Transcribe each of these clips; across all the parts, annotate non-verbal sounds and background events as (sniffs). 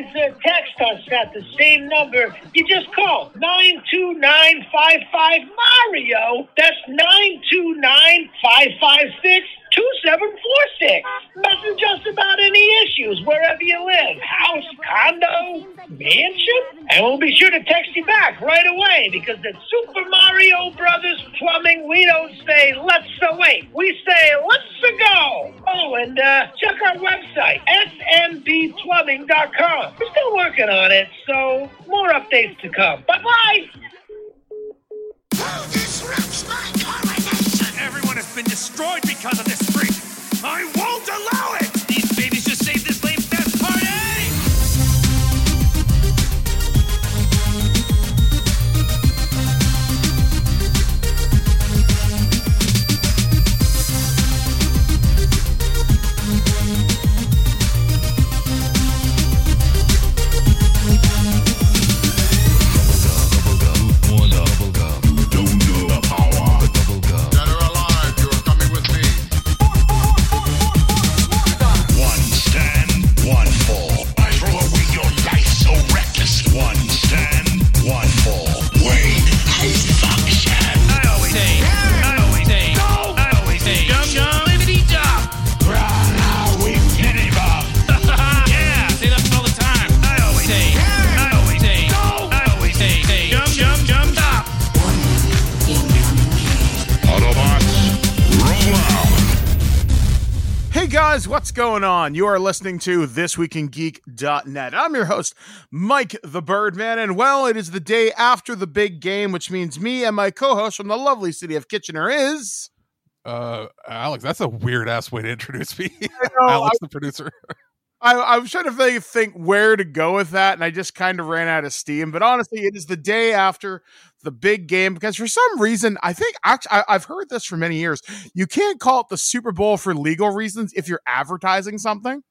uh, text us at the same number you just called. 92955 Mario. That's 929 2746. Message us about any issues wherever you live. House, condo, mansion. And we'll be sure to text you back right away because at Super Mario Brothers Plumbing, we don't say let's wait. We say let's go. Oh, and uh, check our website, smbplumbing.com. We're still working on it, so more updates to come. Bye bye. Been destroyed because of this freak. I won't allow it. Guys, what's going on? You are listening to thisweekingeek.net. I'm your host, Mike the Birdman, and well, it is the day after the big game, which means me and my co-host from the lovely city of Kitchener is Uh, Alex, that's a weird ass way to introduce me. (laughs) know, (laughs) Alex, the producer. I, I was trying to think, think where to go with that, and I just kind of ran out of steam. But honestly, it is the day after the big game because for some reason, I think actually I, I've heard this for many years. You can't call it the Super Bowl for legal reasons if you're advertising something,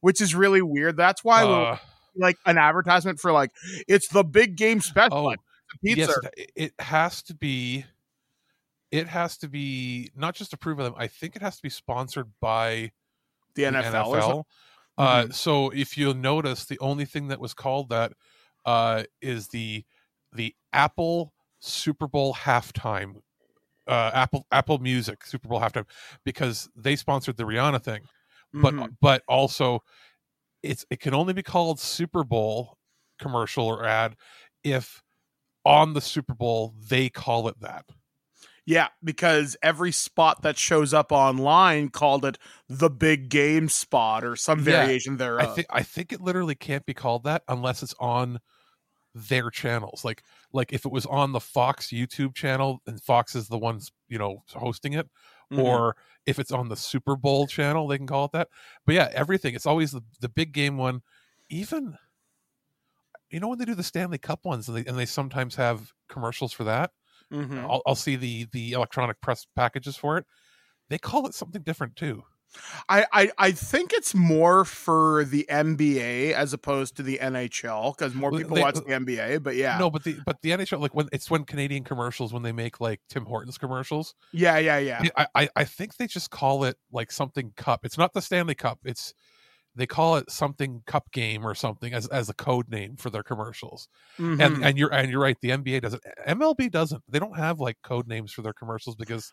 which is really weird. That's why Uh, like an advertisement for like it's the big game special. oh, pizza. yes, it, has to be. It has to be not just approved by them. I think it has to be sponsored by the NFL. or something. Uh, Mhm. so if you'll notice, the only thing that was called that uh, is the the Apple Super Bowl halftime, uh, Apple Apple Music Super Bowl halftime, because they sponsored the Rihanna thing, but Mhm. but also it's it can only be called Super Bowl commercial or ad if on the Super Bowl they call it that. Yeah, because every spot that shows up online called it the big game spot or some Yeah, variation I think I think it literally can't be called that unless it's on their channels. Like like if it was on the Fox YouTube channel and Fox is the ones, you know, hosting it, Mhm. or if it's on the Super Bowl channel, they can call it that. But yeah, everything. It's always the, the big game one. Even you know when they do the Stanley Cup ones and they and they sometimes have commercials for that. Mhm. I'll, I'll see the the electronic press packages for it. They call it something different too. I, I I think it's more for the NBA as opposed to the NHL because more people they- watch the NBA. But yeah, No, but the but the NHL like when it's when Canadian commercials when they make like Tim Hortons commercials. yeah, yeah, yeah. I, I I think they just call it like something cup. It's not the Stanley Cup. It's they call it something cup game or something as as a code name for their commercials. Mhm. And and you're and you're right. The NBA doesn't. MLB doesn't. They don't have like code names for their commercials because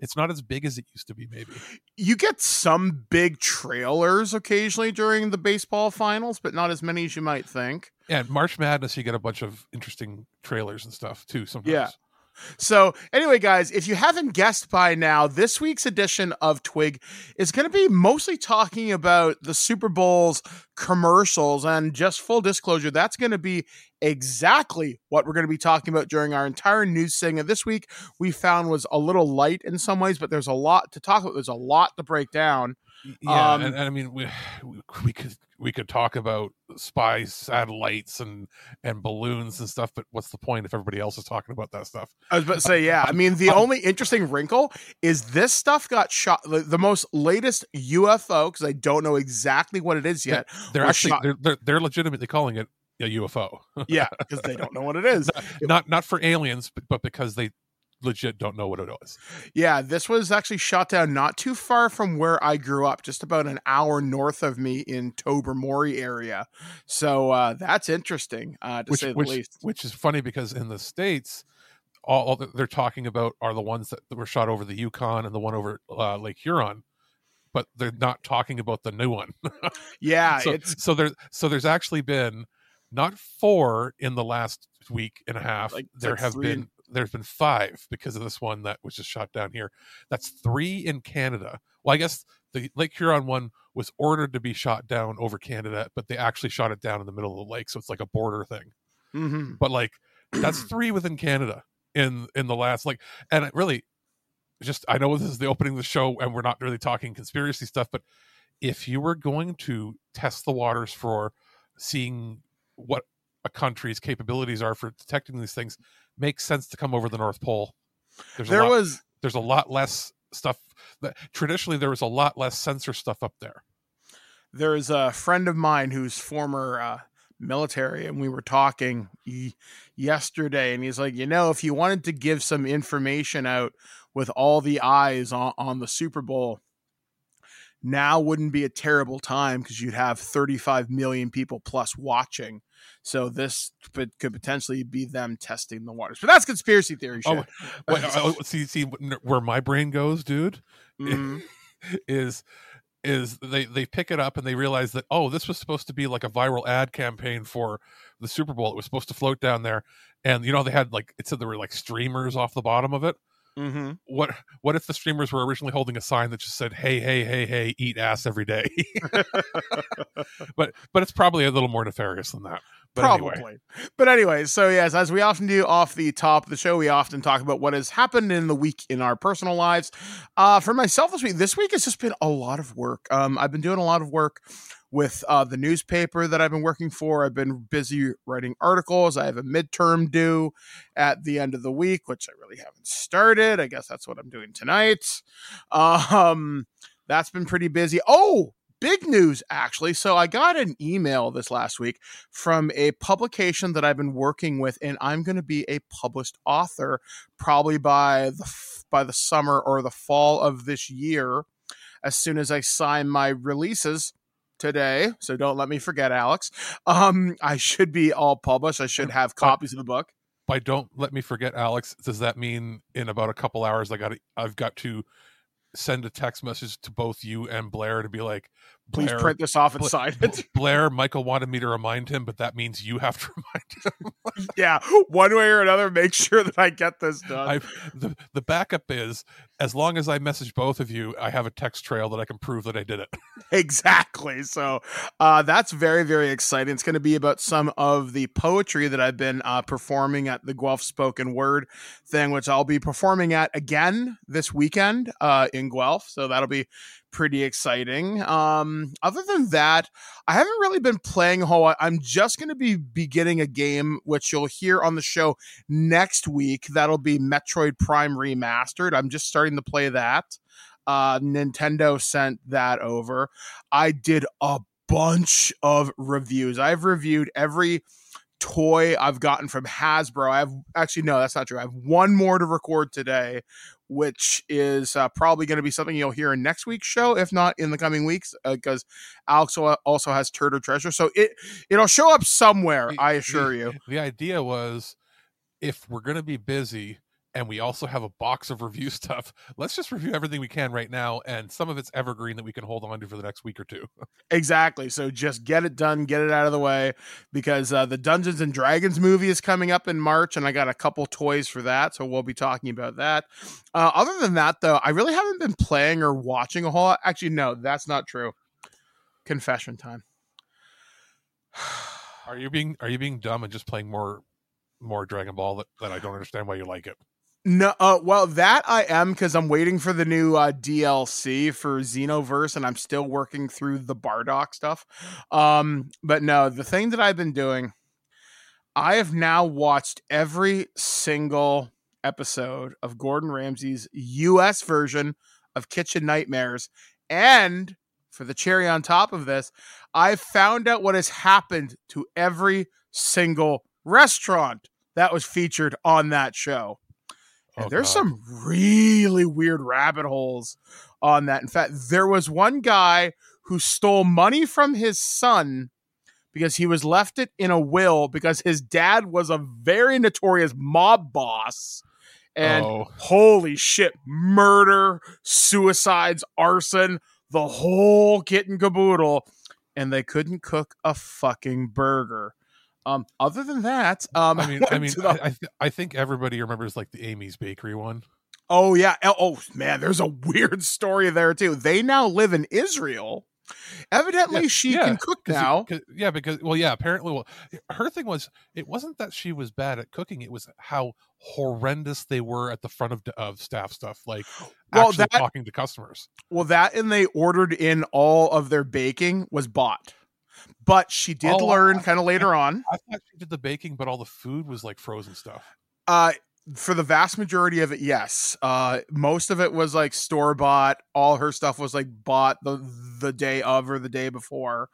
it's not as big as it used to be. Maybe You get some big trailers occasionally during the baseball finals, but not as many as you might think. and March Madness, you get a bunch of interesting trailers and stuff too. Sometimes. Yeah. So, anyway, guys, if you haven't guessed by now, this week's edition of Twig is going to be mostly talking about the Super Bowl's commercials. And just full disclosure, that's going to be exactly what we're going to be talking about during our entire news segment. This week, we found was a little light in some ways, but there's a lot to talk about. There's a lot to break down. Yeah, Um, and, and I mean, we we could we could talk about spy satellites and and balloons and stuff, but what's the point if everybody else is talking about that stuff? I was about to say, yeah. I mean, the (laughs) Um, only interesting wrinkle is this stuff got shot. The, the most latest UFO, because I don't know exactly what it is yet. They're actually shot- they're, they're they're legitimately calling it a UFO. yeah, because they (laughs) don't know what it is. not not for aliens, but, but because they legit don't know what it is. Yeah, this was actually shot down not too far from where I grew up, just about an hour north of me in Tobermory area. So uh, that's interesting, uh, to which say the which, least. which is funny because in the states, all, all that they're talking about are the ones that were shot over the Yukon and the one over uh, Lake Huron, but they're not talking about the new one. (laughs) Yeah, so, it's so there's so there's actually been not four in the last week and a half. Like, there like have three been there's been five because of this one that was just shot down here. That's three in Canada. Well, I guess the Lake Huron one was ordered to be shot down over Canada, but they actually shot it down in the middle of the lake, so it's like a border thing. mhm. But like that's three within Canada in in the last like, and it really just I know this is the opening of the show, and we're not really talking conspiracy stuff, but if you were going to test the waters for seeing what a country's capabilities are for detecting these things, makes sense to come over the North Pole. There's there a lot, was there's a lot less stuff that traditionally there was a lot less sensor stuff up there. there's a friend of mine who's former uh, military, and we were talking y- yesterday, and he's like, you know, if you wanted to give some information out with all the eyes on, on the Super Bowl, now wouldn't be a terrible time because you'd have 35 million people plus watching. So this could, could potentially be them testing the waters. But that's conspiracy theory shit. Oh, wait, oh, see, see where my brain goes, dude. (laughs) Mhm. is is they they pick it up and they realize that oh this was supposed to be like a viral ad campaign for the Super Bowl it was supposed to float down there and you know they had like it said there were like streamers off the bottom of it Mm-hmm. what what if the streamers were originally holding a sign that just said hey hey hey hey eat ass every day (laughs) but but it's probably a little more nefarious than that but Probably. anyway But anyway, so yes, as we often do off the top of the show, we often talk about what has happened in the week in our personal lives. Uh, for myself this week, this week has just been a lot of work. Um, I've been doing a lot of work with uh, the newspaper that I've been working for. I've been busy writing articles. I have a midterm due at the end of the week, which I really haven't started. I guess that's what I'm doing tonight. Um, that's been pretty busy. Oh, big news actually. So I got an email this last week from a publication that I've been working with, and I'm going to be a published author probably by the by the summer or the fall of this year. As soon as I sign my releases today, so don't let me forget, Alex. Um, I should be all published. I should have copies of the book. by don't let me forget alex does that mean in about a couple hours i got i've got to send a text message to both you and blair to be like Please Blair- print this off and Bla- sign it. blair michael wanted me to remind him but that means you have to (laughs) remind him (laughs) yeah, one way or another, make sure that I get this done. I, the, the backup is as long as i message both of you i have a text trail that i can prove that i did it (laughs) exactly. So uh, that's very, very exciting. It's going to be about some of the poetry that I've been uh, performing at the Guelph Spoken Word thing, which I'll be performing at again this weekend uh, in Guelph. So that'll be pretty exciting. Um, other than that, I haven't really been playing a whole lot. I'm just going to be beginning a game, which you'll hear on the show next week. That'll be Metroid Prime Remastered. I'm just starting to play that uh, Nintendo sent that over. I did a bunch of reviews. I've reviewed every toy I've gotten from Hasbro. I have actually no, that's not true. I have one more to record today, which is uh, probably going to be something you'll hear in next week's show, if not in the coming weeks, because Alex also has Turtle Treasure. So it it'll show up somewhere. I assure you. the idea was if we're going to be busy and we also have a box of review (laughs) stuff. Let's just review everything we can right now, and some of it's evergreen that we can hold on to for the next week or two. (laughs) Exactly. So just get it done, get it out of the way, because uh, the Dungeons and Dragons movie is coming up in March, and I got a couple toys for that. So we'll be talking about that. Uh, other than that, though, I really haven't been playing or watching a whole lot. Actually, no, that's not true. Confession time. (sighs) Are you being Are you being dumb and just playing more more Dragon Ball that, that I don't understand why you like it? No, uh, well, that I am because I'm waiting for the new uh, DLC for Xenoverse, and I'm still working through the Bardock stuff. Um, but no, the thing that I've been doing, I have now watched every single episode of Gordon Ramsay's U.S. version of Kitchen Nightmares, and for the cherry on top of this, I've found out what has happened to every single restaurant that was featured on that show. Oh, and Oh, there's God. some really weird rabbit holes on that. In fact, there was one guy who stole money from his son because he was left it in a will because his dad was a very notorious mob boss. And Oh. holy shit, murder, suicides, arson, the whole kit and caboodle. And they couldn't cook a fucking burger. Um, other than that, um, I mean, (laughs) I mean, the- I, I, th- I think everybody remembers like the Amy's Bakery one. Oh yeah. Oh oh, man, there's a weird story there too. They now live in Israel. Evidently, Yeah, she yeah, can cook now. 'cause- yeah, because well, yeah, apparently, well, her thing was it wasn't that she was bad at cooking; it was how horrendous they were at the front of of staff stuff, like (gasps) Well, actually that- talking to customers. Well, that and they ordered in all of their baking was bought, but she did Oh, learn kind of later on. I thought she did the baking, but all the food was like frozen stuff. Uh, for the vast majority of it, yes. Uh, most of it was like store bought. All her stuff was like bought the the day of or the day before.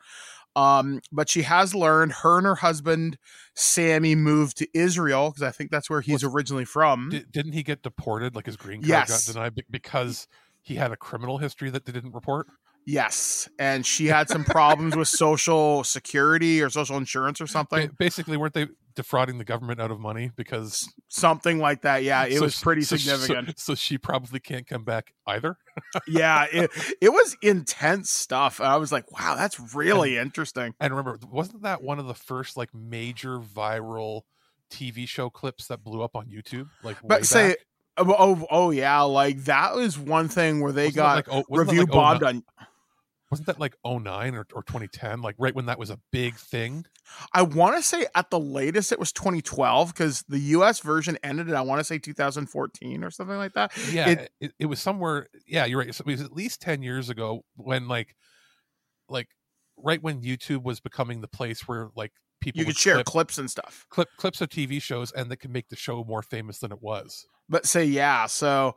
Um, but she has learned. Her and her husband Sammy moved to Israel because I think that's where he's originally from. Di- didn't he get deported? Like his green card Yes. got denied because he had a criminal history that they didn't report. Yes, and she had some problems with social security or social insurance or something, Basically, weren't they defrauding the government out of money because something like that. Yeah, it so was pretty so sh- so- significant. So, she probably can't come back either. yeah, it, it was intense stuff. I was like, wow, that's really interesting. And remember, wasn't that one of the first like major viral TV show clips that blew up on YouTube? Like, But say, back? oh, oh, oh, yeah, like that was one thing where they Wasn't got like, oh- review like oh, bombed 09? on. Wasn't that like 09 or, or 2010? Like right when that was a big thing. I want to say at the latest it was 2012 because the U.S. version ended. in, I want to say 2014 or something like that. Yeah, It- it, it, was somewhere. Yeah, you're right. So it was at least 10 years ago when like, like right when YouTube was becoming the place where like people you could share clip, clips and stuff. clip clips of TV shows and that can make the show more famous than it was. but say yeah so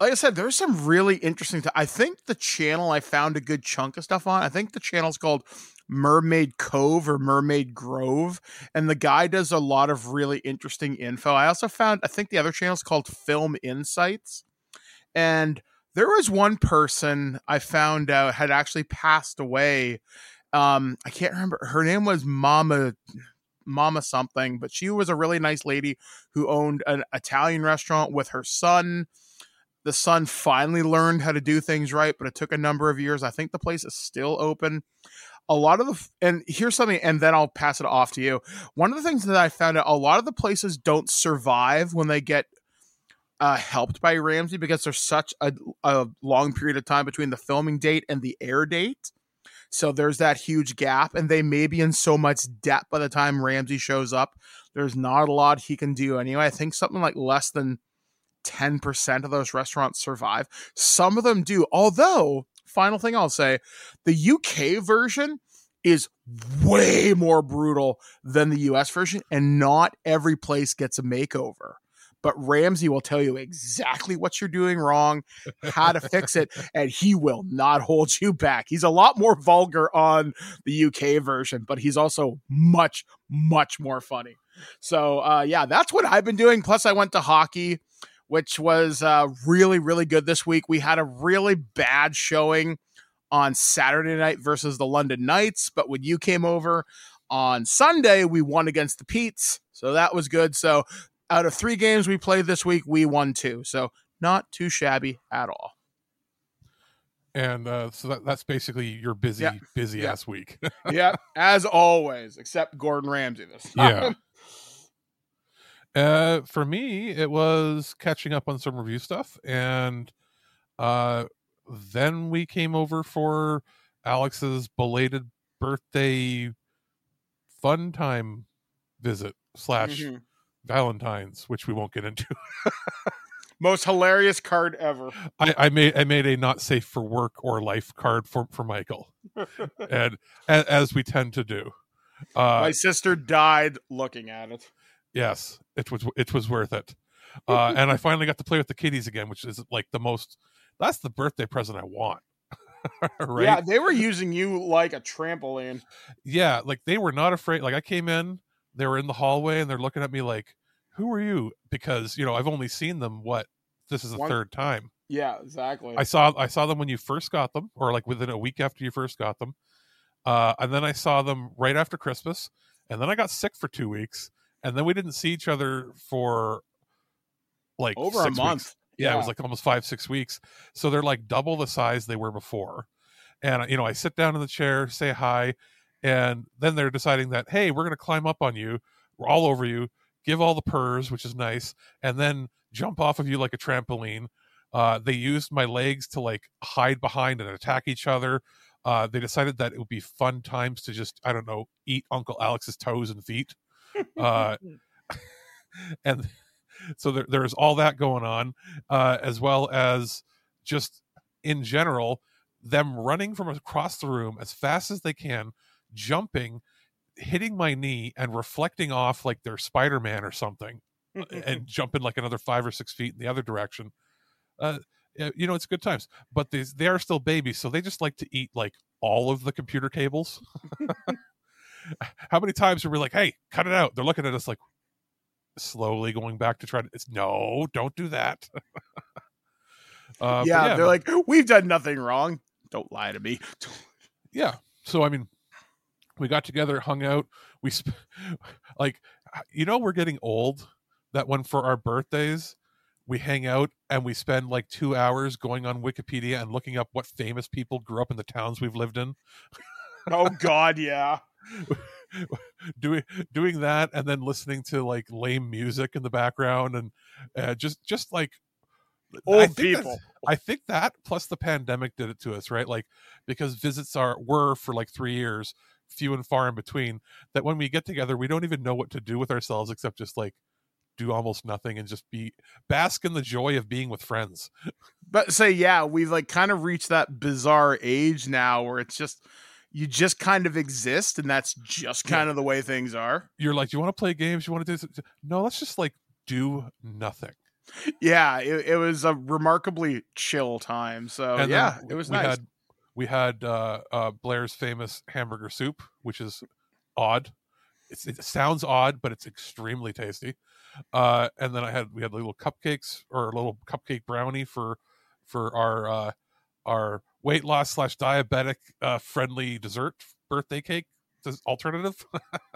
like i said there's some really interesting i think the channel i found a good chunk of stuff on i think the channel's called mermaid cove or mermaid grove and the guy does a lot of really interesting info i also found i think the other channel's called film insights and there was one person i found out had actually passed away um i can't remember her name was mama mama something but she was a really nice lady who owned an Italian restaurant with her son. The son finally learned how to do things right, but it took a number of years. I think the place is still open. A lot of the and here's something, and then I'll pass it off to you. One of the things that I found out, a lot of the places don't survive when they get uh, helped by Ramsay because there's such a, a long period of time between the filming date and the air date. So there's that huge gap, and they may be in so much debt by the time Ramsay shows up. There's not a lot he can do anyway. I think something like less than 10% of those restaurants survive. Some of them do. Although, final thing I'll say, the UK version is way more brutal than the US version, and not every place gets a makeover. But Ramsay will tell you exactly what you're doing wrong, how to fix it, (laughs) and he will not hold you back. He's a lot more vulgar on the UK version, but he's also much, much more funny. So, uh, yeah, that's what I've been doing. Plus, I went to hockey, which was uh, really, really good this week. We had a really bad showing on Saturday night versus the London Knights, but when you came over on Sunday, we won against the Petes. So that was good. So out of three games we played this week, we won two. So not too shabby at all. And uh, so that, that's basically your busy, busy ass week. (laughs) yep, as always, except Gordon Ramsay this time. Yeah. Uh, for me, it was catching up on some review stuff, and uh, then we came over for Alex's belated birthday fun time visit slash Mhm. Valentine's, which we won't get into. (laughs) Most hilarious card ever. I, I made I made a not safe for work or life card for for Michael, (laughs) and as we tend to do. Uh, My sister died looking at it. Yes, it was it was worth it. Uh, and I finally got to play with the kitties again, which is like the most. That's the birthday present I want. (laughs) right? Yeah, they were using you like a trampoline. Yeah, like they were not afraid. Like I came in, they were in the hallway, and they're looking at me like, "Who are you?" Because you know I've only seen them. What this is the One- third time. Yeah, exactly. I saw I saw them when you first got them, or like within a week after you first got them, uh, and then I saw them right after Christmas, and then I got sick for two weeks, and then we didn't see each other for like Over a month. weeks. Yeah, it was like almost five six weeks. So they're like double the size they were before, and you know I sit down in the chair, say hi, and then they're deciding that hey, we're gonna climb up on you, we're all over you, give all the purrs, which is nice, and then jump off of you like a trampoline. Uh, they used my legs to like hide behind and attack each other. Uh, they decided that it would be fun times to just I don't know eat Uncle Alex's toes and feet, uh, (laughs) (laughs) and so there, there's all that going on, uh, as well as just in general them running from across the room as fast as they can, jumping, hitting my knee, and reflecting off like they're Spider Man or something, and (laughs) jumping like another five or six feet in the other direction. Uh, you know, it's good times, but they they are still babies, so they just like to eat like all of the computer cables. (laughs) How many times are we like, "Hey, cut it out"? They're looking at us like slowly going back to try to. It's no, don't do that. (laughs) uh, yeah, yeah, they're like, we've done nothing wrong. Don't lie to me. (laughs) yeah so i mean we got together hung out we sp- like you know we're getting old that when for our birthdays we hang out and we spend like two hours going on wikipedia and looking up what famous people grew up in the towns we've lived in Oh God, yeah. (laughs) doing doing that and then listening to like lame music in the background and uh, just just like I Old think people. I think that plus the pandemic did it to us, right? Like because visits are were for like three years, few and far in between. That when we get together, we don't even know what to do with ourselves except just like do almost nothing and just be bask in the joy of being with friends. But say, yeah, we've like kind of reached that bizarre age now where it's just you just kind of exist, and that's just kind of the way things are. You're like, do you want to play games? You want to do this? No, let's just like do nothing. Yeah, it, it was a remarkably chill time. So And yeah, it was we nice. Had, we had uh, uh, Blair's famous hamburger soup, which is odd. It's, it sounds odd, but it's extremely tasty. Uh, and then I had we had little cupcakes or a little cupcake brownie for for our uh, our weight loss slash diabetic uh, friendly dessert birthday cake alternative. (laughs)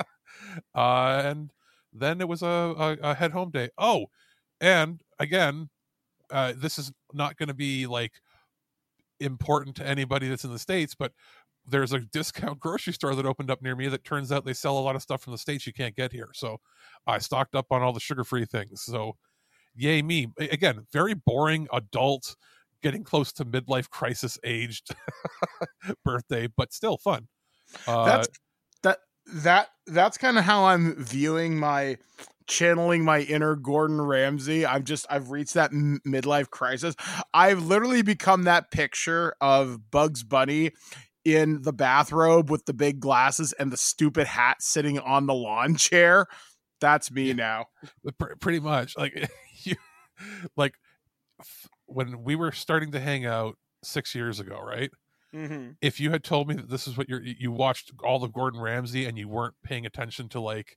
uh, and then it was a, a, a head home day. Oh, and again, uh, this is not going to be like important to anybody that's in the states, but there's a discount (laughs) grocery store that opened up near me that turns out they sell a lot of stuff from the states you can't get here. So I stocked up on all the sugar-free things. So yay me. Again, very boring adult getting close to midlife crisis aged (laughs) birthday, but still fun. Uh, that's that that that's kind of how I'm viewing my channeling my inner Gordon Ramsay. I'm just I've reached that m- midlife crisis. I've literally become that picture of Bugs Bunny in the bathrobe with the big glasses and the stupid hat sitting on the lawn (laughs) chair. That's me now. Pr- pretty much like (laughs) you like when we were starting to hang out six years ago right Mhm. if you had told me that this is what you're you watched all of gordon ramsay and you weren't paying attention to like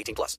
18 plus.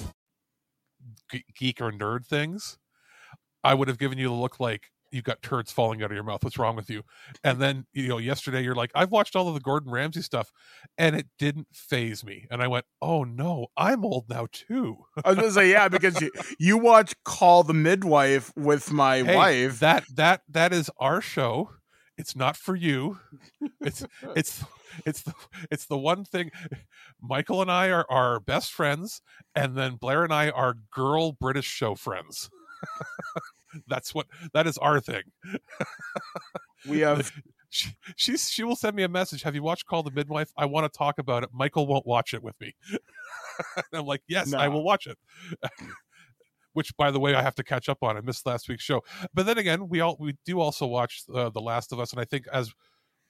Ge- geek or nerd things, I would have given you the look like you've got turds falling out of your mouth. What's wrong with you? And then, you know, yesterday you're like, I've watched all of the Gordon Ramsay stuff and it didn't faze me. And I went, oh no, I'm old now too. I was gonna say yeah because you, you watch Call the Midwife with my Hey, wife. That that that is our show. It's not for you. It's (laughs) it's it's the it's the one thing. Michael and I are are best friends, and then Blair and I are girl British show friends. (laughs) That's what that is our thing. we (laughs) have she, she's she will send me a message. Have you watched Call the Midwife? I want to talk about it. Michael won't watch it with me. (laughs) I'm like, yes, I will watch it. Which, by the way, I have to catch up on. I missed last week's show. But then again, we all we do also watch uh, The Last of Us, and I think as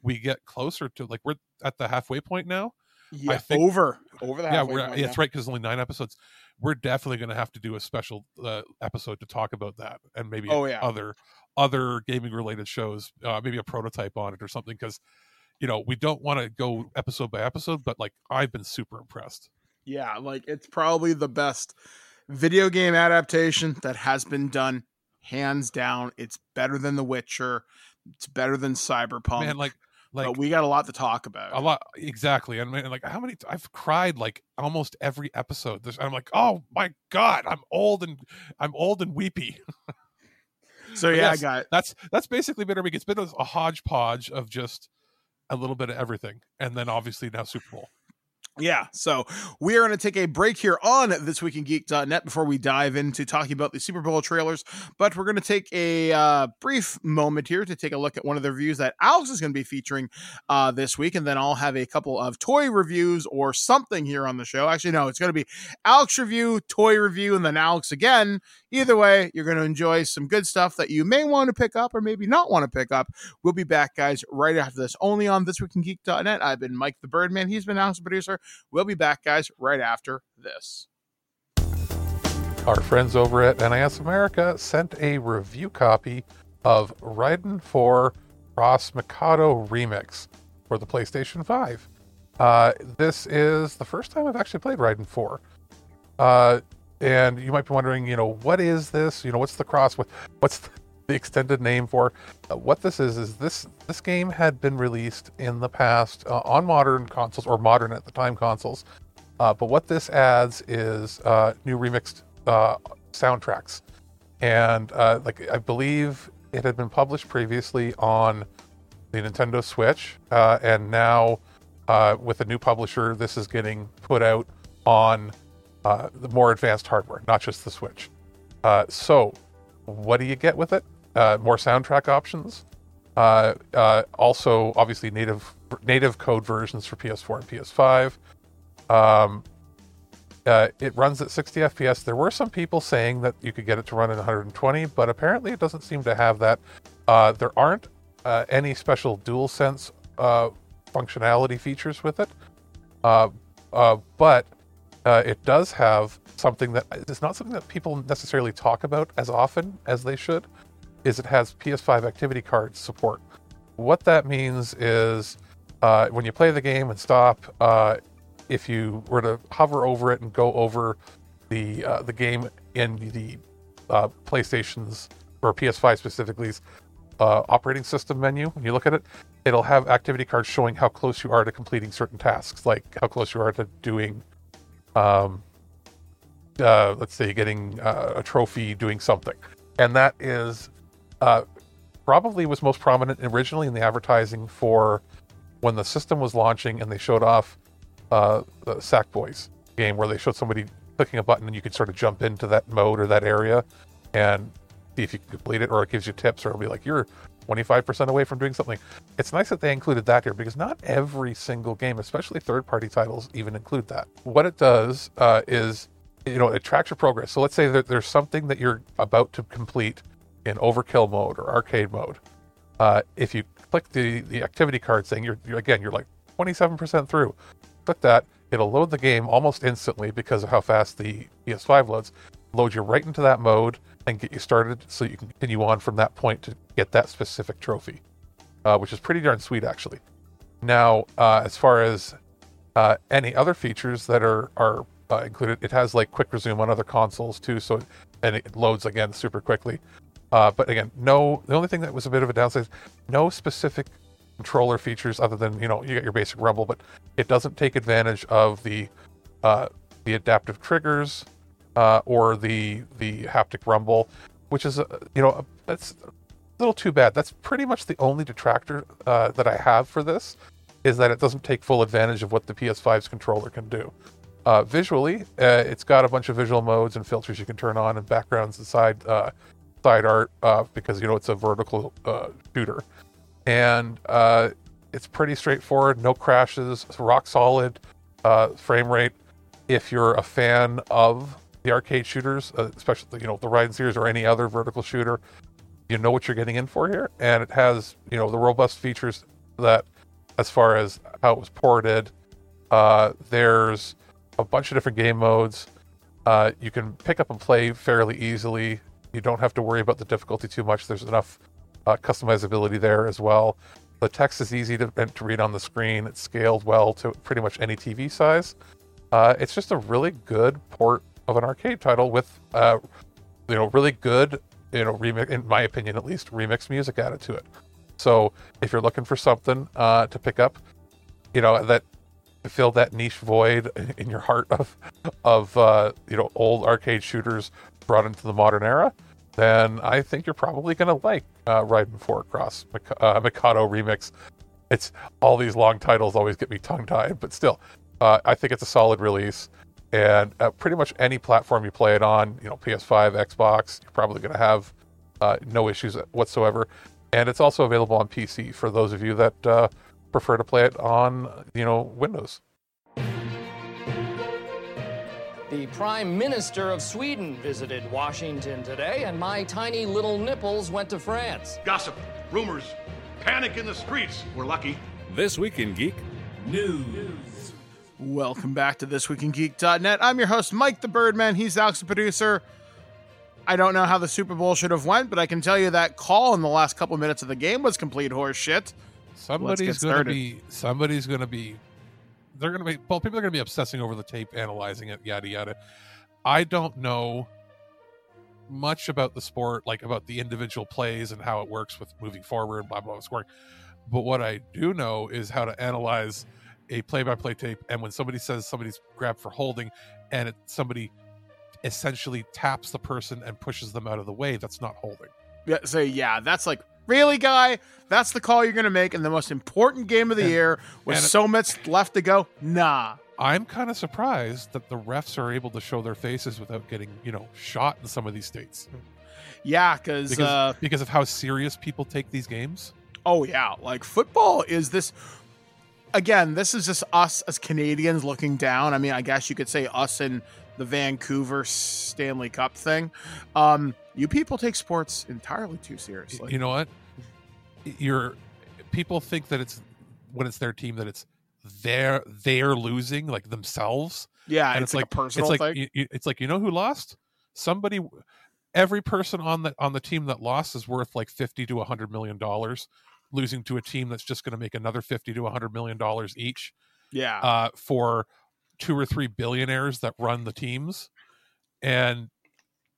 we get closer to like we're at the halfway point now. Yeah, I think over over the yeah, we're, yeah, that's right because only nine episodes. We're definitely going to have to do a special uh, episode to talk about that, and maybe Oh, yeah. other other gaming related shows, uh, maybe a prototype on it or something. Because you know we don't want to go episode by episode, but like I've been super impressed. Yeah, like it's probably the best video game adaptation that has been done, hands down. It's better than The Witcher. It's better than Cyberpunk. Man, like like but we got a lot to talk about. a lot exactly and, man, like how many i've cried like almost every episode. There's, i'm like oh my god i'm old and i'm old and weepy. So yeah, yes, I got that's that's basically been our week. It's been a, a hodgepodge of just a little bit of everything and then obviously now super bowl Yeah, so we are going to take a break here on This Week in Geek.net before we dive into talking about the Super Bowl trailers. But we're going to take a uh, brief moment here to take a look at one of the reviews that Alex is going to be featuring uh, this week. And then I'll have a couple of toy reviews or something here on the show. Actually, no, it's going to be Alex review, toy review, and then Alex again. Either way, you're going to enjoy some good stuff that you may want to pick up or maybe not want to pick up. We'll be back, guys, right after this, only on This Week in Geek.net. I've been Mike the Birdman. He's been Alex the producer. We'll be back, guys, right after this. our friends over at nis america sent a review copy of Raiden 4 Cross Mikado Remix for the PlayStation 5. Uh, this is the first time I've actually played Raiden 4. Uh, and you might be wondering, you know, what is this? You know, what's the cross? What, what's the extended name for? Uh, what this is is this this game had been released in the past uh, on modern consoles or modern at the time consoles. Uh, but what this adds is uh, new remixed uh, soundtracks, and uh, like I believe it had been published previously on the Nintendo Switch, and now with a new publisher, this is getting put out on the more advanced hardware, not just the Switch. So, what do you get with it? Uh, more soundtrack options. Uh, uh, also, obviously, native native code versions for PS4 and PS5. Um, uh, it runs at 60 FPS. There were some people saying that you could get it to run in 120, but apparently it doesn't seem to have that. Uh, there aren't uh, any special DualSense uh, functionality features with it, uh, uh, but uh, it does have something that is not something that people necessarily talk about as often as they should. Is it has PS5 activity card support? What that means is uh, when you play the game and stop, uh, if you were to hover over it and go over the uh, the game in the uh, PlayStation's or PS5 specifically's uh, operating system menu, when you look at it, it'll have activity cards showing how close you are to completing certain tasks, like how close you are to doing, um, uh, let's say, getting a trophy, doing something, and that is uh, probably was most prominent originally in the advertising for when the system was launching and they showed off uh, the Sackboys game where they showed somebody clicking a button and you could sort of jump into that mode or that area and see if you can complete it, or it gives you tips, or it'll be like you're 25% away from doing something. It's nice that they included that here because not every single game, especially third party titles, even include that. What it does uh, is, you know, it tracks your progress. So let's say that there's something that you're about to complete in overkill mode or arcade mode. Uh, if you click the, the activity card saying you're, you're, again, you're like 27% through, click that, it'll load the game almost instantly because of how fast the PS5 loads, load you right into that mode and get you started so you can continue on from that point to get that specific trophy, uh, which is pretty darn sweet, actually. Now, uh, as far as uh, any other features that are are uh, included, it has like quick resume on other consoles too, so and it loads again super quickly. Uh, but again, no. The only thing that was a bit of a downside, is no specific controller features other than you know you get your basic rumble, but it doesn't take advantage of the uh, the adaptive triggers uh, or the the haptic rumble, which is you know that's a little too bad. That's pretty much the only detractor uh, that I have for this is that it doesn't take full advantage of what the PS5's controller can do. Uh, visually, uh, it's got a bunch of visual modes and filters you can turn on and backgrounds and side side art because you know it's a vertical shooter, and it's pretty straightforward. No crashes, rock solid frame rate. If you're a fan of the arcade shooters, uh, especially you know the Raiden series or any other vertical shooter, you know what you're getting in for here, and it has you know the robust features that, as far as how it was ported, uh, there's a bunch of different game modes. Uh, you can pick up and play fairly easily. You don't have to worry about the difficulty too much. There's enough uh, customizability there as well. The text is easy to, to read on the screen. It's scaled well to pretty much any TV size. Uh, it's just a really good port of an arcade title with, uh, you know, really good, you know, remix, in my opinion at least, remix music added to it. So if you're looking for something uh, to pick up, you know, that fill that niche void in your heart of, of uh, you know, old arcade shooters brought into the modern era, then I think you're probably going to like uh, Raiden 4 Cross uh, Mikado Remix. It's all these long titles always get me tongue tied, but still, uh, I think it's a solid release and uh, pretty much any platform you play it on, you know, PS5, Xbox, you're probably going to have uh, no issues whatsoever. And it's also available on PC for those of you that uh, prefer to play it on, you know, Windows. The Prime Minister of Sweden visited Washington today, and my tiny little nipples went to France. Gossip, rumors, panic in the streets. We're lucky. This Week in Geek News. Welcome back to This Week in Geek.net. I'm your host, Mike the Birdman. He's Alex, the producer. I don't know how the Super Bowl should have went, but I can tell you that call in the last couple minutes of the game was complete horseshit. Somebody's going to be. Somebody's going to be. They're going to be. Well, people are going to be obsessing over the tape, analyzing it, yada yada. I don't know much about the sport, like about the individual plays and how it works with moving forward, blah blah, blah scoring. But what I do know is how to analyze a play-by-play tape and when somebody says somebody's grabbed for holding and it, somebody essentially taps the person and pushes them out of the way that's not holding yeah so yeah that's like really guy? That's the call you're gonna make in the most important game of the and, year with so much left to go? Nah. I'm kind of surprised that the refs are able to show their faces without getting you know shot in some of these states. Yeah because uh, because of how serious people take these games? Oh yeah. Like football is this again, this is just us as Canadians looking down. I mean, I guess you could say us in the Vancouver Stanley Cup thing. Um, you people take sports entirely too seriously. You know what? You're people think that it's when it's their team that it's they're they're losing like themselves. Yeah, and it's, it's like, like, a personal it's like, thing. You, it's like you know who lost? Somebody. Every person on the on the team that lost is worth like fifty to hundred million dollars losing to a team that's just going to make another 50 to 100 million dollars each yeah uh, for two or three billionaires that run the teams and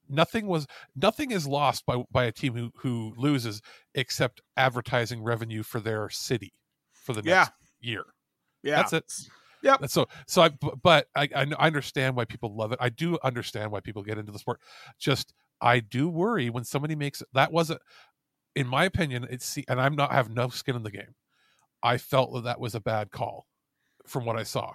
nothing was nothing is lost by by a team who who loses except advertising revenue for their city for the next yeah. year yeah that's it yeah so so i but I, I understand why people love it i do understand why people get into the sport just i do worry when somebody makes that wasn't in my opinion, it's and I'm not have no skin in the game. I felt that that was a bad call from what I saw.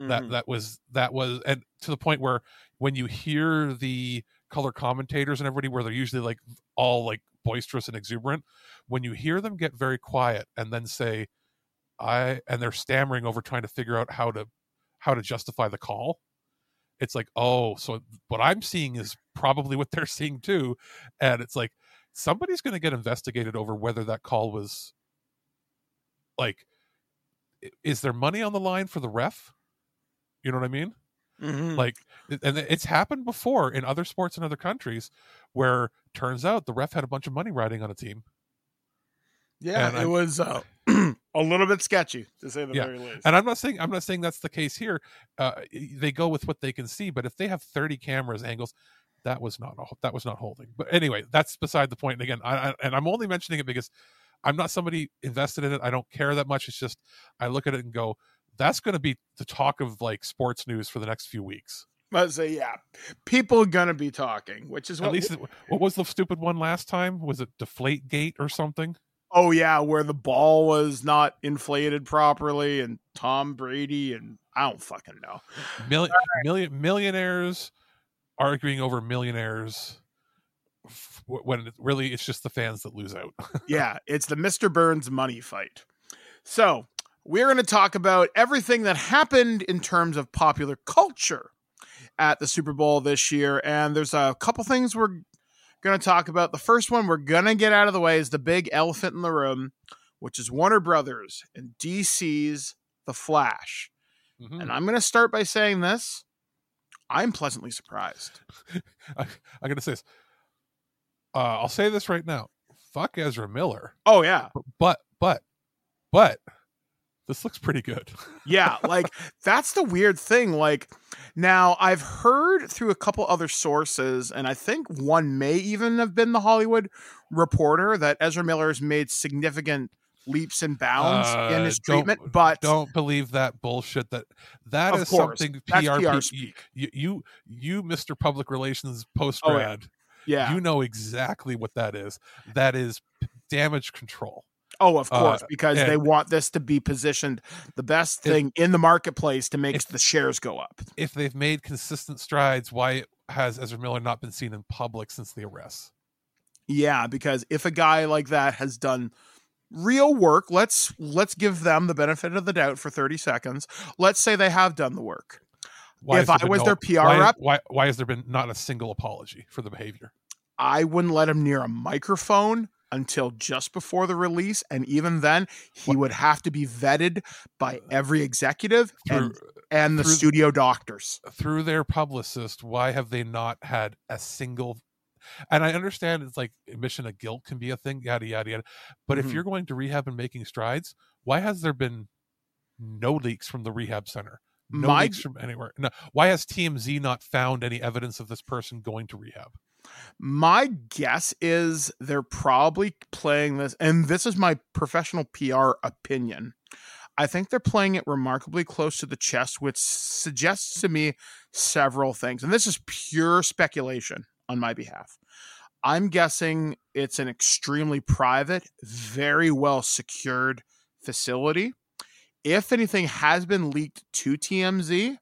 That Mhm. that was that was and to the point where when you hear the color commentators and everybody where they're usually like all like boisterous and exuberant, when you hear them get very quiet and then say I and they're stammering over trying to figure out how to how to justify the call. It's like, oh, so what I'm seeing is probably what they're seeing too. And it's like somebody's going to get investigated over whether that call was like is there money on the line for the ref? You know what I mean? Mhm. Like and it's happened before in other sports in other countries where turns out the ref had a bunch of money riding on a team. Yeah, And it I'm- was uh, (clears throat) a little bit sketchy to say the yeah. very least. And I'm not saying I'm not saying that's the case here. Uh, they go with what they can see, but if they have 30 cameras angles, that was not a, that was not holding. But anyway, that's beside the point. And again, I, I and I'm only mentioning it because I'm not somebody invested in it. I don't care that much. It's just I look at it and go, that's going to be the talk of like sports news for the next few weeks. But say, yeah, people are gonna be talking, which is what At least, it- what was the stupid one last time? Was it Deflate Gate or something? Oh yeah, where the ball was not inflated properly, and Tom Brady and I don't fucking know. Million, million millionaires arguing over millionaires when really it's just the fans that lose out. (laughs) yeah, it's the Mr. Burns money fight. So we're going to talk about everything that happened in terms of popular culture at the Super Bowl this year, and there's a couple things we're going to talk about. The first one we're going to get out of the way is the big elephant in the room, which is Warner Brothers and DC's The Flash. Mm-hmm. And I'm going to start by saying this. I'm pleasantly surprised. (laughs) I, I'm gonna say this. Uh, I'll say this right now. Fuck Ezra Miller. Oh yeah, but but but this looks pretty good. yeah, (laughs) like that's the weird thing. Like now I've heard through a couple other sources, and I think one may even have been the Hollywood Reporter that Ezra Miller has made significant leaps and bounds in Uh, his don't- treatment. But don't believe that bullshit. That that is course, something PR, speak. You, you you Mr. Public Relations post Oh, yeah. grad. Yeah. you know exactly what that is. That is damage control. Oh, of course, Uh, because they want this to be positioned the best If- thing in the marketplace to make the shares go up. If they've made consistent strides, why has Ezra Miller not been seen in public since the arrest? Yeah, because if a guy like that has done real work, let's let's give them the benefit of the doubt for 30 seconds. Let's say they have done the work. Why if I was no- their PR why, rep, why why has there been not a single apology for the behavior? I wouldn't let him near a microphone until just before the release and even then he would have to be vetted by every executive and and the through- studio doctors. through their publicist, why have they not had a single? And I understand it's like admission of guilt can be a thing, yada yada yada. But Mhm. if you're going to rehab and making strides, why has there been no leaks from the rehab center? No My- leaks from anywhere. No, why has TMZ not found any evidence of this person going to rehab? My guess is they're probably playing this, and this is my professional PR opinion. I think they're playing it remarkably close to the chest, which suggests to me several things. And this is pure speculation on my behalf. I'm guessing it's an extremely private, very well secured facility. If anything has been leaked to TMZ,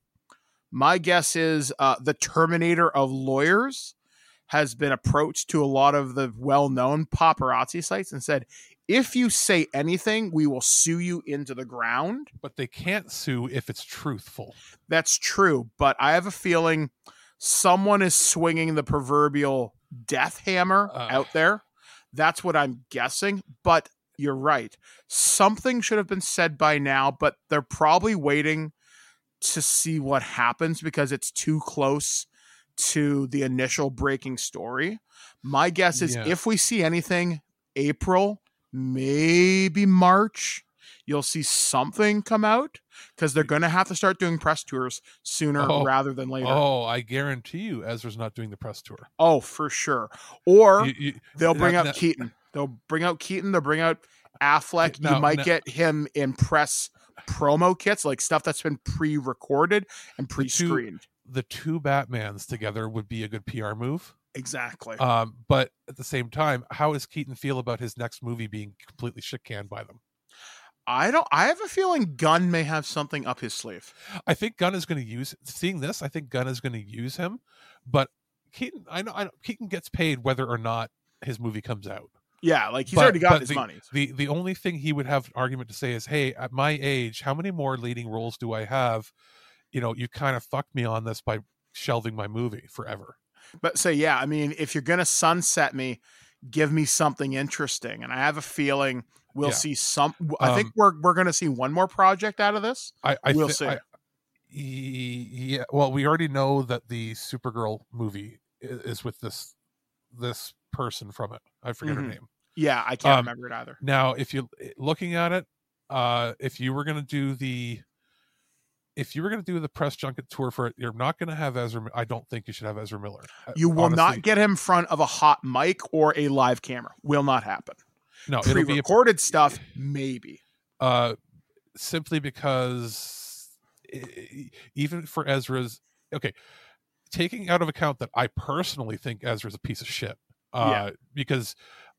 my guess is uh, the Terminator of lawyers has been approached to a lot of the well-known paparazzi sites and said, "If you say anything, we will sue you into the ground." But they can't sue if it's truthful. That's true, but I have a feeling someone is swinging the proverbial death hammer out there. That's what I'm guessing, but you're right. Something should have been said by now, but they're probably waiting to see what happens because it's too close to the initial breaking story. My guess is Yeah. if we see anything April, maybe March, you'll see something come out because they're going to have to start doing press tours sooner Oh, rather than later. Oh, I guarantee you, Ezra's not doing the press tour. Oh, for sure. Or You- you- they'll bring out Keaton. They'll bring out Keaton. They'll bring out Affleck. Now- you might now- get him in press promo kits, like stuff that's been pre-recorded and pre-screened. The two Batmans together would be a good PR move. Exactly. Um, but at the same time, how does Keaton feel about his next movie being completely shit canned by them? I don't. I have a feeling Gunn may have something up his sleeve. I think Gunn is going to use seeing this. I think Gunn is going to use him, but Keaton. I know, I know Keaton gets paid whether or not his movie comes out. Yeah, like he's But- already got his the, money. The the only thing he would have an argument to say is, "Hey, at my age, how many more leading roles do I have? You know, you kind of fucked me on this by shelving my movie forever." But so yeah, I mean, if you're gonna sunset me, give me something interesting. And I have a feeling we'll Yeah. see some. I think Um, we're we're gonna see one more project out of this. I, I we'll thi- see. I- yeah. Well, we already know that the Supergirl movie is with this this person from it. I forget Mhm. her name. yeah, I can't Um, remember it either. Now, if you looking at it, uh, if you were going to do the, if you were going to do the press junket tour for it, you're not going to have Ezra. I don't think you should have Ezra Miller. Uh, You will honestly. not get him in front of a hot mic or a live camera. Will not happen. No, it'll be pre-recorded stuff, maybe. uh, simply because even for Ezra's okay, taking out of account that I personally think Ezra's a piece of shit. Uh, Yeah. because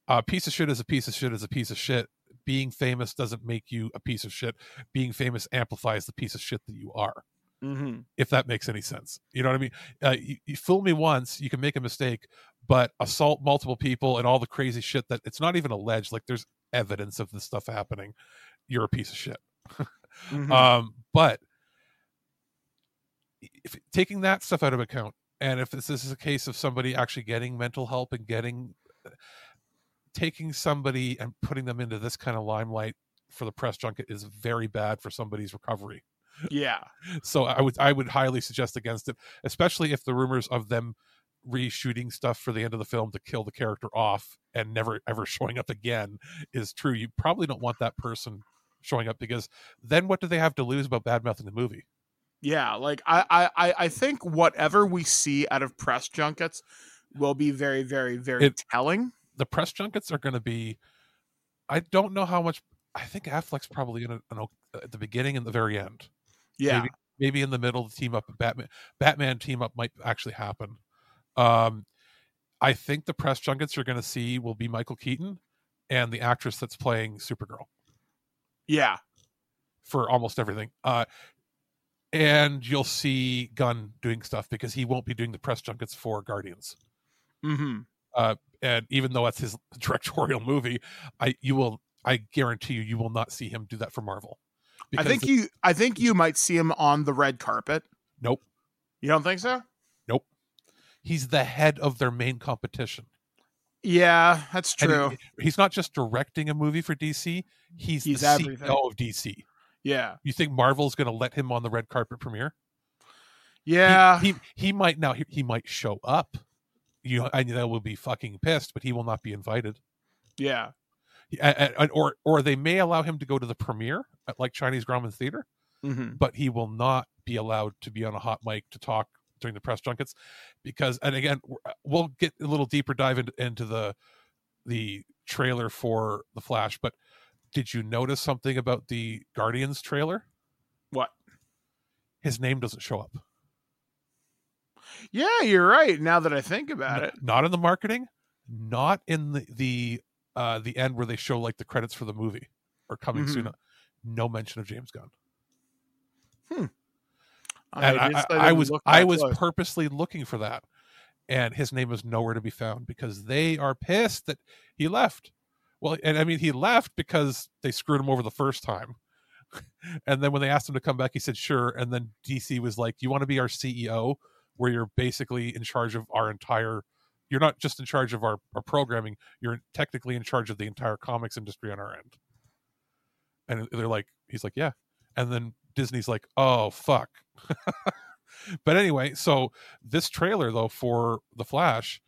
a piece of shit is a piece of shit is a piece of shit. Being famous doesn't make you a piece of shit. Being famous amplifies the piece of shit that you are. Mm-hmm. If that makes any sense, you know what I mean. Uh, you, you fool me once, you can make a mistake, but assault multiple people and all the crazy shit that it's not even alleged. Like there's evidence of this stuff happening. You're a piece of shit. (laughs) Mhm. Um, but if taking that stuff out of account, and if this, this is a case of somebody actually getting mental help and getting taking somebody and putting them into this kind of limelight for the press junket is very bad for somebody's recovery. Yeah. (laughs) So I would I would highly suggest against it, especially if the rumors of them reshooting stuff for the end of the film to kill the character off and never ever showing up again is true. You probably don't want that person showing up because then what do they have to lose about bad mouthing the movie? Yeah, like I, I, I- I think whatever we see out of press junkets will be very, very, very It- telling. The press junkets are going to be. I don't know how much. I think Affleck's probably in a, at the beginning and the very end. Yeah. maybe, maybe in the middle the team up Batman Batman team up might actually happen. Um, I think the press junkets you're going to see will be Michael Keaton and the actress that's playing Supergirl Yeah. for almost everything. Uh, and you'll see Gunn doing stuff because he won't be doing the press junkets for Guardians. Mm-hmm. Uh, and even though that's his (laughs) directorial movie, I you will I guarantee you you will not see him do that for Marvel. I think the- you, I think you might see him on the red carpet. Nope. You don't think so? Nope. He's the head of their main competition. Yeah, that's true. he- he's not just directing a movie for DC, he's, He's the everything. CEO of DC. Yeah. You think Marvel's going to let him on the red carpet premiere? He- Yeah. He he, might now he, he might show up. You I know will be fucking pissed, but he will not be invited. yeah. He- a- a- and- or or they may allow him to go to the premiere at like Chinese Grauman Theater, Mm-hmm. but he will not be allowed to be on a hot mic to talk during the press junkets because and again we'll get a little deeper dive into, into the the trailer for the flash but did you notice something about the guardians trailer What? his name doesn't show up Yeah, you're right. Now that I think about it. not in the marketing not in the the uh the end where they show like the credits for the movie or coming soon Mhm. no mention of james gunn I and I, just I, I was I was close. purposely looking for that, and his name was nowhere to be found because they are pissed that he left. Well, and I mean he left because they screwed him over the first time, (laughs) and then when they asked him to come back, he said sure. And then DC was like, "You want to be our CEO, where you're basically in charge of our entire." You're not just in charge of our, our programming. You're technically in charge of the entire comics industry on our end. And they're like, he's like, yeah. And then Disney's like, oh fuck. (laughs) but anyway, so this trailer though for the Flash,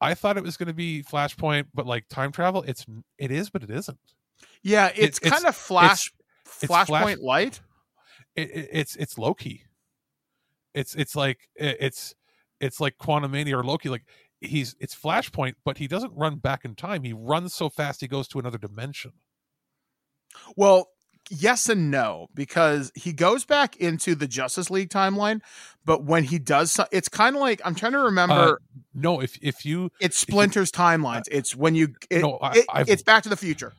I thought it was going to be Flashpoint, but like time travel. It's it is, but it isn't. Yeah, it's, It- kind of flash, it's flashpoint Flash- light. It, it, it's it's Loki. It's it's like it's it's like Quantumania or Loki. Like he's it's Flashpoint, but he doesn't run back in time. He runs so fast he goes to another dimension. Well, yes and no, because he goes back into the Justice League timeline, but when he does, so- it's kind of like I'm trying to remember. Uh, no, if if you it splinters timelines. It's when you. It, No, I- it- it's Back to the Future.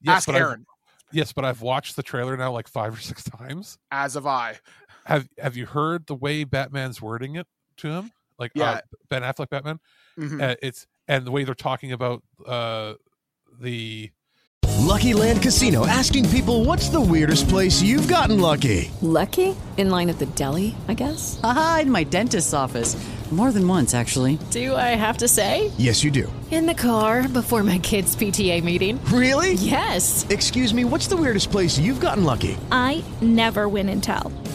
Yes, Ask but I've- Aaron. Yes, but I've watched the trailer now like five or six (laughs) times. As have I. Have Have you heard the way Batman's wording it to him? Like Yeah. uh, Ben Affleck Batman. Mhm. Uh, it's and the way they're talking about uh, the Lucky Land Casino asking people what's the weirdest place you've gotten lucky? Lucky? In line at the deli, I guess? Aha, in my dentist's office. More than once, actually. Do I have to say? Yes, you do. In the car before my kids' PTA meeting. Really? Yes. Excuse me, what's the weirdest place you've gotten lucky? I never win and tell.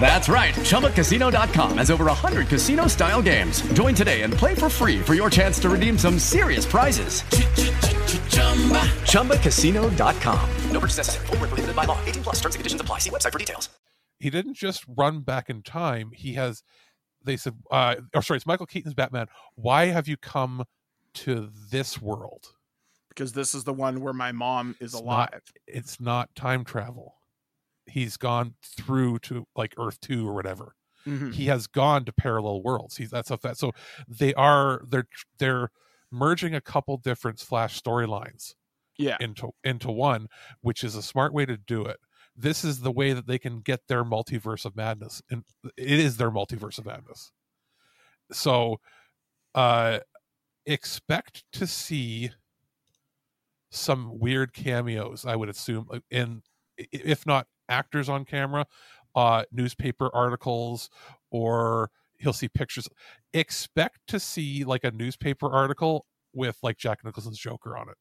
That's right. ChumbaCasino.com has over 100 casino style games. Join today and play for free for your chance to redeem some serious prizes. ChumbaCasino.com. No purchase necessary. Void where prohibited by law. 18 plus. Terms and conditions apply. See website for details. he didn't just run back in time. He has. They said, uh, or sorry, it's Michael Keaton's Batman. Why have you come to this world? Because this is the one where my mom is It's alive. not- it's not time travel. He's gone through to like Earth two or whatever. Mhm. He has gone to parallel worlds. He's that's a that. So they are they're they're merging a couple different Flash storylines Yeah. into into one, which is a smart way to do it. This is the way that they can get their multiverse of madness, and it is their multiverse of madness. So, uh, expect to see some weird cameos. I would assume, in if not actors on camera, uh, newspaper articles, or he'll see pictures. Expect to see like a newspaper article with like Jack Nicholson's Joker on it.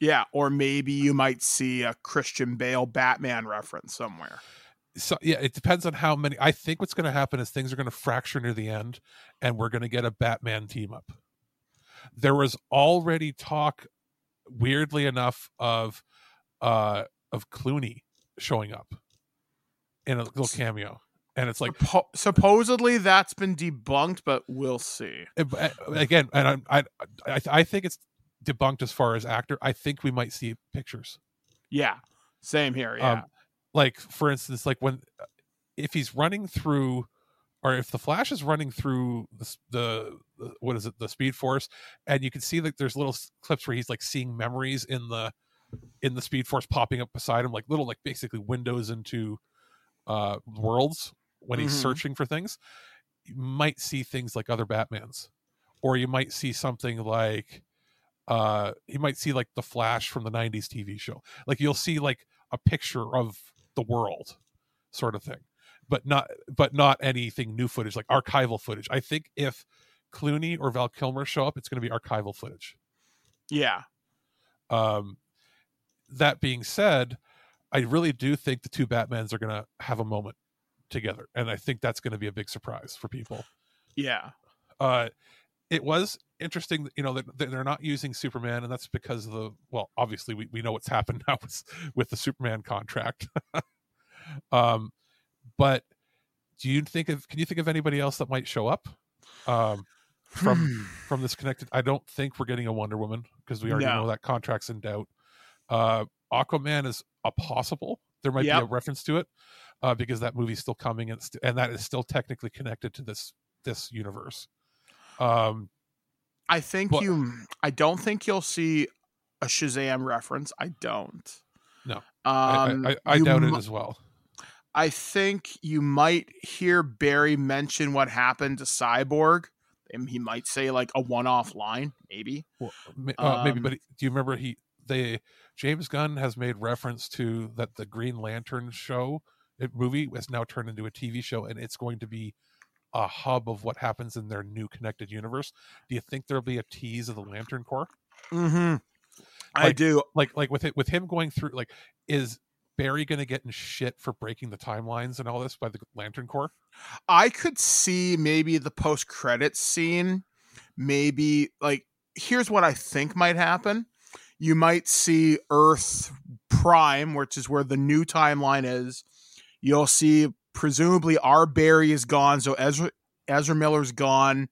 Yeah. Or maybe you might see a Christian Bale Batman reference somewhere. so yeah it depends on how many i think what's going to happen is things are going to fracture near the end and we're going to get a batman team up there was already talk weirdly enough of uh of clooney showing up in a little cameo and it's like Po- supposedly that's been debunked, but we'll see. uh, but, uh, again and i i i think it's debunked as far as actor i think we might see pictures Yeah. Same here. Yeah. Um, like for instance, like when if he's running through, or if the Flash is running through the, the, the what is it, the Speed Force, and you can see that there's little clips where he's like seeing memories in the in the Speed Force popping up beside him, like little like basically windows into uh worlds when he's Mhm. searching for things. You might see things like other Batmans, or you might see something like uh you might see like the flash from the 90s tv show like you'll see like a picture of the world sort of thing but not but not anything new footage like archival footage i think if clooney or val kilmer show up it's going to be archival footage yeah. um that being said i really do think the two batmans are going to have a moment together and i think that's going to be a big surprise for people Yeah. uh it was interesting you know that they're not using superman and that's because of the well obviously we, we know what's (laughs) happened now with, with the superman contract (laughs) um but do you think of can you think of anybody else that might show up um from (sighs) from this connected i don't think we're getting a wonder woman because we already No. know that contract's in doubt uh aquaman is a possible there might be a reference to it uh because that movie's still coming and, st- and that is still technically connected to this this universe um I think But- you. I don't think you'll see a Shazam reference. I don't. no I- Um, I, I, I doubt mi- it as well I think you might hear Barry mention what happened to Cyborg. And he might say like a one-off line, maybe. Well, uh, maybe, Um, but do you remember he they James Gunn has made reference to that the Green Lantern show it, movie has now turned into a TV show, and it's going to be a hub of what happens in their new connected universe. Do you think there'll be a tease of the Lantern Corps? Mm-hmm. I do. Like like with it with him going through like is Barry going to get in shit for breaking the timelines and all this by the Lantern Corps? I could see maybe the post credits scene. Maybe like here's what I think might happen. You might see Earth Prime, which is where the new timeline is. You'll see presumably our Barry is gone, so Ezra Ezra Miller's gone.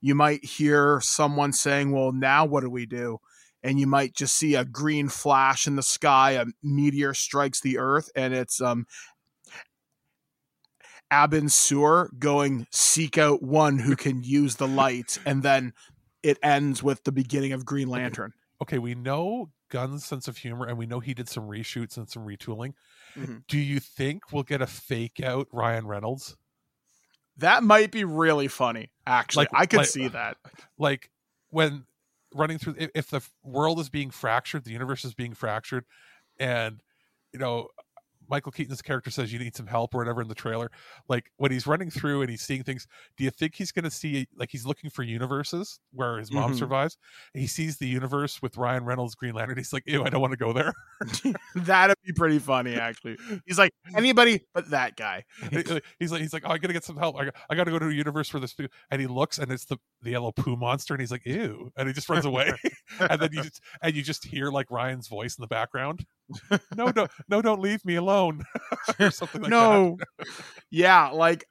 You might hear someone saying, "Well, now what do we do?" And you might just see a green flash in the sky. A meteor strikes the Earth, and it's um Abin Sur going seek out one who can use the light, and then it ends with the beginning of Green Lantern. Okay, we know Gunn's sense of humor, and we know he did some reshoots and some retooling. Mhm. Do you think we'll get a fake out Ryan Reynolds? That might be really funny. Actually, Like- I could like- see that. Like when running through, if the world is being fractured, the universe is being fractured, and you know. Michael Keaton's character says you need some help or whatever in the trailer. Like when he's running through and he's seeing things, do you think he's going to see like he's looking for universes where his mom Mhm. survives? He sees the universe with Ryan Reynolds, Green Lantern. He's like, "Ew, I don't want to go there." (laughs) That'd be pretty funny, actually. He's like (laughs) anybody but that guy. (laughs) he's like, he's like, oh, I gotta get some help. I, got, I gotta go to a universe where this, and he looks, and it's the the yellow poo monster, and he's like, ew, and he just runs away, and then you just and you just hear like Ryan's voice in the background. (laughs) No, don't, no, don't leave me alone, (laughs) or something like no. yeah, like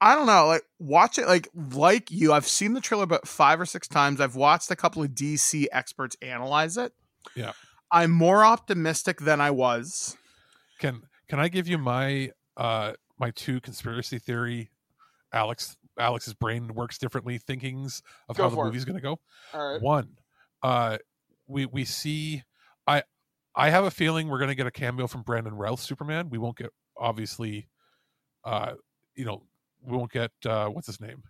I don't know, like watch it like like you. I've seen the trailer about five or six times. I've watched a couple of DC experts analyze it. Yeah. I'm more optimistic than I was. Can can I give you my uh my two conspiracy theory, Alex Alex's brain works differently thinkings of Go how the for it. movie's gonna go. All right. One, uh, we we see. I I have a feeling we're gonna get a cameo from Brandon Routh Superman. We won't get obviously, uh, you know, we won't get uh, what's his name.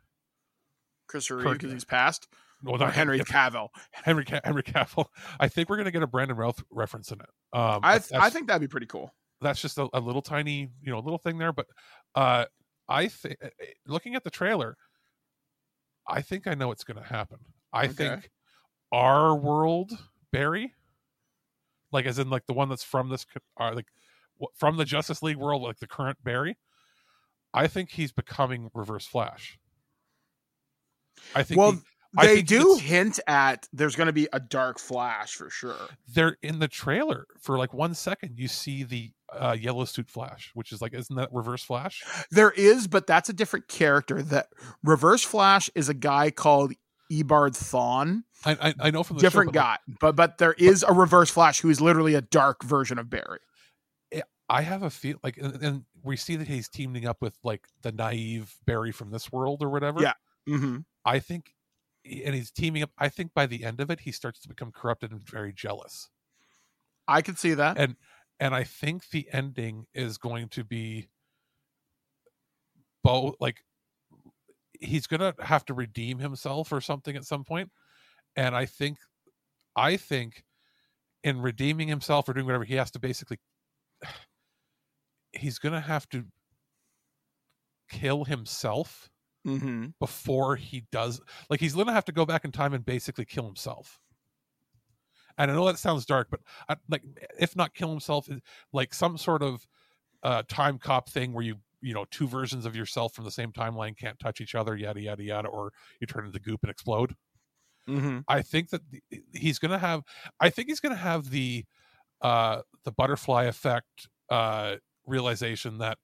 Chris Reeve because he's passed. Well, not Henry Cavill. (laughs) Henry Henry Cavill. I think we're gonna get a Brandon Routh reference in it. Um, I I think that'd be pretty cool. that's just a, a little tiny you know little thing there but uh i think looking at the trailer i think i know what's going to happen i Okay. think our world barry like as in like the one that's from this uh, like from the justice league world like the current barry i think he's becoming reverse flash i think Well, he- I they think do hint at there's going to be a dark flash for sure. they're in the trailer for like one second you see the uh yellow suit flash which is like isn't that reverse flash There is, but that's a different character. That Reverse Flash is a guy called Eobard Thawne. I, I, I know from the show, different but, like, guy, but but there is a Reverse Flash who is literally a dark version of Barry. I have a feel like, and, and we see that he's teaming up with like the naive Barry from this world or whatever. Yeah. Mm-hmm. I think, and he's teaming up. I think by the end of it, he starts to become corrupted and very jealous. I could see that. And and I think the ending is going to be both like he's gonna have to redeem himself or something at some point. And I think, I think, in redeeming himself or doing whatever, he has to basically (sighs) he's gonna have to kill himself Mm-hmm. before he does like he's gonna have to go back in time and basically kill himself and i know that sounds dark but I, like if not kill himself like some sort of uh time cop thing where you you know two versions of yourself from the same timeline can't touch each other yada yada yada or you turn into goop and explode Mm-hmm. I think that he's going to have. I think he's going to have the uh, the butterfly effect uh, realization that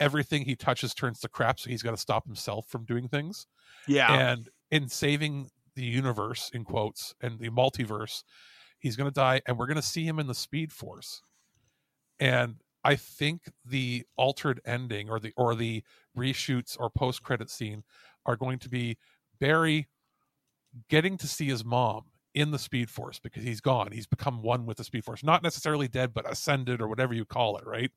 everything he touches turns to crap, so he's got to stop himself from doing things. Yeah. and in saving the universe in quotes and the multiverse, he's going to die, and we're going to see him in the Speed Force. And I think the altered ending or the or the reshoots or post credit scene are going to be Barry getting to see his mom in the speed force because he's gone. He's become one with the speed force. Not necessarily dead but ascended or whatever you call it right?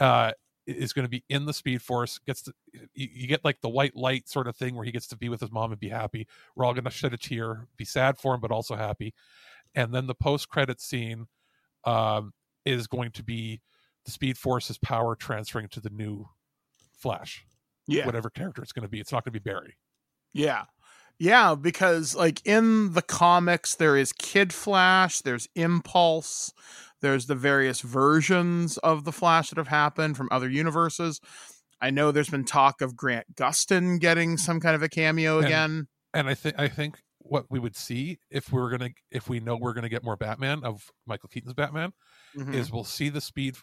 Uh is going to be in the speed force gets to you, you get like the white light sort of thing where he gets to be with his mom and be happy. We're all going to shed a tear be sad for him but also happy. And then the post credit scene um is going to be the speed force's power transferring to the new flash Yeah. whatever character it's going to be it's not going to be barry Yeah. Yeah, because like in the comics there is Kid Flash, there's Impulse, there's the various versions of the Flash that have happened from other universes. I know there's been talk of Grant Gustin getting some kind of a cameo And- again. and I think I think what we would see if we were gonna if we know we're gonna get more Batman of Michael Keaton's Batman Mhm. is we'll see the speed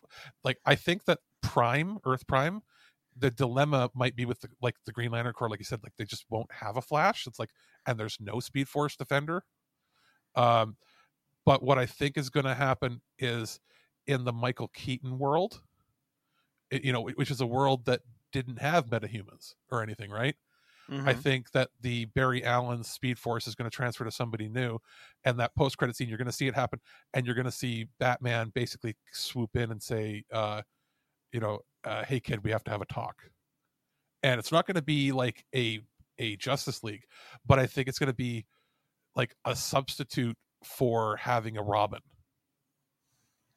like I think that Prime Earth Prime the dilemma might be with the, like the Green Lantern Corps, like you said, like they just won't have a Flash. It's like, and there's no Speed Force defender. Um, but what I think is going to happen is in the Michael Keaton world, it- you know, which is a world that didn't have metahumans or anything, right? I Mhm. think that the Barry Allen Speed Force is going to transfer to somebody new, and that post credit scene, you're going to see it happen, and you're going to see Batman basically swoop in and say, uh, you know, uh, "Hey kid, we have to have a talk," and it's not going to be like a a Justice League, but I think it's going to be like a substitute for having a Robin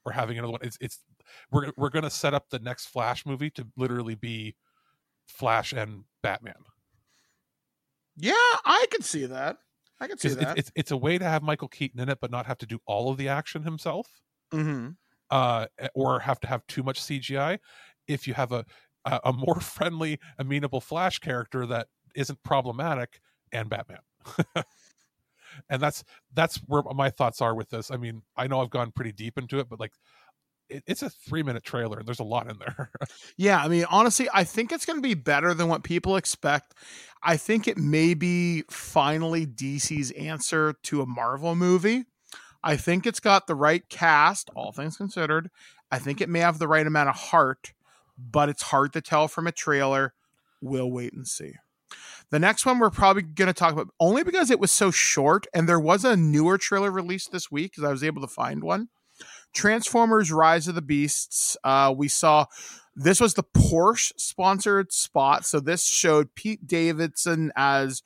or having another one. It's it's we're we're going to set up the next Flash movie to literally be Flash and Batman. Yeah, I could see that. I could see It's, that. it's it's a way to have Michael Keaton in it, but not have to do all of the action himself, hmm uh, or have to have too much CGI. If you have a a, a more (laughs) friendly, amenable Flash character that isn't problematic, and Batman, (laughs) and that's that's where my thoughts are with this. I mean, I know I've gone pretty deep into it, but like, it, it's a three minute trailer, and there's a lot in there. (laughs) Yeah, I mean, honestly, I think it's going to be better than what people expect. I think it may be finally DC's answer to a Marvel movie. I think it's got the right cast, all things considered. I think it may have the right amount of heart, but it's hard to tell from a trailer. We'll wait and see. The next one we're probably going to talk about only because it was so short and there was a newer trailer released this week because I was able to find one. Transformers Rise of the Beasts. Uh, we saw this was the Porsche sponsored spot. So this showed Pete Davidson as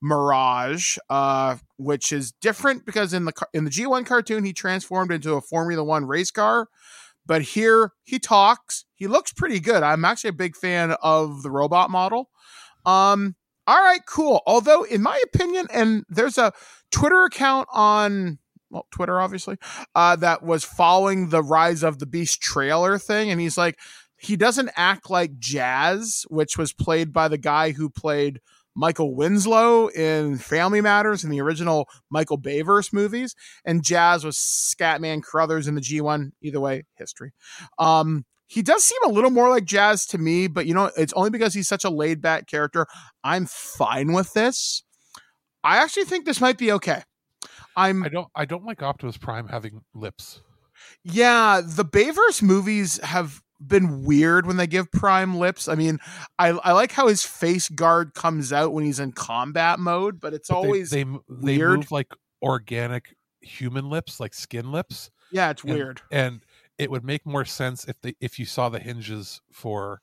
Mirage, uh, which is different because in the in the G1 cartoon he transformed into a Formula One race car, but here he talks. He looks pretty good. I'm actually a big fan of the robot model. Um, all right, cool. Although, in my opinion, and there's a Twitter account on well, Twitter, obviously, uh, that was following the Rise of the Beast trailer thing, and he's like, he doesn't act like Jazz, which was played by the guy who played Michael Winslow in Family Matters in the original Michael Bayverse movies, and Jazz was Scatman Crothers in the G1. Either way, history. Um, he does seem a little more like Jazz to me, but you know, it's only because he's such a laid back character. I'm fine with this. I actually think this might be okay. I'm I don't I don't like Optimus Prime having lips. yeah, the Bayverse movies have been weird when they give Prime lips. I mean, I, I like how his face guard comes out when he's in combat mode, but it's But always they they weird. move like organic human lips, like skin lips. yeah, it's and- weird. And it would make more sense if they if you saw the hinges for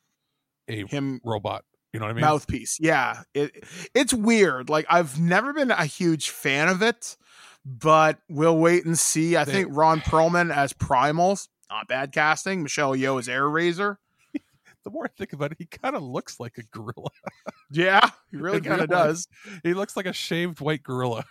a Him robot. You know what I mean? mouthpiece. Yeah, it it's weird. Like I've never been a huge fan of it, but we'll wait and see. I think Ron Perlman as Primals, not bad casting. Michelle Yeoh as Airazor. (laughs) The more I think about it, he kind of looks like a gorilla. (laughs) Yeah, he really (laughs) kind of life. does. He looks like a shaved white gorilla.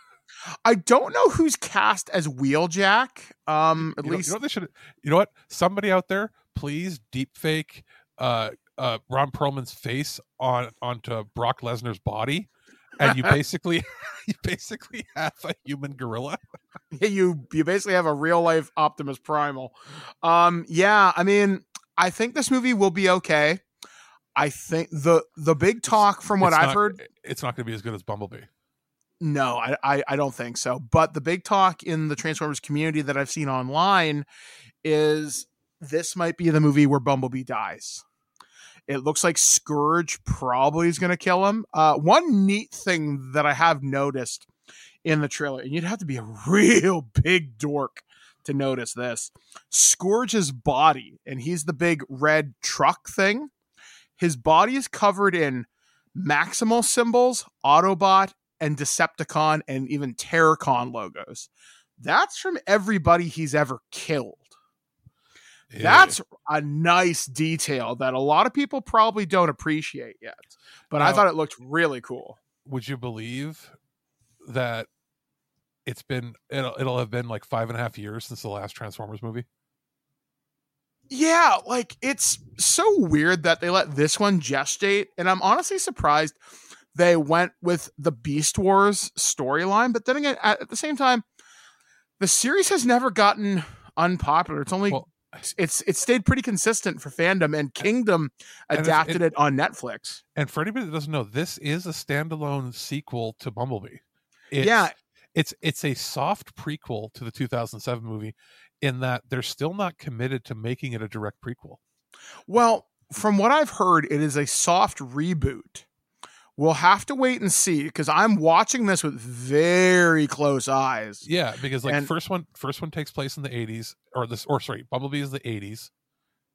I don't know who's cast as Wheeljack. Um, at you know, least you know what they should. You know what? Somebody out there, please deep fake uh, uh, Ron Perlman's face on onto Brock Lesnar's body, and you (laughs) basically (laughs) you basically have a human gorilla. Yeah, you you basically have a real life Optimus Primal. Um, yeah, I mean, I think this movie will be okay. I think the the big talk from what It's I've not- heard, it's not going to be as good as Bumblebee. no, I, I I don't think so. But the big talk in the Transformers community that I've seen online is this might be the movie where Bumblebee dies. It looks like Scourge probably is going to kill him. Uh, one neat thing that I have noticed in the trailer, and you'd have to be a (laughs) real big dork to notice this Scourge's body, and he's the big red truck thing. His body is covered in Maximal symbols, Autobot, and Decepticon, and even Terrorcon logos. That's from everybody he's ever killed. That's a nice detail that a lot of people probably don't appreciate yet. But I thought it looked really cool. Would you believe that it's been it'll, it'll have been like five and a half years since the last Transformers movie? Yeah, like it's so weird that they let this one gestate, and I'm honestly surprised they went with the Beast Wars storyline. But then again, at, at the same time, the series has never gotten unpopular. It's only it's it stayed pretty consistent for fandom, and Kingdom And adapted it- it on Netflix. And for anybody that doesn't know, this is a standalone sequel to Bumblebee. It's, Yeah. it's it's a soft prequel to the 2007 movie, in that they're still not committed to making it a direct prequel. Well, from what I've heard, it is a soft reboot. We'll have to wait and see because I'm watching this with very close eyes. Yeah, because like And- first one first one takes place in the 80s, or this or sorry, Bumblebee is the 80s,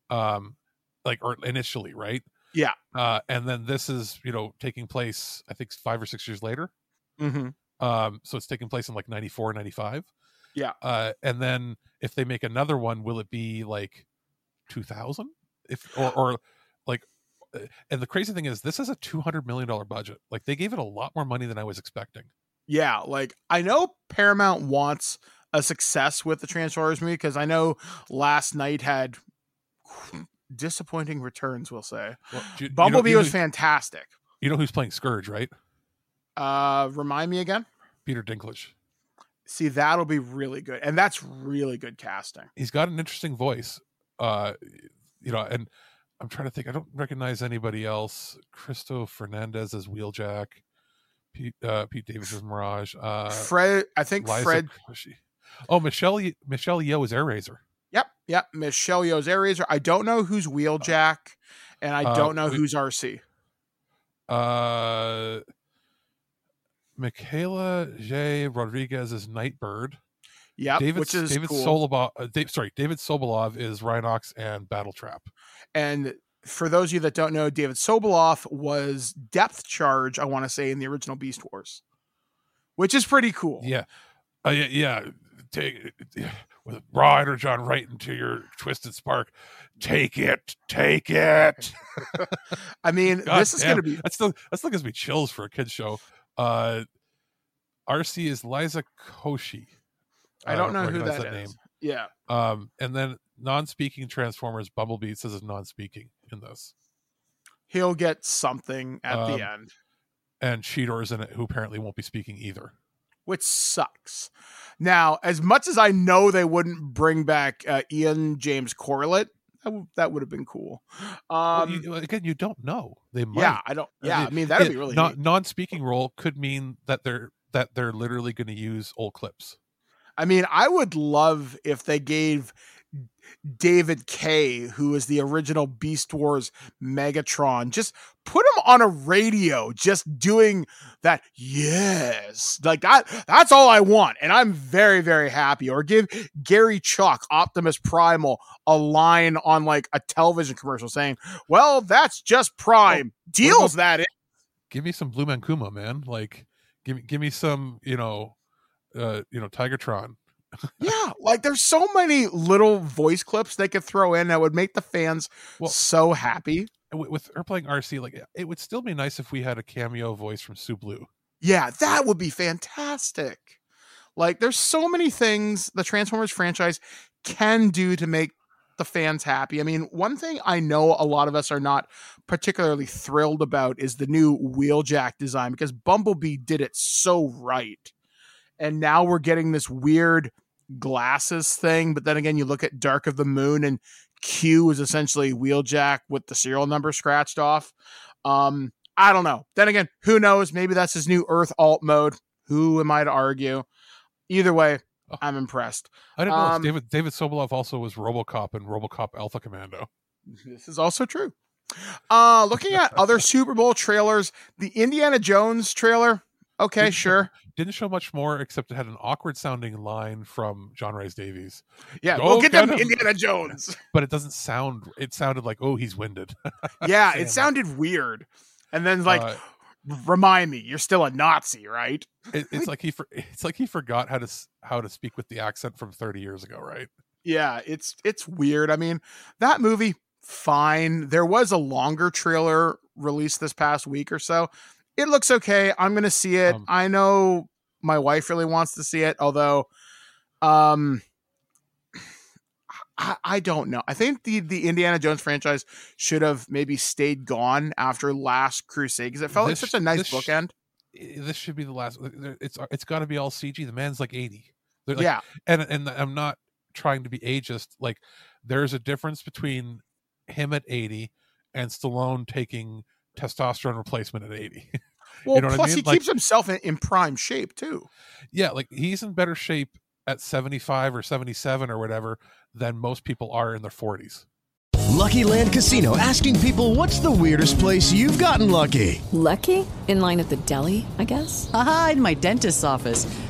um, like or initially, right? Yeah. Uh, and then this is you know taking place I think five or six years later. Mm-hmm. Um, so it's taking place in like 94, 95. Yeah. Uh, and then if they make another one, will it be like 2000? If or or and the crazy thing is, this is a 200 million dollar budget. Like they gave it a lot more money than I was expecting. Yeah, like I know Paramount wants a success with the Transformers movie because I know Last Knight had (sniffs) disappointing returns. We'll say Well, you- you Bumblebee you know was fantastic. You know who's playing Scourge, right? Uh, remind me again. Peter Dinklage. See, that'll be really good, and that's really good casting. He's got an interesting voice. Uh, you know, and I'm trying to think. I don't recognize anybody else. Cristo Fernandez as Wheeljack. Pete uh, Pete Davis as Mirage. Uh, Fred, I think Liza Fred. Koshy. Oh, Michelle Michelle Yeoh is Airazor. Yep, yep. Michelle Yeoh's Airazor. I don't know who's Wheeljack, and I Uh, don't know we- who's Arcee. Uh, Michaela J. Rodriguez is Nightbird. Yep, David, which is David cool. Sobolov. Uh, Dave, sorry, David Sobolov is Rhinox and Battletrap. And for those of you that don't know, David Sobolov was depth charge, I want to say, in the original Beast Wars, which is pretty cool. Yeah, uh, yeah, yeah. Take with raw on right into your twisted spark. Take it, take it. (laughs) I mean, God this is going to be. That's still that still gives me chills for a kids show. Uh, Arcee is Liza Koshy. I don't know who recognize that is. Yeah. Um, and then non-speaking Transformers Bumblebee it says is non-speaking in this, He'll get something at Um, the end, and Cheetor's in it, who apparently won't be speaking either. which sucks. Now, as much as I know they wouldn't bring back uh, Ian James Corlett, that, w- that would have been cool. Well, Um, you- again, you don't know. They might. yeah, I don't. Yeah, I mean that'd be really non- neat. non-speaking role could mean that they're that they're literally going to use old clips. I mean, I would love if they gave David Kaye, who is the original Beast Wars Megatron, just put him on a radio, just doing that. Yes, like that. That's all I want, and I'm very, very happy. Or give Garry Chalk, Optimus Primal, a line on like a television commercial saying, "Well, that's just Prime." Deals that in. Give me some Blue Man Kuma, man. Like, give me give me some, you know, uh, you know, Tigertron. (laughs) Yeah, like there's so many little voice clips they could throw in that would make the fans so happy. With, with her playing Arcee, like it would still be nice if we had a cameo voice from Sue Blu. Yeah, that would be fantastic. Like there's so many things the Transformers franchise can do to make the fans happy. I mean, one thing I know a lot of us are not particularly thrilled about is the new wheeljack design because Bumblebee did it so right. And now we're getting this weird glasses thing, but then again you look at Dark of the Moon and Q is essentially wheeljack with the serial number scratched off. Um I don't know. Then again, who knows? Maybe that's his new Earth alt mode. Who am I to argue? Either way, I'm impressed. I didn't know. Um, David David Sobolov also was RoboCop and RoboCop Alpha Commando. This is also true. Uh looking at other (laughs) Super Bowl trailers, the Indiana Jones trailer. Okay, Didn't show- sure. Didn't show much more except it had an awkward sounding line from John Rhys-Davies. Yeah, Go we'll get them him. Indiana Jones. (laughs) But it doesn't sound. It sounded like oh he's winded. (laughs) yeah, it that. sounded weird. And then like Uh, remind me, you're still a Nazi, right? It, it's (laughs) like he for, it's like he forgot how to how to speak with the accent from 30 years ago, right? Yeah, it's it's weird. I mean, that movie fine. There was a longer trailer released this past week or so. It looks okay. I'm going to see it. Um, I know my wife really wants to see it, although um I, I don't know. I think the the Indiana Jones franchise should have maybe stayed gone after Last Crusade because it felt This- like such a nice this bookend. I- This should be the last. It's it's got to be all CG. The man's like 80. Like- Yeah. and and I'm not trying to be ageist. Like there's a difference between him at 80 and Stallone taking testosterone replacement at 80. (laughs) Well, you know plus what I mean? he keeps himself in, in prime shape too. Yeah, like he's in better shape at 75 or 77 or whatever than most people are in their 40s. Lucky Land Casino asking people what's the weirdest place you've gotten lucky? Lucky? In line at the deli, I guess? Aha, in my dentist's office.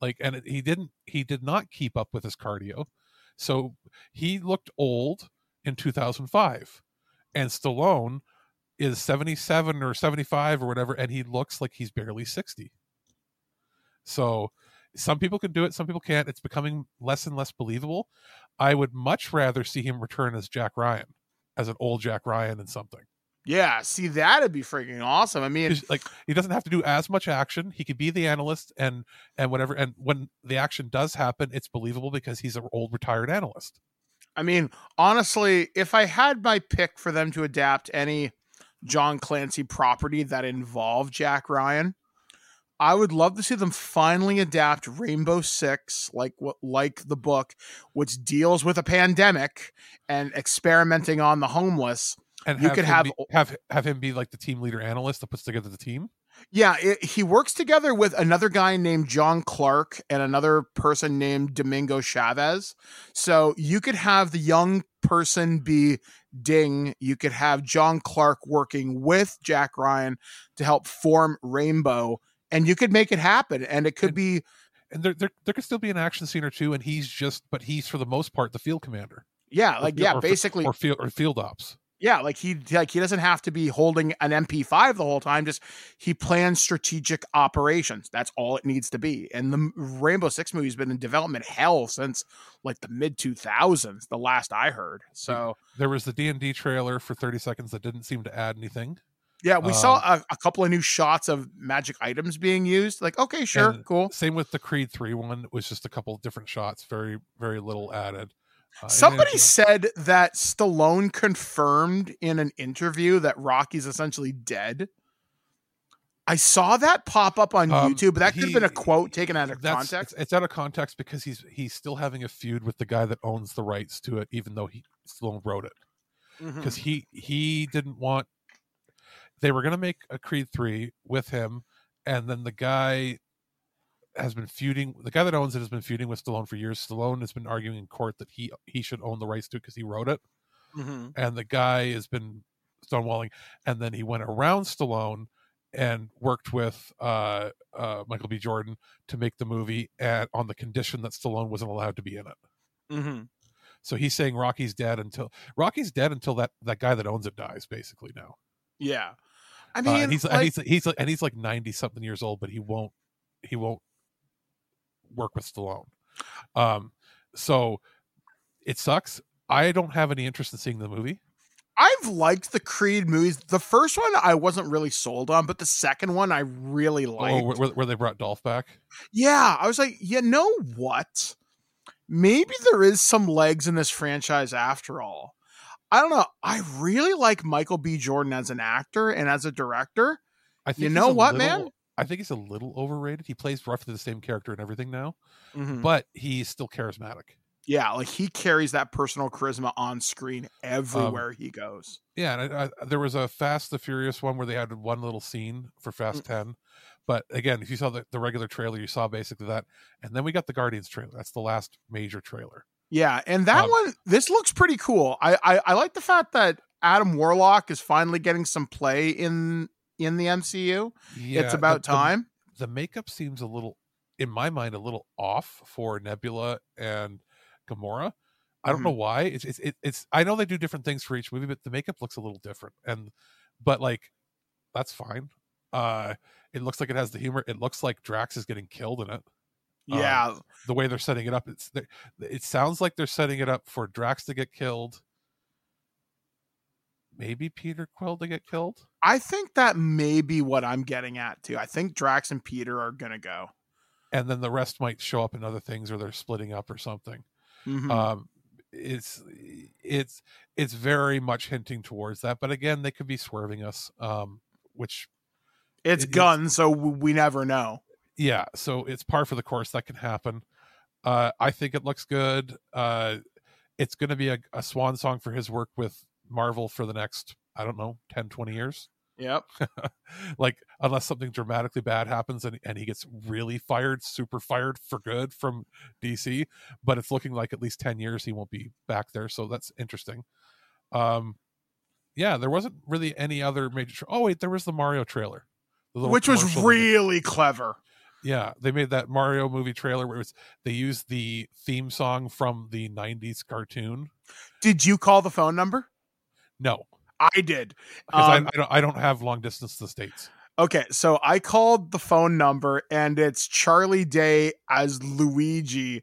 Like and he didn't he did not keep up with his cardio. So he looked old in 2005 and Stallone is 77 or 75 or whatever and he looks like he's barely 60. So some people can do it, some people can't. It's becoming less and less believable. I would much rather see him return as Jack Ryan, as an old Jack Ryan and something. Yeah, see that'd be freaking awesome. I mean, He's- like he doesn't have to do as much action. He could be the analyst and and whatever. And when the action does happen, it's believable because he's an old retired analyst. I mean, honestly, if I had my pick for them to adapt any John Clancy property that involved Jack Ryan, I would love to see them finally adapt Rainbow Six, like what like the book, which deals with a pandemic and experimenting on the homeless. And you could have be, have have him be like the team leader analyst that puts together the team. Yeah, it, he works together with another guy named John Clark and another person named Domingo Chavez. So you could have the young person be Ding. You could have John Clark working with Jack Ryan to help form Rainbow, and you could make it happen. And it could be And there, there there could still be an action scene or two, and he's just, but he's for the most part the field commander. yeah, like yeah, or basically or field or field ops. Yeah, like he like he doesn't have to be holding an MP5 the whole time. Just he plans strategic operations. That's all it needs to be. And the Rainbow Six movie's been in development hell since like the mid 2000s. The last I heard. So There was the D and D trailer for thirty seconds that didn't seem to add anything. yeah, we saw Um, a, a couple of new shots of magic items being used. Like okay, sure, cool. Same with the Creed three one. It was just a couple of different shots, very very little added. Uh, Somebody said that Stallone confirmed in an interview that Rocky's essentially dead. I saw that pop up on Um, YouTube, but that could have been a quote taken out of context. It's, out of context because he's he's still having a feud with the guy that owns the rights to it, even though he still wrote it. Because he he didn't want. They were going to make a Creed three with him, and then the guy has been feuding. The guy that owns it has been feuding with Stallone for years. Stallone has been arguing in court that he he should own the rights to it because he wrote it, Mhm. and the guy has been stonewalling. And then he went around Stallone and worked with uh, uh, Michael B. Jordan to make the movie at, on the condition that Stallone wasn't allowed to be in it. Mm-hmm. So he's saying Rocky's dead until Rocky's dead until that that guy that owns it dies, basically now. Yeah, I Uh, mean, and he's and like- he's he's and he's like ninety something years old, but he won't he won't work with Stallone. Um, so it sucks. I don't have any interest in seeing the movie. I've liked the Creed movies. The first one I wasn't really sold on, but the second one I really liked. Oh, where, where they brought Dolph back. Yeah, I was like, you know what? Maybe there is some legs in this franchise after all. I don't know. I really like Michael B. Jordan as an actor and as a director. I think you know what, little- man? I think he's a little overrated. He plays roughly the same character and everything now, Mhm. but he's still charismatic. Yeah, like he carries that personal charisma on screen Um, everywhere he goes. Yeah, and I, I, there was a Fast the Furious one where they had one little scene for. Fast Ten, but again, if you saw the, the regular trailer, you saw basically that, and then we got the Guardians trailer. That's the last major trailer. Yeah, and that Um, one, this looks pretty cool. I, I I like the fact that Adam Warlock is finally getting some play in in the MCU. Yeah, it's about the- the- time. The, makeup seems a little, in my mind, a little off for Nebula and Gamora. I don't know Mhm. why. It's it's it's. I know they do different things for each movie, but the makeup looks a little different. And but like, that's fine. Uh, it looks like it has the humor. It looks like Drax is getting killed in it. Um, Yeah. the way they're setting it up, it's it sounds like they're setting it up for Drax to get killed. Maybe Peter Quill to get killed. I think that may be what I'm getting at too. I think Drax and Peter are gonna go. and then the rest might show up in other things or they're splitting up or something Mhm. um it's it's it's very much hinting towards that but again they could be swerving us um which It's it- guns, so we never know. yeah so it's par for the course that can happen uh i think it looks good uh it's going to be a, a swan song for his work with marvel for the next i don't know 10 20 years Yep. (laughs) like unless something dramatically bad happens and, and he gets really fired super fired for good from dc but it's looking like at least 10 years he won't be back there so that's interesting um yeah there wasn't really any other major tra- oh wait there was the mario trailer The Which was commercial they did. really clever. yeah they made that mario movie trailer where it was they used the theme song from the 90s cartoon Did you call the phone number? No I did. because Um, I, I don't i don't have long distance to the states Okay, so I called the phone number and it's Charlie Day as Luigi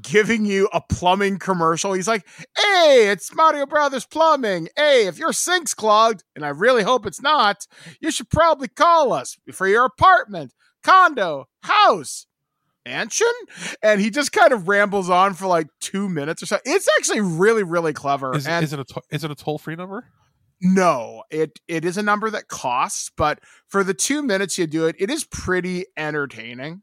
giving you a plumbing commercial. He's like, "Hey, it's Mario Brothers Plumbing. Hey, if your sink's clogged, and I really hope it's not, you should probably call us for your apartment, condo, house, mansion." And he just kind of rambles on for like 2 minutes or so. It's actually really really clever. is, and is it a to- is it a toll free number no, it it is a number that costs, but for the two minutes you do it, it is pretty entertaining.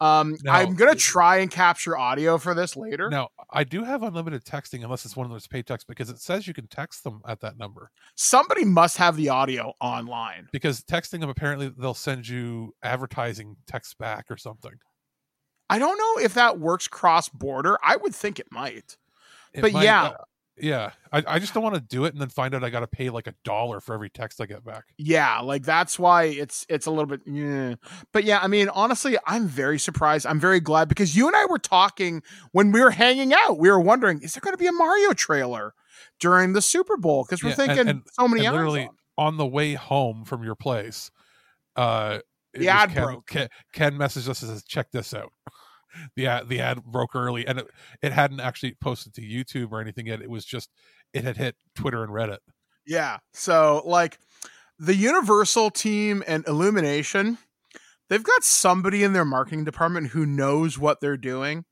Um, Now- I'm gonna try and capture audio for this later. Now, I do have unlimited texting unless it's one of those pay texts because it says you can text them at that number. Somebody must have the audio online. Because texting them, apparently, they'll send you advertising text back or something. I don't know if that works cross border. I would think it might. It but might- yeah, uh, yeah. I, I just don't want to do it and then find out I got to pay like a dollar for every text I get back. yeah, like that's why it's it's a little bit. Yeah. But yeah, I mean, honestly, I'm very surprised. I'm very glad because you and I were talking when we were hanging out. We were wondering, is there going to be a Mario trailer during the Super Bowl? Because we're Yeah, thinking and- so many and hours literally on the way home from your place, uh, The ad Ken, broke. Ken, Ken messaged us and says, "Check this out." (laughs) the ad the ad broke early, and it, it hadn't actually posted to YouTube or anything yet. It was just it had hit Twitter and Reddit. Yeah. So like the Universal team and Illumination, they've got somebody in their marketing department who knows what they're doing.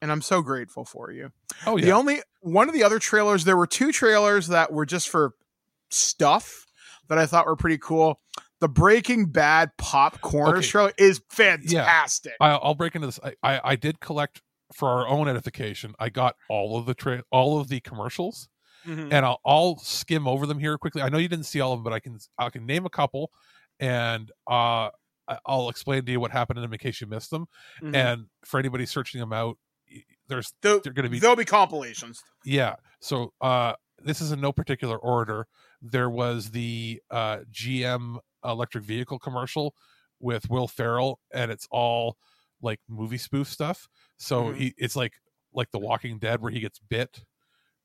And I'm so grateful for you. Oh yeah. The only one of the other trailers, there were two trailers that were just for stuff that I thought were pretty cool. The Breaking Bad popcorn Okay. trailer is fantastic. I, I'll break into this. I, I I did collect for our own edification. I got all of the tra- all of the commercials. Mhm. and I'll, I'll skim over them here quickly. I know you didn't see all of them, but I can I can name a couple, and uh, I'll explain to you what happened in them in case you missed them. Mhm. And for anybody searching them out, there's They'll- they're going to be There'll be compilations. yeah. So uh, this is in no particular order. There was the uh, GM electric vehicle commercial with Will Ferrell, and it's all like movie spoof stuff. So Mhm. he it's like like The Walking Dead where he gets bit.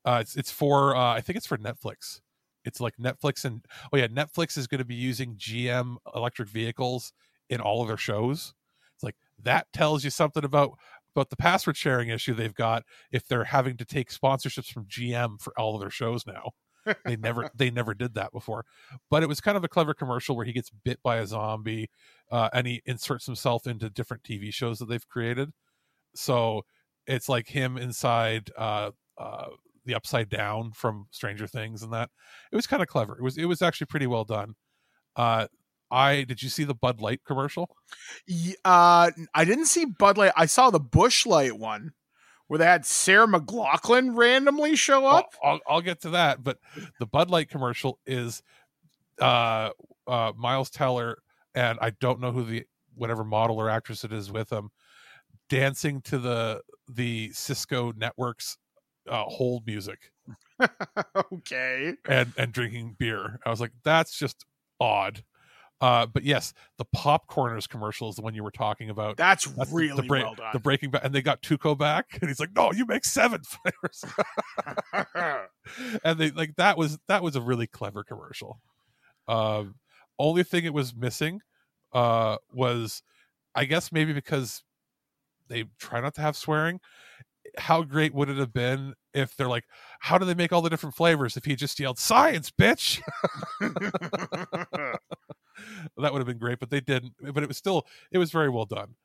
Uh, it's it's for uh, I think it's for Netflix. It's like Netflix and oh yeah, Netflix is going to be using GM electric vehicles in all of their shows. It's like that tells you something about about the password sharing issue they've got if they're having to take sponsorships from GM for all of their shows now. They never they never did that before. But it was kind of a clever commercial where he gets bit by a zombie uh, and he inserts himself into different TV shows that they've created. So it's like him inside uh, uh, the Upside Down from Stranger Things and that. It was kind of clever. It was it was actually pretty well done. Uh, I did you see the Bud Light commercial? Uh, I didn't see Bud Light. I saw the Busch Light one where they had Sarah McLachlan randomly show I'll, up. I'll, I'll get to that, but the Bud Light commercial is uh, uh, Miles Teller and I don't know who the whatever model or actress it is with him dancing to the the Cisco networks uh, hold music (laughs) okay. and and drinking beer. I was like, that's just odd. Uh, but yes, the PopCorners commercial is the one you were talking about. That's, the- really the, break, well done. The Breaking Bad, and they got Tuco back, and he's like, "No, you make seven (laughs) flavors." and they like that was that was a really clever commercial. Um, only thing it was missing uh, was, I guess maybe because they try not to have swearing. How great would it have been if they're like, "How do they make all the different flavors?" If he just yelled, "Science, bitch!" (laughs) that would have been great, but they didn't. But it was still, it was very well done.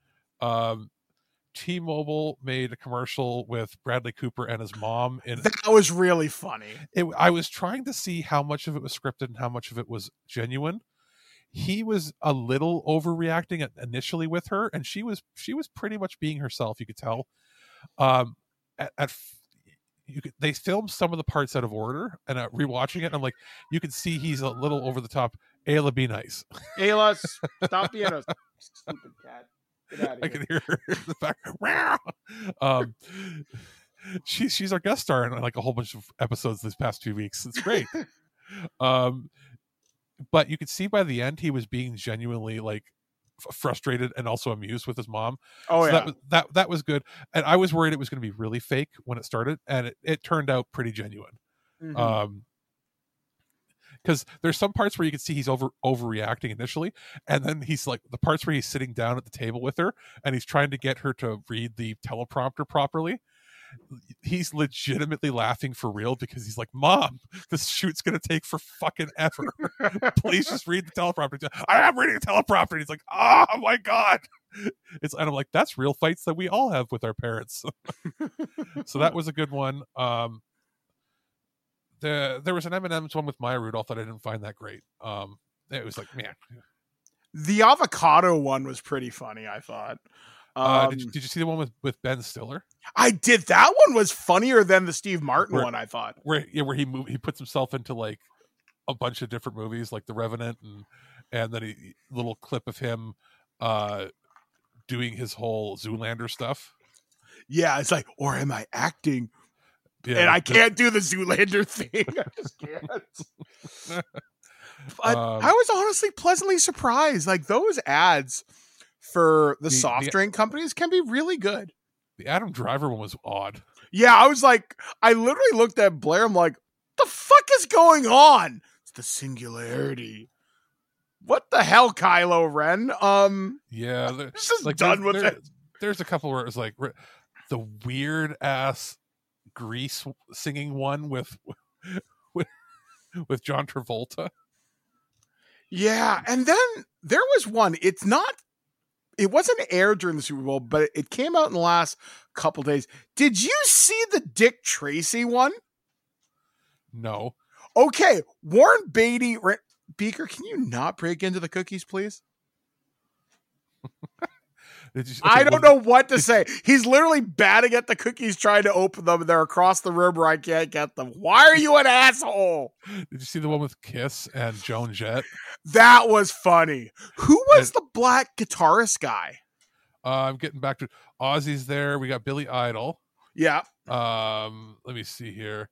Um, T-Mobile made a commercial with Bradley Cooper and his mom in That was really funny. it, I was trying to see how much of it was scripted and how much of it was genuine. He was a little overreacting initially with her, and she was she was pretty much being herself. You could tell. Um, at, at you could, they filmed some of the parts out of order, and uh, rewatching it, I'm like, you can see he's a little over the top. Ayla, be nice. Ayla, (laughs) stop being a stupid cat. Get out I can hear her in the back. Um, she's she's our guest star in like a whole bunch of episodes this past few weeks. It's great. (laughs) um, but you could see by the end he was being genuinely like f- frustrated and also amused with his mom. Oh, that yeah. was, that that was good. And I was worried it was going to be really fake when it started, and it, it turned out pretty genuine. Mhm. Um, because there's some parts where you can see he's over overreacting initially, and then he's like the parts where he's sitting down at the table with her and he's trying to get her to read the teleprompter properly. He's legitimately laughing for real because he's like, "Mom, this shoot's gonna take for fucking ever. (laughs) Please just read the teleprompter." I am reading the teleprompter. And he's like, "Oh my god!" It's and I'm like, "That's real fights that we all have with our parents." (laughs) so that was a good one. Um, the there was an M&M's one with Maya Rudolph that I didn't find that great. Um, it was like, man, The avocado one was pretty funny. I thought. Uh, Um, did, you, did you see the one with with Ben Stiller I did. That one was funnier than the Steve Martin Where- one. I thought. where yeah, where he move, he puts himself into like a bunch of different movies, like The Revenant, and and then a little clip of him uh doing his whole Zoolander stuff. Yeah, it's like, or am I acting? Yeah, and I can't do the Zoolander (laughs) thing. I just can't. (laughs) But Um, I was honestly pleasantly surprised. Like those ads for the, The- soft the- drink companies can be really good. The Adam Driver one was odd. Yeah, I was like, I literally looked at Blair. I'm like, the fuck is going on? It's the singularity. What the hell, Kylo Ren? Um, Yeah, (laughs) the- just like done with there- it. There's a couple where it was like the weird ass Grease singing one with (laughs) with with John Travolta. Yeah, and then there was one. It's not. It wasn't aired during the Super Bowl, but it came out in the last couple days. Did you see the Dick Tracy one? No, Okay, Warren Beatty. Beaker, can you not break into the cookies, please? (laughs) Did you- I don't know what to say. He's literally batting at the cookies, trying to open them. and They're across the room where I can't get them. Why are you an asshole? Did you see the one with Kiss and Joan Jett? That was funny. Who was the black guitarist guy? Uh, I'm getting back to Ozzy's there. We got Billy Idol. Yeah, Um, let me see here.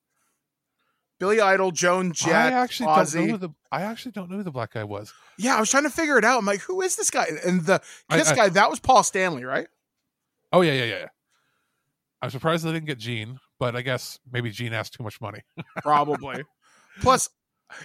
Billy Idol, Joan Jett, I actually don't Ozzy. know who the I actually don't know who the black guy was. Yeah, I was trying to figure it out. I'm like, who is this guy? And the Kiss I- guy, that was Paul Stanley, right? Oh yeah, yeah, yeah. yeah. I'm surprised they didn't get Gene, but I guess maybe Gene asked too much money. (laughs) Probably. Plus,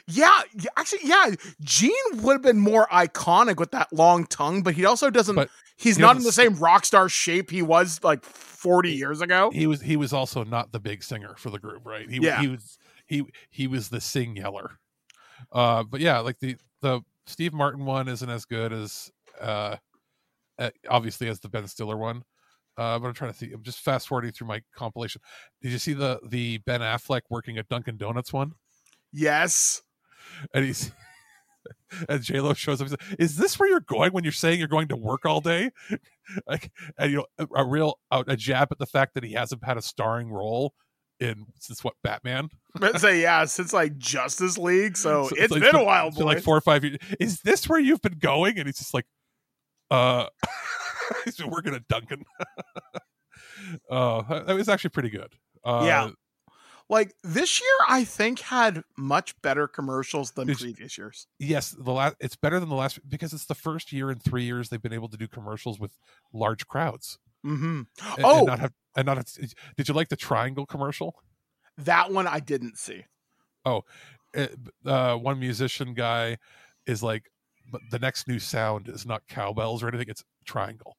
yeah, actually, yeah, Gene would have been more iconic with that long tongue, but he also doesn't. But he's he not in doesn't the same rock star shape he was like 40 years ago. he was he was also not the big singer for the group, right? He Yeah. he was he he was the sing yeller. Uh, but yeah, like the the Steve Martin one isn't as good as uh, obviously as the Ben Stiller one. Uh, but I'm trying to think. I'm just fast forwarding through my compilation. Did you see the the Ben Affleck working at Dunkin' Donuts one? Yes. And he's (laughs) and J Lo shows up. Like, Is this where you're going when you're saying you're going to work all day? (laughs) like, and you know, a, a real a, a jab at the fact that he hasn't had a starring role in since what Batman. (laughs) Say, yeah, since like Justice League. So, So it's like- been so- a while, so like four or five years. Is this where you've been going? And he's just like, uh, (laughs) he's been working at Dunkin'. (laughs) uh, that was actually pretty good. Uh, Yeah. like this year I think had much better commercials than previous years. Yes, the last it's better than the last because it's the first year in three years they've been able to do commercials with large crowds. Hmm and- Oh, and not have and not have, did you like the triangle commercial? that one I didn't see. Oh, it, uh, one musician guy is like, but the next new sound is not cowbells or anything; it's triangle,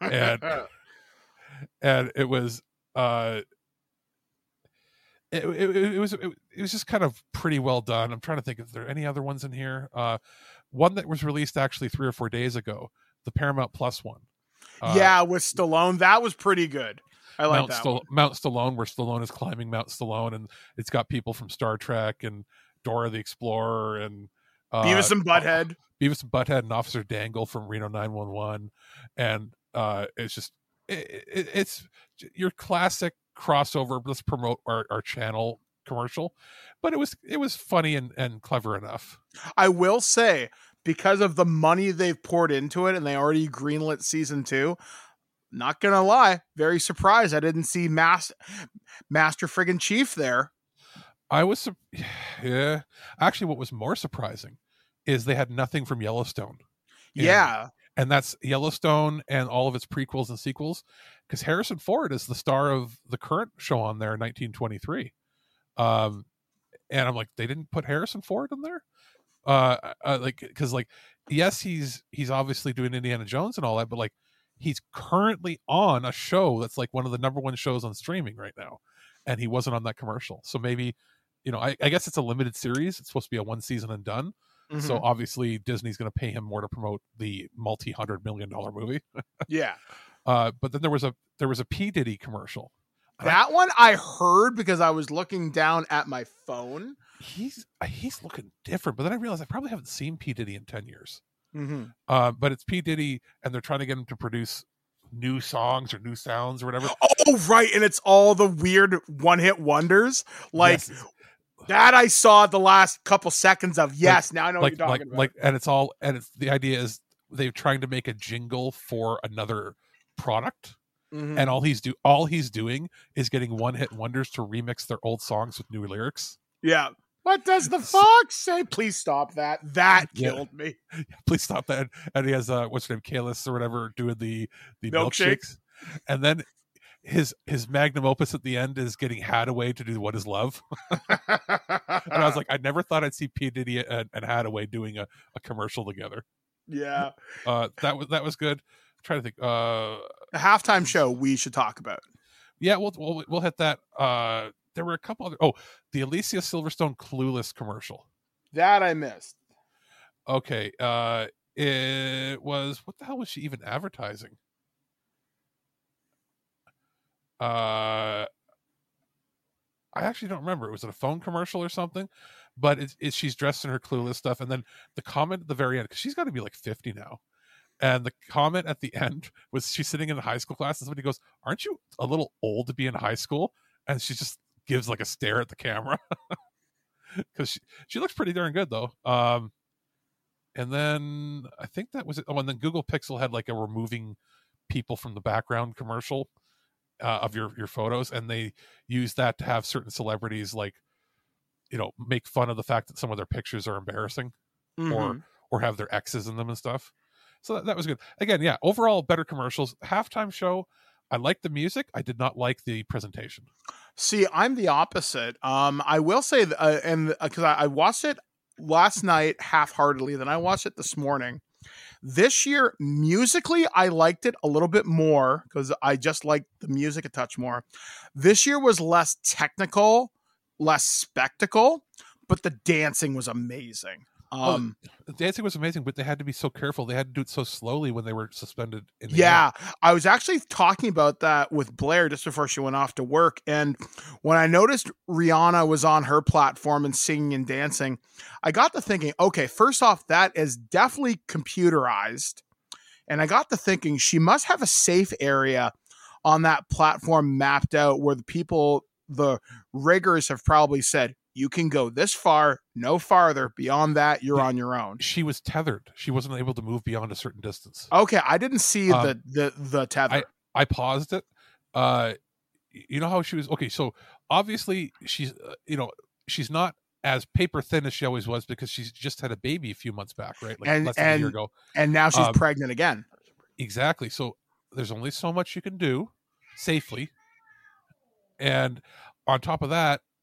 and (laughs) and it was uh, it, it, it was it, it was just kind of pretty well done. I'm trying to think if there are any other ones in here. Uh, one that was released actually three or four days ago, the Paramount Plus one. Uh, yeah, with Stallone, that was pretty good. I like Mount, that. Stall-. Mount Stallone, where Stallone is climbing Mount Stallone, and it's got people from Star Trek and Dora the Explorer and uh, Beavis and Butthead. Beavis and Butthead and Officer Dangle from Reno 911, and uh, it's just it, it, it's your classic crossover. Let's promote our, our channel commercial, but it was it was funny and, and clever enough. I will say because of the money they've poured into it and they already greenlit season two. Not gonna lie, very surprised I didn't see Mas- Master Friggin' Chief there. I was, (sighs) yeah. Actually, what was more surprising is they had nothing from Yellowstone. And- Yeah. and that's Yellowstone and all of its prequels and sequels, because Harrison Ford is the star of the current show on there, 1923. Um, and I'm like, they didn't put Harrison Ford in there, uh, uh like because like, yes, he's he's obviously doing Indiana Jones and all that, but like, he's currently on a show that's like one of the number one shows on streaming right now, and he wasn't on that commercial. So maybe, you know, I, I guess it's a limited series. It's supposed to be a one season and done. So Mhm. obviously Disney's going to pay him more to promote the multi hundred million dollar movie. Yeah. (laughs) uh, but then there was a there was a P Diddy commercial. That one I heard because I was looking down at my phone. He's he's looking different, but then I realized I probably haven't seen P Diddy in ten years. Mm-hmm. Uh, but it's P Diddy, and they're trying to get him to produce new songs or new sounds or whatever. Oh, right. And it's all the weird one hit wonders. Like Yes. that I saw the last couple seconds of. Yes, Like- now I know like, what you're like, about. Like, and it's all, and it's the idea is they're trying to make a jingle for another product. Mhm. And all he's do all he's doing is getting one hit wonders to remix their old songs with new lyrics. yeah. What does the fox say? Please stop that. That Yeah. killed me. (laughs) Please stop that. And he has uh what's her name, Kelis or whatever, doing the the Milkshakes. milkshakes. And then his his magnum opus at the end is getting Hadaway to do what is love. (laughs) and I was like, I never thought I'd see P Diddy and, and Hadaway doing a, a commercial together. Yeah. Uh, that was that was good. I'm trying to think. Uh, The halftime show we should talk about. yeah, we'll we'll, we'll hit that. Uh, there were a couple other. Oh, the Alicia Silverstone Clueless commercial. That I missed. Okay, uh, it was what the hell was she even advertising? Uh, I actually don't remember. Was it a phone commercial or something? But it's, it's she's dressed in her clueless stuff, and then the comment at the very end because she's got to be like fifty now, and the comment at the (laughs) end was she's sitting in a high school class, and somebody goes, "Aren't you a little old to be in high school?" And she's just gives like a stare at the camera (laughs) because she she looks pretty darn good though. Um, and then I think that was it. Oh, and then Google Pixel had like a removing people from the background commercial uh, of your your photos, and they use that to have certain celebrities like you know make fun of the fact that some of their pictures are embarrassing or Mhm. or have their exes in them and stuff. So that, that was good. Again, yeah, overall better commercials. Halftime show. I liked the music. I did not like the presentation. See, I'm the opposite. Um, I will say, uh, and because I, I watched it last night half-heartedly, then I watched it this morning. This year, musically, I liked it a little bit more because I just liked the music a touch more. This year was less technical, less spectacle, but the dancing was amazing. Um, oh, dancing was amazing, but they had to be so careful. They had to do it so slowly when they were suspended. In the Yeah, air. I was actually talking about that with Blair just before she went off to work. And when I noticed Rihanna was on her platform and singing and dancing, I got to thinking, okay, first off, that is definitely computerized. And I got to thinking she must have a safe area on that platform mapped out where the people, the riggers have probably said, you can go this far, no farther. Beyond that, you're on your own. She was tethered. She wasn't able to move beyond a certain distance. Okay, I didn't see Um, the the the tether. I I paused it. Uh, you know how she was okay so obviously she's uh, you know she's not as paper thin as she always was because she's just had a baby a few months back right like and less than a and, year ago and now she's Um, pregnant again. exactly so there's only so much you can do safely and on top of that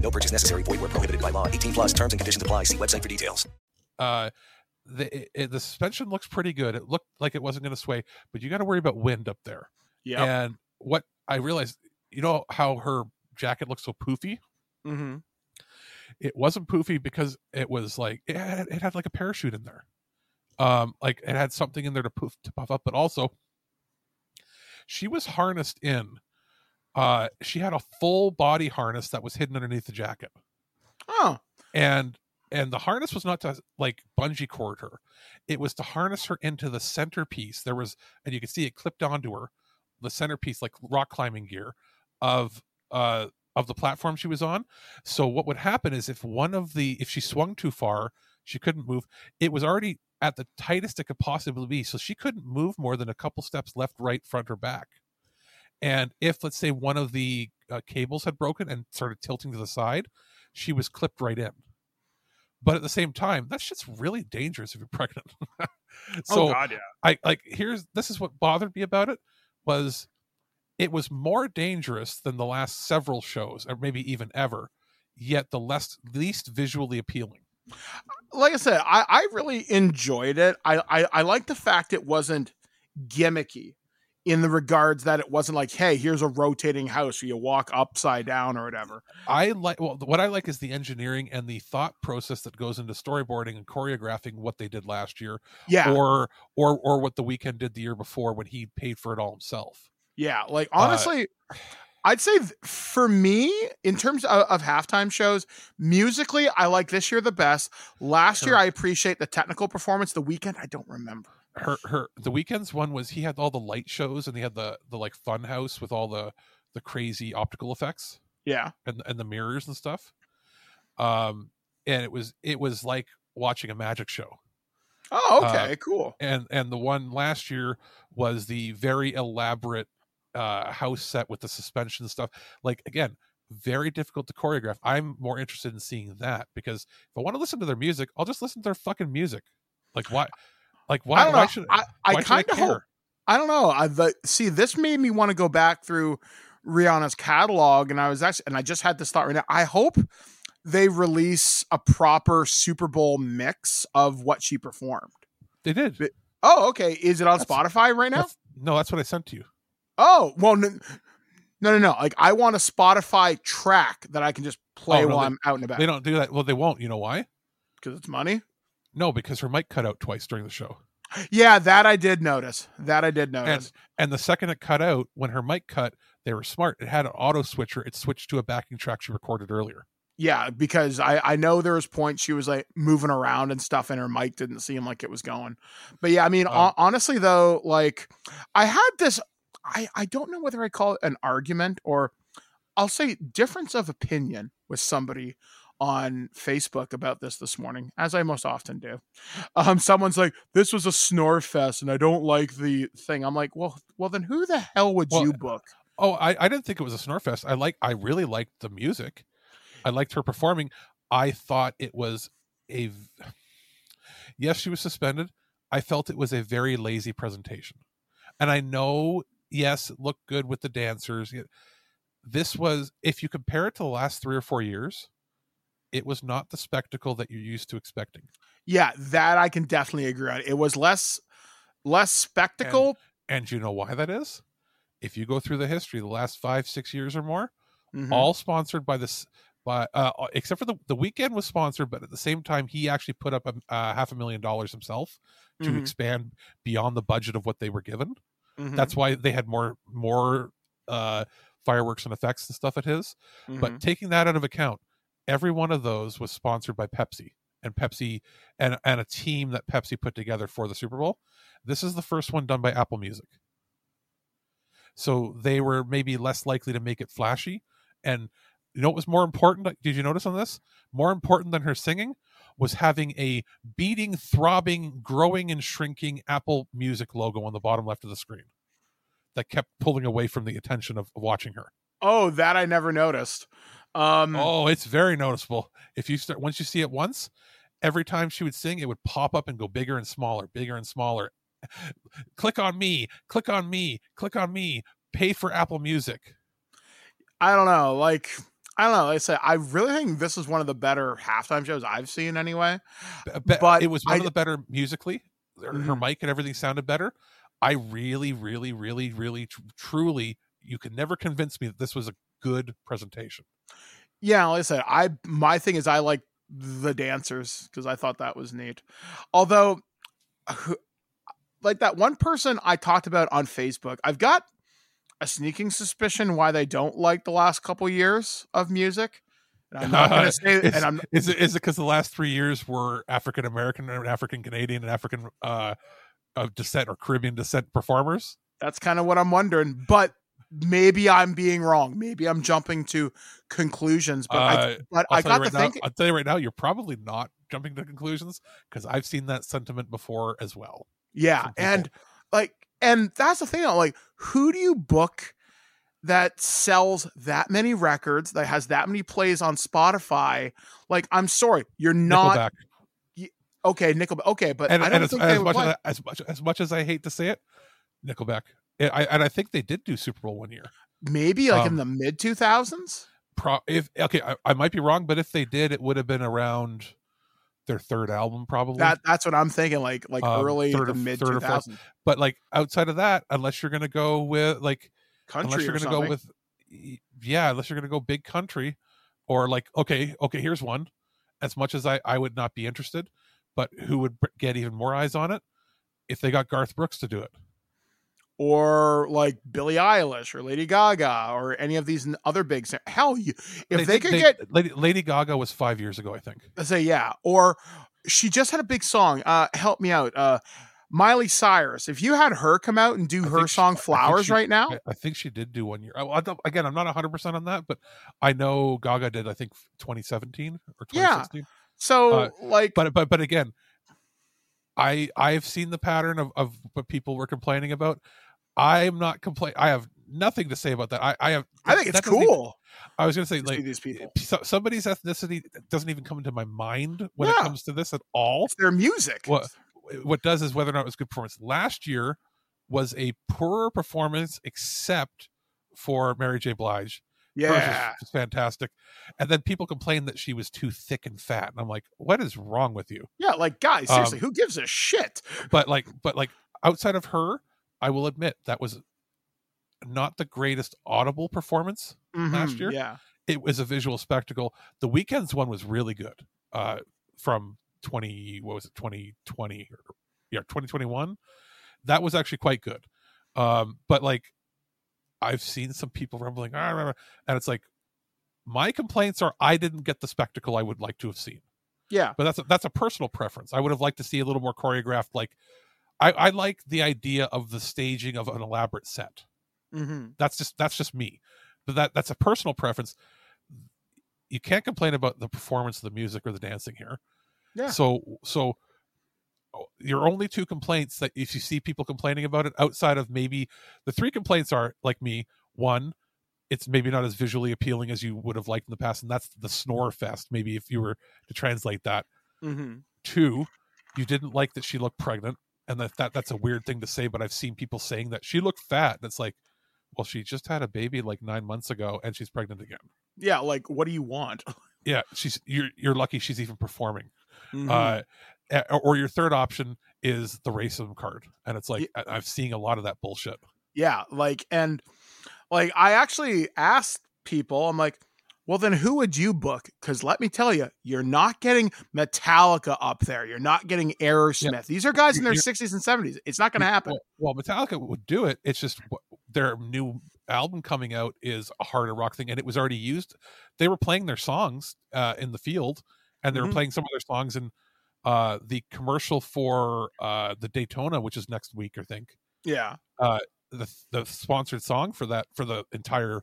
No purchase necessary. Void where prohibited by law. 18 plus terms and conditions apply. See website for details. uh the it, it- the suspension looks pretty good it looked like it wasn't going to sway but you got to worry about wind up there Yeah. and what i realized you know how her jacket looks so poofy Mm-hmm. it wasn't poofy because it was like it had, it had like a parachute in there um like it had something in there to poof to puff up but also she was harnessed in uh she had a full body harness that was hidden underneath the jacket. Oh, and and the harness was not to like bungee cord her. It was to harness her into the centerpiece. There was and you could see it clipped onto her the centerpiece like rock climbing gear of uh of the platform she was on. So what would happen is if one of the if she swung too far she couldn't move. It was already at the tightest it could possibly be so she couldn't move more than a couple steps left right front or back and if let's say one of the uh, cables had broken and started tilting to the side she was clipped right in but at the same time that's just really dangerous if you're (laughs) pregnant so oh God, yeah. i like here's this is what bothered me about it was it was more dangerous than the last several shows or maybe even ever yet the less least visually appealing like I said, I, I really enjoyed it. I, I I like the fact it wasn't gimmicky in the regards that it wasn't like, hey, here's a rotating house where you walk upside down or whatever. I like well what I like is the engineering and the thought process that goes into storyboarding and choreographing what they did last year Yeah. or or or what the Weeknd did the year before when he paid for it all himself Yeah, like Uh, honestly, I'd say for me, in terms of, of halftime shows, musically, I like this year the best. Last year, I appreciate the technical performance. The Weeknd, I don't remember. Her her the Weeknd's one was he had all the light shows and he had the the like fun house with all the the crazy optical effects Yeah. and and the mirrors and stuff. Um and it was it was like watching a magic show. Oh, Uh, okay, cool. and and the one last year was the very elaborate uh house set with the suspension stuff. Like again very difficult to choreograph. I'm more interested in seeing that because if i want to listen to their music i'll just listen to their fucking music. Like why like why I don't why know. should I, I kind of hope. I don't know. I the, see this made me want to go back through Rihanna's catalog, and I was actually, and I just had this thought right now. I hope they release a proper Super Bowl mix of what she performed. They did. Oh, okay. Is it on Spotify right now? That's- no that's what i sent to you Oh, well, no, no, no, no. Like I want a Spotify track that I can just oh, play Oh, no, while they- I'm out and about. They don't do that. Well, they won't. You know why? because it's money. No, because her mic cut out twice during the show. Yeah, that I did notice. That I did notice. And and the second it cut out, when her mic cut, they were smart. It had an auto switcher. It switched to a backing track she recorded earlier. Yeah, because I I know there was points she was like moving around and stuff, and her mic didn't seem like it was going. But yeah, I mean, Um, hon- honestly though, like I had this, I I don't know whether I call it an argument or I'll say difference of opinion with somebody on Facebook about this this morning, as I most often do. Um, someone's like, "This was a snore fest, and I don't like the thing." I'm like, "Well, well, then who the hell would Well, you book?" Oh, I, I didn't think it was a Snorfest. I like I really liked the music. I liked her performing. I thought it was a. (sighs) yes, she was suspended. I felt it was a very lazy presentation. And I know, yes, it looked good with the dancers. This was if you compare it to the last three or four years, it was not the spectacle that you're used to expecting. Yeah, that I can definitely agree on. It was less less spectacle. And you know why that is? If you go through the history, the last five, six years or more, Mhm. all sponsored by this by uh except for the the Weeknd was sponsored but at the same time he actually put up a uh, half a million dollars himself to Mhm. expand beyond the budget of what they were given Mhm. that's why they had more more uh fireworks and effects and stuff at his. But taking that out of account, every one of those was sponsored by Pepsi and Pepsi and and a team that Pepsi put together for the Super Bowl. This is the first one done by Apple Music. So they were maybe less likely to make it flashy. And you know what was more important? Did you notice on this? More important than her singing was having a beating, throbbing, growing, and shrinking Apple Music logo on the bottom left of the screen that kept pulling away from the attention of watching her. Oh, that I never noticed. Um, Oh, it's very noticeable. If you start once you see it once, every time she would sing, it would pop up and go bigger and smaller, bigger and smaller. (laughs) click on me, click on me, click on me. Pay for Apple Music. I don't know. Like, I don't know. Like I say, I really think this is one of the better halftime shows I've seen anyway. Be- But it was one I- of the better musically. Her, her Mhm. mic and everything sounded better. I really, really, really, really, tr- truly, you could never convince me that this was a good presentation. Yeah, like I said, I my thing is I like the dancers because I thought that was neat. Although, like that one person I talked about on Facebook, I've got a sneaking suspicion why they don't like the last couple years of music. And I'm not going (laughs) to say, is, and I'm is it is it because the last three years were African American and African Canadian and African uh, of descent or Caribbean descent performers? That's kind of what I'm wondering. But maybe I'm being wrong. Maybe I'm jumping to conclusions. But I, Uh, but I tell you got right to think. I'll tell you right now, you're probably not jumping to conclusions because I've seen that sentiment before as well. Yeah, and like, and that's the thing. Like, who do you book that sells that many records that has that many plays on Spotify? Like, I'm sorry, you're not Nickelback. okay. Nickelback. Okay, but and, I don't and as, they as would much play. as, as much as much as I hate to say it, Nickelback. Yeah, I, and I think they did do Super Bowl one year. maybe like in um, the mid 2000s. Pro, if okay, I, I might be wrong, but if they did, it would have been around their third album, probably. That that's what I'm thinking. Like like Um, early third or- mid fourth. 2000s. But like outside of that, unless you're gonna go with like Country unless you're or gonna go with yeah, unless you're gonna go big country, or like okay, okay, here's one. As much as I I would not be interested, but who would get even more eyes on it if they got Garth Brooks to do it? Or like Billie Eilish or Lady Gaga or any of these other big hell you if they, did- could get Lady, Lady Gaga was five years ago, I think. let's say yeah or she just had a big song uh help me out uh Miley Cyrus if you had her come out and do I her think she- song Flowers she- right now I, I think she did do one year. I, I again, I'm not 100 percent on that, but I know Gaga did. I think 2017 or Yeah. 2016. so Uh, like but but but again, I I've seen the pattern of of what people were complaining about. I'm not complain. I have nothing to say about that. I I have. I think it's doesn't even- cool I was going to say like these people so, somebody's ethnicity doesn't even come into my mind when it comes to this at all. it's their music What what does is whether or not it was good performance. Last year was a poorer performance, except for Mary J. Blige. Yeah was fantastic. And then people complained that she was too thick and fat, and I'm like, what is wrong with you? yeah like guys seriously Um, who gives a shit But like, but like outside of her, I will admit that was not the greatest audible performance last Mhm, year. yeah It was a visual spectacle. The Weeknd's one was really good. Uh, from 20, what was it, 2020 or yeah, 2021. That was actually quite good. Um, but like I've seen some people rumbling, "Ah, rah, rah," and it's like my complaints are I didn't get the spectacle I would like to have seen. yeah But that's a, that's a personal preference. I would have liked to see a little more choreographed. Like I, I like the idea of the staging of an elaborate set. hmm That's just that's just me. But that that's a personal preference. You can't complain about the performance of the music or the dancing here. yeah So so oh, your only two complaints that if you see people complaining about it outside of maybe the three complaints are like me, one, it's maybe not as visually appealing as you would have liked in the past, and that's the snore fest, maybe if you were to translate that. hmm Two, you didn't like that she looked pregnant, and that, that that's a weird thing to say, but I've seen people saying that she looked fat, and it's like, well, she just had a baby like nine months ago, and she's pregnant again. yeah like what do you want (laughs) Yeah, she's you're you're lucky she's even performing. Mhm. Uh, or your third option is the racism card, and it's like I- I'm seeing a lot of that bullshit. Yeah, like and like I actually asked people, I'm like, well then who would you book? Because let me tell you, you're not getting Metallica up there. You're not getting Aerosmith. These are guys in their You're- 60s and 70s. It's not going to happen. Well, Metallica would do it. It's just their new album coming out is a harder rock thing, and it was already used. They were playing their songs uh, in the field, and they Mhm. were playing some of their songs in uh, the commercial for uh, the Daytona, which is next week, I think. Yeah. Uh, the the sponsored song for that for the entire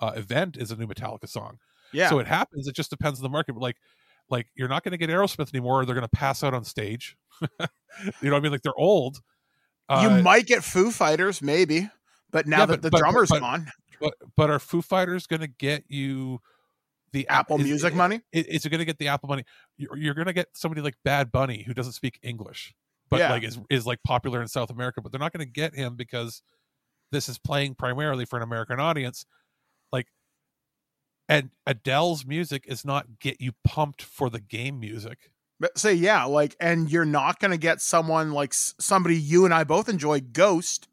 uh, event is a new Metallica song. Yeah. So it happens. It just depends on the market. But like, like you're not going to get Aerosmith anymore. Or they're going to pass out on stage. (laughs) you know what I mean? Like they're old. you Uh, might get Foo Fighters, maybe, but now yeah, that but- the but- drummer's but- gone, But but are Foo Fighters going to get you the Apple is- Music money? Is, is it going to get the Apple money? You're, you're going to get somebody like Bad Bunny who doesn't speak English, but Yeah. like is is like popular in South America. But they're not going to get him because this is playing primarily for an American audience. And Adele's music is not get you pumped for the game music. But say yeah, like, and you're not going to get someone like somebody you and I both enjoy, Ghost.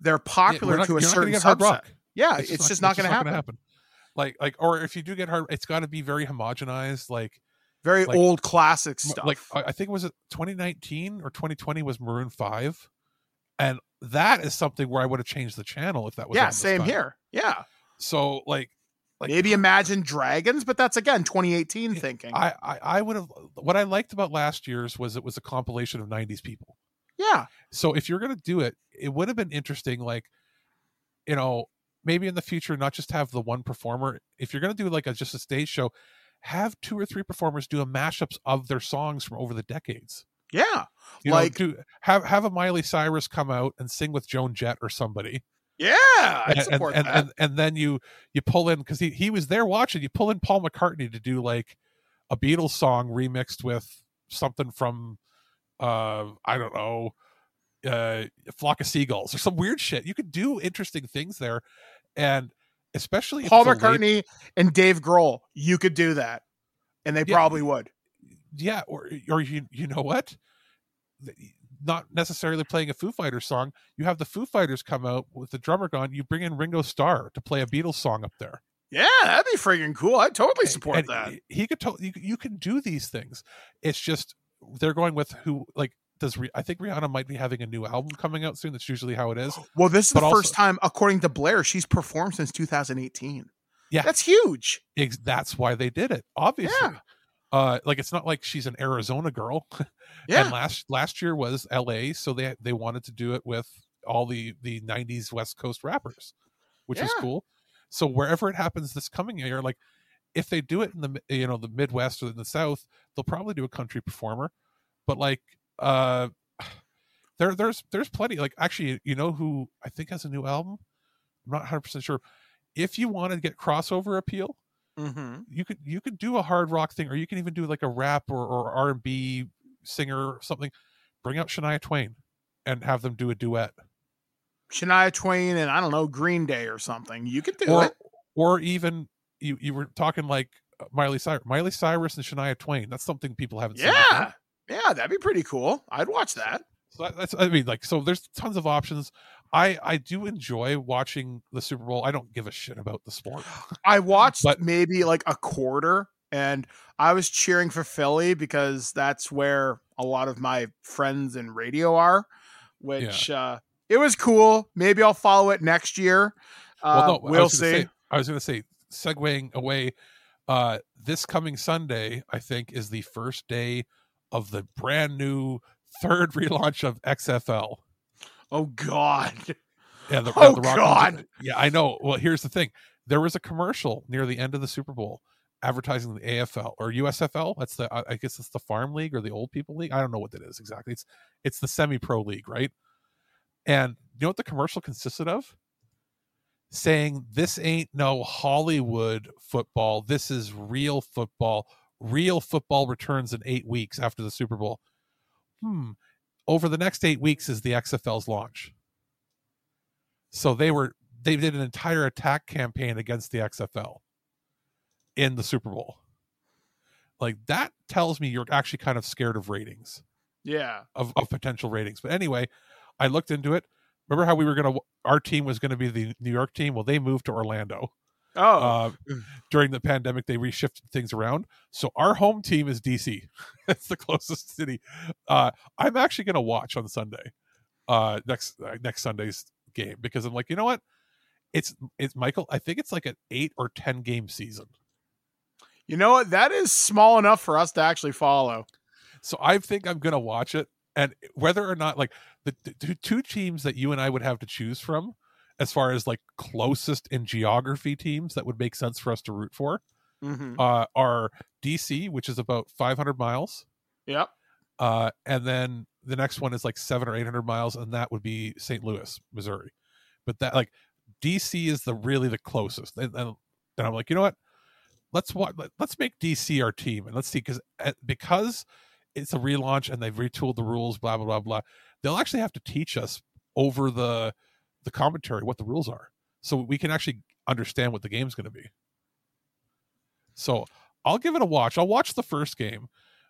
They're popular we're not- to a not certain subset. Yeah, it's, just not, going to happen. Like like, or if you do get hard, it's got to be very homogenized. Like Very like- old classic stuff. Like I think was it 2019 or 2020 was Maroon Five, and that is something where I would have changed the channel if that was yeah, same time. here. Yeah, So like, like maybe (sighs) Imagine Dragons, but that's again 2018 thinking. I I, I would have what I liked about last year's was it was a compilation of 90s people. yeah, So if you're gonna do it, it would have been interesting. Like, you know, maybe in the future, not just have the one performer. If you're gonna do like a just a stage show, have two or three performers do a mashups of their songs from over the decades. yeah, You like know, do have have a Miley Cyrus come out and sing with Joan Jett or somebody. Yeah, I and, support and, that. and, and then you you pull in because he, he was there watching you pull in paul mccartney to do like a beatles song remixed with something from uh i don't know uh flock of seagulls or some weird shit you could do interesting things there and especially Paul a late- McCartney and Dave Grohl, you could do that, and they Yeah. probably would. yeah or or you you know what not necessarily playing a Foo Fighters song. You have the Foo Fighters come out with the drummer gone. You bring in Ringo Starr to play a Beatles song up there. Yeah, that'd be freaking cool. I totally support and that. he- could. To- you, you can do these things. It's just they're going with who like does. I think Rihanna might be having a new album coming out soon. That's usually how it is. (gasps) Well, this is But the also- first time, according to Blair, she's performed since 2018. Yeah, That's huge. ex- that's why they did it. Obviously, Yeah. Uh, like it's not like she's an Arizona girl. (laughs) Yeah. and last last year was L.A., so they they wanted to do it with all the the '90s West Coast rappers, which is cool. So wherever it happens this coming year, like if they do it in the you know the Midwest or in the South, they'll probably do a country performer. But like, uh, (sighs) there there's there's plenty. Like actually, you know who I think has a new album. I'm not 100 percent sure. If you want to get crossover appeal, Mm-hmm. you could you could do a hard rock thing, or you can even do like a rap or, or R and B singer or something. Bring out Shania Twain and have them do a duet, Shania Twain and I don't know Green Day or something. You could do or it. or even you you were talking like uh, Miley Cyrus, Miley Cyrus and Shania Twain. That's something people haven't seen. Yeah, yeah, that'd be pretty cool. I'd watch that. So that, that's I mean like so there's tons of options. I I do enjoy watching the Super Bowl. I don't give a shit about the sport. (gasps) I watched But- maybe like a quarter, and I was cheering for Philly because that's where a lot of my friends in radio are. Which uh, it was cool. Maybe I'll follow it next year. Uh, well, no, we'll see. Say, I was going to say, segueing away, uh, this coming Sunday, I think, is the first day of the brand new third (laughs) relaunch of XFL. Oh God! Yeah, the, (laughs) Oh, the Rock- God. Yeah, I know. Well, here's the thing: there was a commercial near the end of the Super Bowl advertising the AFL or USFL. That's the I guess it's the Farm League or the Old People League. I don't know what that is exactly. It's it's the semi-pro league, right? And you know what the commercial consisted of? Saying this ain't no Hollywood football. This is real football. Real football returns in eight weeks after the Super Bowl. Hmm. Over the next eight weeks is the XFL's launch. So they were they did an entire attack campaign against the XFL in the Super Bowl. Like that tells me you're actually kind of scared of ratings Yeah. of, of potential ratings. But anyway, I looked into it. Remember how we were gonna our team was gonna be the New York team? Well, they moved to Orlando. Oh, Uh, during the pandemic, they reshifted things around. So our home team is DC. (laughs) it's the closest city. Uh, I'm actually going to watch on Sunday, uh, next uh, next Sunday's game because I'm like, you know what? it's it's Michael. I think it's like an eight or ten game season. You know what? That is small enough for us to actually follow. So I think I'm gonna watch it, and whether or not like the, the two teams that you and I would have to choose from, as far as like closest in geography teams that would make sense for us to root for, Mhm. uh, are DC, which is about 500 miles, Yep. uh, and then the next one is like seven or 800 miles, and that would be St. Louis, Missouri. But that like DC is the really the closest, and, I'm like, you know what? Let's what let's make DC our team, and let's see because because it's a relaunch and they've retooled the rules, blah blah blah blah. They'll actually have to teach us over the the commentary what the rules are, so we can actually understand what the game's going to be. So I'll give it a watch. I'll watch the first game.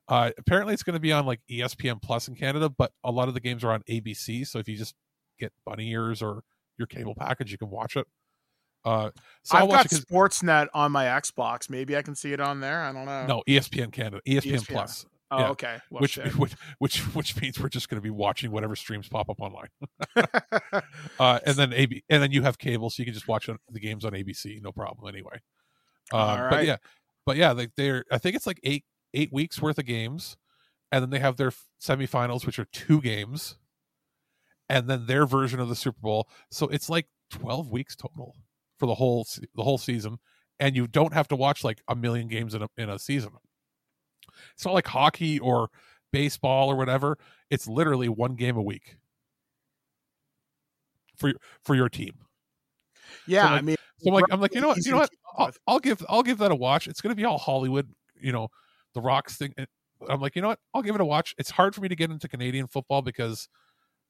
Uh, apparently, it's going to be on like ESPN Plus in Canada, but a lot of the games are on ABC. So if you just get bunny ears or your cable package, you can watch it. Uh, so I've got Sportsnet on my Xbox. Maybe I can see it on there. I don't know. no ESPN Canada, ESPN, ESPN. Plus. Oh, okay. Well, which, which which which means we're just going to be watching whatever streams pop up online. (laughs) (laughs) uh, and then AB, and then you have cable, so you can just watch on- the games on ABC, no problem. Anyway, um, but yeah, but yeah, they, they're I think it's like eight eight weeks worth of games, and then they have their semifinals, which are two games, and then their version of the Super Bowl. So it's like twelve weeks total for the whole the whole season, and you don't have to watch like a million games in a in a season. It's not like hockey or baseball or whatever. It's literally one game a week for your- for your team. Yeah, So, I mean, so I'm like, I'm like, you know what, you know what? I'll. I'll give, I'll give that a watch. It's going to be all Hollywood, you know, the Rocks thing. I'm like, you know what? I'll give it a watch. It's hard for me to get into Canadian football because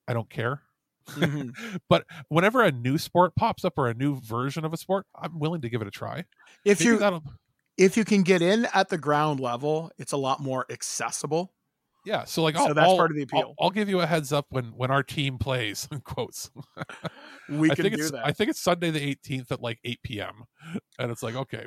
I don't care. Mhm. (laughs) but whenever a new sport pops up or a new version of a sport, I'm willing to give it a try. if Maybe you that'll- if you can get in at the ground level, it's a lot more accessible. yeah, so like, So I'll, that's I'll- part of the I'll- appeal. I'll, give you a heads up when when our team plays. (laughs) In quotes, We I can do that. I think it's Sunday the 18th at like 8 p.m. And it's like, okay,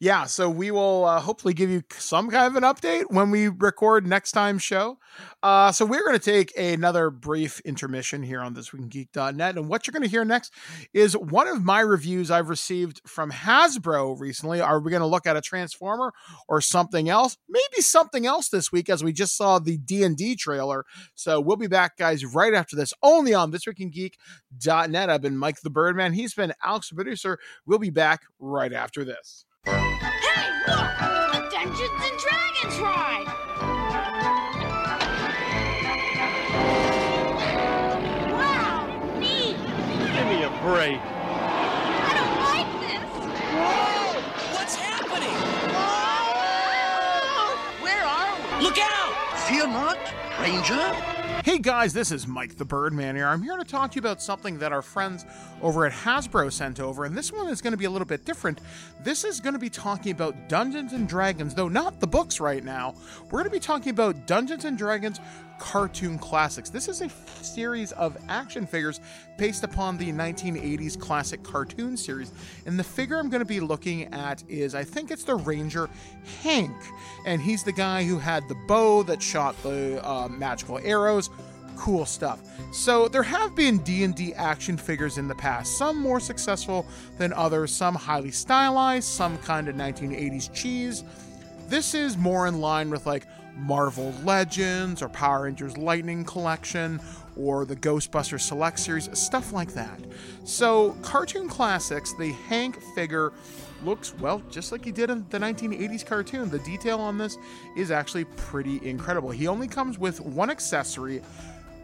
Yeah, so we will uh, hopefully give you some kind of an update when we record next time's show. Uh, so we're going to take another brief intermission here on thisweekingeek.net, and what you're going to hear next is one of my reviews I've received from Hasbro recently. Are we going to look at a Transformer or something else? Maybe something else this week, as we just saw the D and D trailer. So we'll be back, guys, right after this, only on thisweekingeek.net. I've been Mike the Birdman. He's been Alex the producer. We'll be back right after this. Hey, look! A Dungeons and Dragons ride! Wow, neat! Give me a break. I don't like this! Whoa! What's happening? Where are we? Look out! Fear not, Ranger. Hey guys, this is Mike the Birdman here. I'm here to talk to you about something that our friends over at Hasbro sent over, and this one is going to be a little bit different. This is going to be talking about Dungeons and Dragons, though not the books right now. We're going to be talking about Dungeons and Dragons cartoon classics. This is a f- series of action figures based upon the 1980s classic cartoon series. And the figure I'm going to be looking at is, I think it's the Ranger Hank. And he's the guy who had the bow that shot the uh, magical arrows cool stuff. So there have been D&D action figures in the past, some more successful than others, some highly stylized, some kind of 1980s cheese. This is more in line with like Marvel Legends or Power Rangers Lightning Collection or the Ghostbusters Select Series, stuff like that. So, cartoon classics, the Hank figure looks, well, just like he did in the 1980s cartoon. The detail on this is actually pretty incredible. He only comes with one accessory,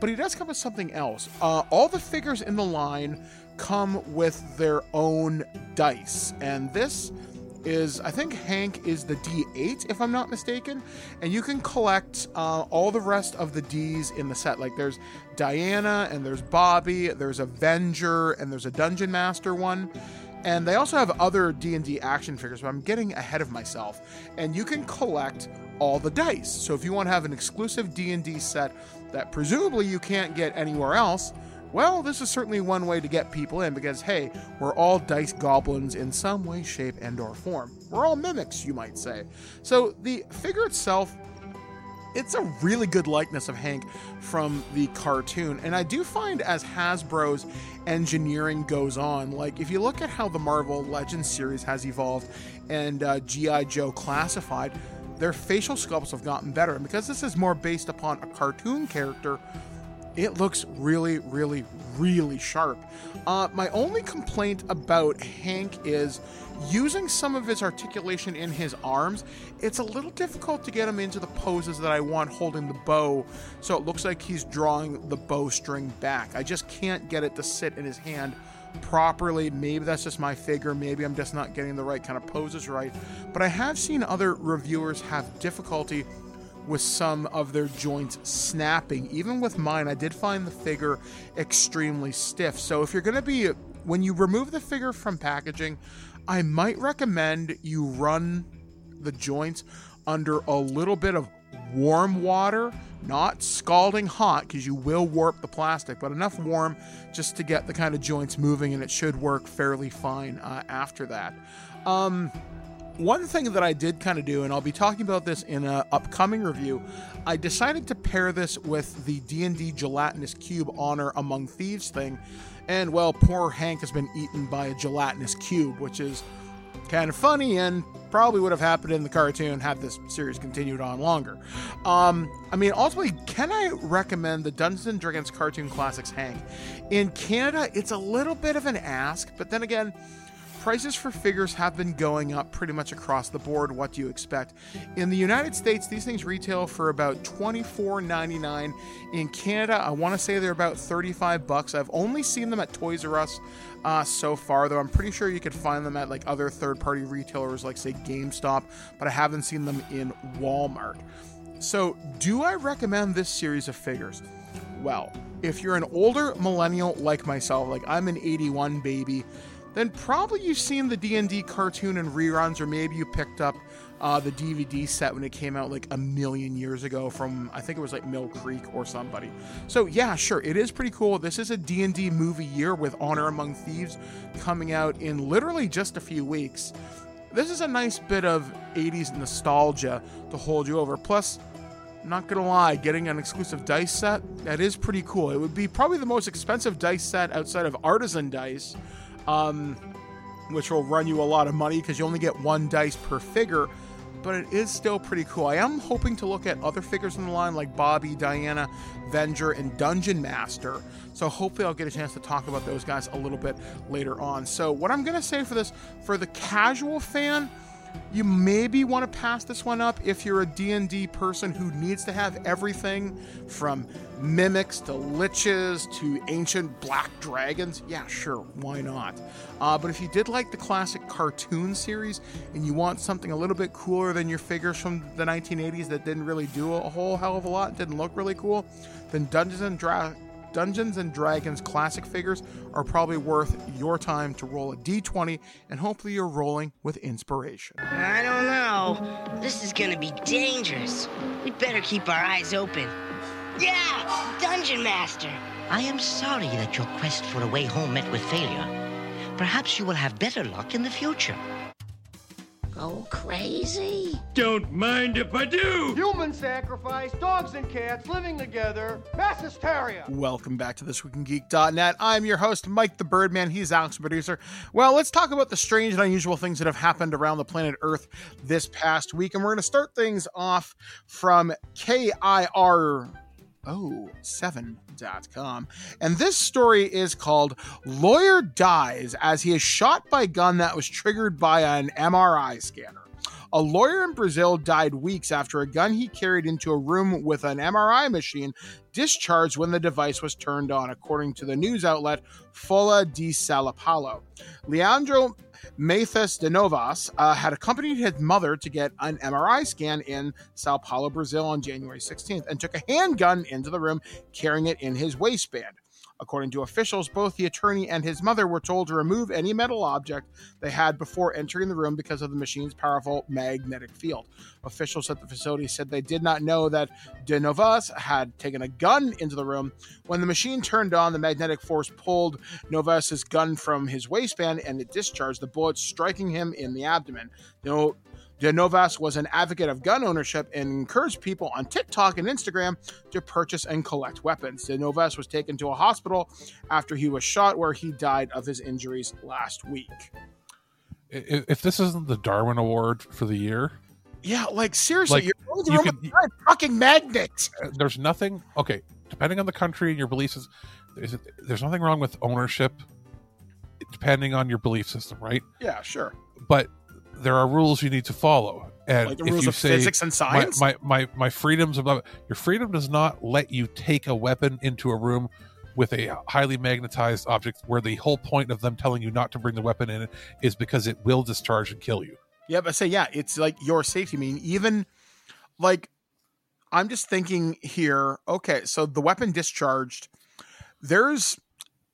but he does come with something else. Uh, all the figures in the line come with their own dice, and this is I think Hank is the D8 if I'm not mistaken, and you can collect uh, all the rest of the Ds in the set. Like there's Diana and there's Bobby, there's Venger, and there's a Dungeon Master one. And they also have other D&D action figures, but I'm getting ahead of myself. And you can collect all the dice. So if you want to have an exclusive D&D set that presumably you can't get anywhere else, well, this is certainly one way to get people in because hey, we're all dice goblins in some way, shape, and or form. We're all mimics, you might say. So the figure itself it's a really good likeness of Hank from the cartoon. And I do find as Hasbro's engineering goes on, like if you look at how the Marvel Legends series has evolved and uh, G.I. Joe Classified, their facial sculpts have gotten better. And because this is more based upon a cartoon character, it looks really, really, really sharp. Uh, my only complaint about Hank is using some of his articulation in his arms. It's a little difficult to get him into the poses that I want holding the bow, so it looks like he's drawing the bowstring back. I just can't get it to sit in his hand properly. Maybe that's just my figure. Maybe I'm just not getting the right kind of poses right. But I have seen other reviewers have difficulty with some of their joints snapping. Even with mine, I did find the figure extremely stiff. So if you're going to be, when you remove the figure from packaging, I might recommend you run the joints under a little bit of warm water, not scalding hot because you will warp the plastic, but enough warm just to get the kind of joints moving, and it should work fairly fine uh, after that. Um, one thing that I did kind of do, and I'll be talking about this in an upcoming review, I decided to pair this with the D&D Gelatinous Cube Honor Among Thieves thing, and well, poor Hank has been eaten by a gelatinous cube, which is kind of funny and probably would have happened in the cartoon had this series continued on longer. Um, I mean, ultimately, can I recommend the Dungeons and Dragons Cartoon Classics Hank? In Canada, it's a little bit of an ask, but then again, prices for figures have been going up pretty much across the board. What do you expect? In the United States, these things retail for about $24.99. In Canada, I want to say they're about 35 bucks. I've only seen them at Toys R Us uh, so far, though I'm pretty sure you could find them at like other third-party retailers, like say GameStop, but I haven't seen them in Walmart. So, do I recommend this series of figures? Well, if you're an older millennial like myself, like I'm an 81 baby, then probably you've seen the D&D cartoon and reruns, or maybe you picked up uh, the DVD set when it came out like a million years ago from I think it was like Mill Creek or somebody. So yeah, sure, it is pretty cool. This is a D&D movie year with Honor Among Thieves coming out in literally just a few weeks. This is a nice bit of 80s nostalgia to hold you over. Plus, not gonna lie, getting an exclusive dice set, that is pretty cool. It would be probably the most expensive dice set outside of Artisan Dice um, which will run you a lot of money because you only get one dice per figure. But it is still pretty cool. I am hoping to look at other figures in the line like Bobby, Diana, Venger, and Dungeon Master. So hopefully I'll get a chance to talk about those guys a little bit later on. So what I'm gonna say for this, for the casual fan, you maybe want to pass this one up if you're a D&D person who needs to have everything from mimics to liches to ancient black dragons. Yeah, sure, why not? Uh, but if you did like the classic cartoon series and you want something a little bit cooler than your figures from the 1980s that didn't really do a whole hell of a lot, didn't look really cool, then Dungeons and Dragons Dungeons and Dragons classic figures are probably worth your time to roll a d20 and hopefully you're rolling with inspiration. I don't know. This is gonna be dangerous. We better keep our eyes open. Yeah! Dungeon Master! I am sorry that your quest for a way home met with failure. Perhaps you will have better luck in the future. Go crazy? Don't mind if I do. Human sacrifice, dogs and cats living together, mass hysteria. Welcome back to this week in Geek.net. I'm your host, Mike the Birdman. He's Alex, producer. Well, let's talk about the strange and unusual things that have happened around the planet Earth this past week. And we're going to start things off from KIR. Oh, 7.com. And this story is called Lawyer Dies as he is shot by gun that was triggered by an MRI scanner. A lawyer in Brazil died weeks after a gun he carried into a room with an MRI machine discharged when the device was turned on, according to the news outlet Folha de Sao Paulo. Leandro Mathias de Novaes uh, had accompanied his mother to get an MRI scan in Sao Paulo, Brazil on January 16th and took a handgun into the room, carrying it in his waistband. According to officials, both the attorney and his mother were told to remove any metal object they had before entering the room because of the machine's powerful magnetic field. Officials at the facility said they did not know that De Novaes had taken a gun into the room. When the machine turned on, the magnetic force pulled Novaes's gun from his waistband and it discharged the bullet, striking him in the abdomen. No, DeNovaes was an advocate of gun ownership and encouraged people on TikTok and Instagram to purchase and collect weapons. DeNovaes was taken to a hospital after he was shot, where he died of his injuries last week. If this isn't the Darwin Award for the year, Yeah, like seriously, Like, you're going to you could- with fucking magnets. uh, there's nothing. Okay, depending on the country and your beliefs, there's, there's nothing wrong with ownership, depending on your belief system, right? Yeah, sure. But there are rules you need to follow, and Like the if rules you of say physics and my- science? my my my freedoms of your freedom does not let you take a weapon into a room with a highly magnetized object where the whole point of them telling you not to bring the weapon in is because it will discharge and kill you. Yeah, but say yeah, it's like your safety. I mean, even like I'm just thinking here. Okay, so the weapon discharged. There's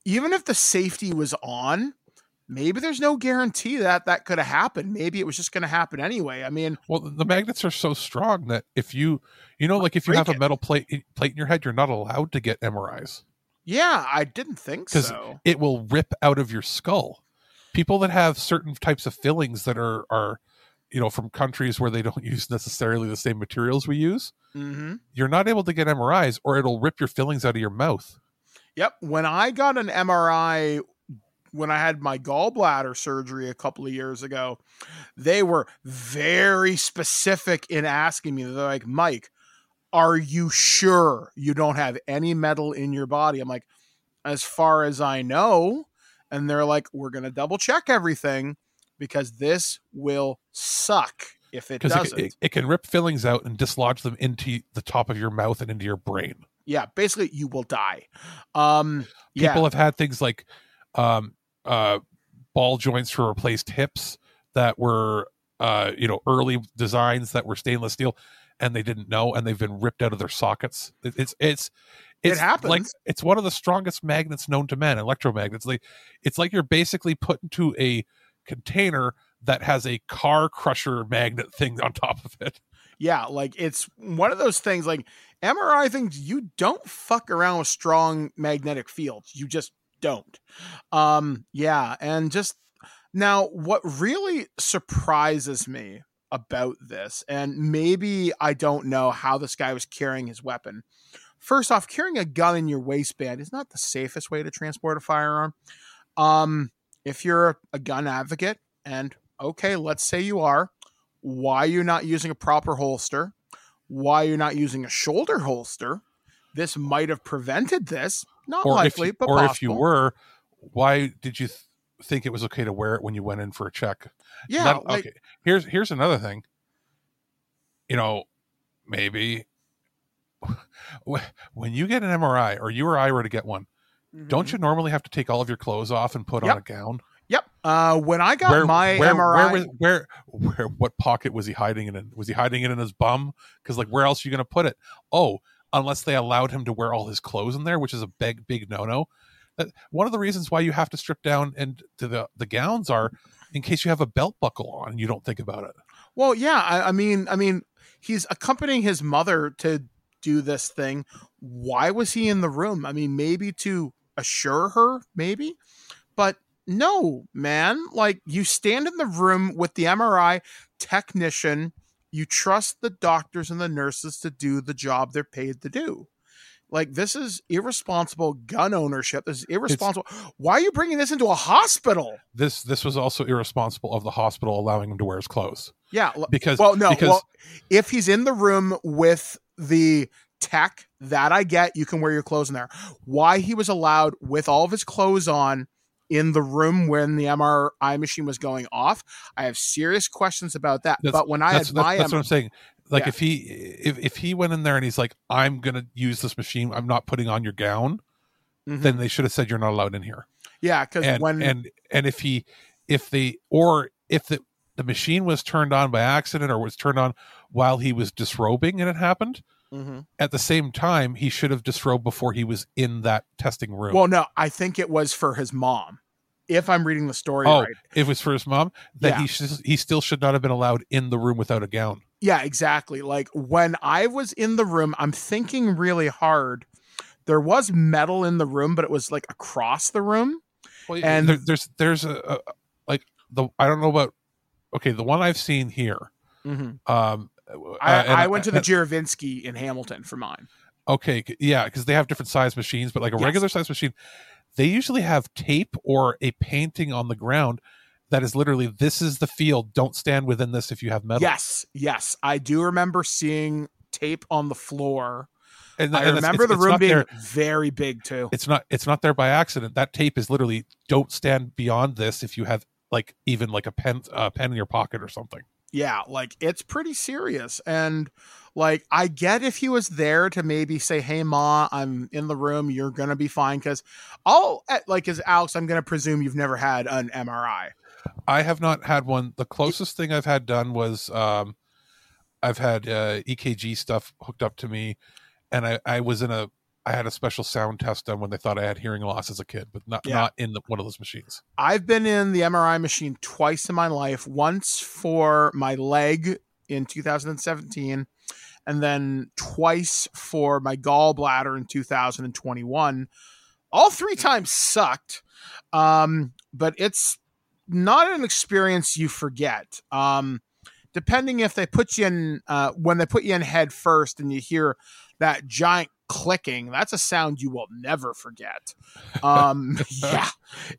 even if the safety was on, maybe there's no guarantee that that could have happened. Maybe it was just going to happen anyway. I mean, Well, the magnets are so strong that if you, you know, like if you have a metal plate plate in your head, you're not allowed to get MRIs yeah, I didn't think so. it will rip out of your skull. People that have certain types of fillings that are are, you know, from countries where they don't (laughs) use necessarily the same materials we use, Mm-hmm. you're not able to get MRIs, or it'll rip your fillings out of your mouth. Yep. When I got an MRI when I had my gallbladder surgery a couple of years ago, they were very specific in asking me. They're like, Mike, are you sure you don't have any metal in your body? I'm like, as far as I know. And they're like, we're going to double check everything because this will suck if it doesn't. it, it, it can rip fillings out and dislodge them into the top of your mouth and into your brain. yeah, basically, you will die. Um, people yeah. have had things like um uh ball joints for replaced hips that were uh you know early designs that were stainless steel and they didn't know and they've been ripped out of their sockets It- it's it's It it's happens. like it's one of the strongest magnets known to men electromagnets like it's like you're basically put into a container that has a car crusher magnet thing on top of it Yeah, like it's one of those things like MRI things you don't fuck around with strong magnetic fields. You just don't. Um yeah, and just now what really surprises me about this and maybe I don't know how this guy was carrying his weapon. First off, carrying a gun in your waistband is not the safest way to transport a firearm. Um if you're a gun advocate and okay, let's say you are, why you're not using a proper holster, why you're not using a shoulder holster. This might have prevented this. Not or likely, you, but or possible. if you were why did you th- think it was okay to wear it when you went in for a check? Yeah, Not- like- okay here's here's another thing. You know maybe (laughs) when you get an mri or you or i were to get one don't you normally have to take all of your clothes off and put on Mm-hmm. A gown? Yep. Uh, when I got my where, MRI, where, where where what pocket was he hiding it in? Was he hiding it in his bum? Because like where else are you going to put it? Oh unless they allowed him to wear all his clothes in there which is a big big no-no uh, one of the reasons why you have to strip down and the the gowns are in case you have a belt buckle on and you don't think about it well, yeah, I, I mean, I mean, he's accompanying his mother to do this thing. Why was he in the room? I mean, maybe to assure her, maybe, but no, man. Like you stand in the room with the MRI technician. You trust the doctors and the nurses to do the job they're paid to do. Like this is irresponsible gun ownership. This is irresponsible. Why are you bringing this into a hospital? this this was also irresponsible of the hospital allowing him to wear his clothes Yeah, because well, no, because well, if he's in the room with the tech, that I get. You can wear your clothes in there. Why he was allowed with all of his clothes on in the room when the MRI machine was going off, I have serious questions about that. That's- but when I that's, had that's, my that's what I'm saying. Like Yeah. if he if if he went in there and he's like, I'm gonna use this machine, I'm not putting on your gown, Mhm. then they should have said you're not allowed in here. yeah, because when and and if he if they or if the the machine was turned on by accident or was turned on while he was disrobing and it happened, Mhm. at the same time he should have disrobed before he was in that testing room. well, no, I think it was for his mom. If I'm reading the story oh, right, it was for his mom. that Yeah. he sh- he still should not have been allowed in the room without a gown. Yeah, exactly. Like when I was in the room, I'm thinking really hard. There was metal in the room, but it was like across the room. Well, And- there, there's there's a, a like the I don't know about okay the one I've seen here Mhm. Um, I, uh, and- I went to the and- Juravinski in Hamilton for mine. Okay, yeah, because they have different size machines, but like a Yes. regular size machine, they usually have tape or a painting on the ground that is literally this is the field. Don't stand within this if you have metal. Yes, yes, I do remember seeing tape on the floor. And- I and remember it's- the it's room being there- very big too. It's not it's not there by accident. That tape is literally don't stand beyond this if you have like even like a pen a pen in your pocket or something. Yeah, like it's pretty serious. And like I get if he was there to maybe say, "Hey ma, I'm in the room. You're going to be fine cuz I'll eh, like as Alex, I'm going to presume you've never had an MRI. I have not had one. The closest thing I've had done was um, I've had uh, EKG stuff hooked up to me, and I, I was in a I had a special sound test done when they thought I had hearing loss as a kid, but not Yeah. not in the, one of those machines. I've been in the MRI machine twice in my life. Once for my leg in 2017 and then twice for my gallbladder in 2021. All three times sucked. Um, but it's not an experience you forget. Um, depending if they put you in uh, when they put you in head first and you hear that giant clicking that's a sound you will never forget. Um (laughs) yeah.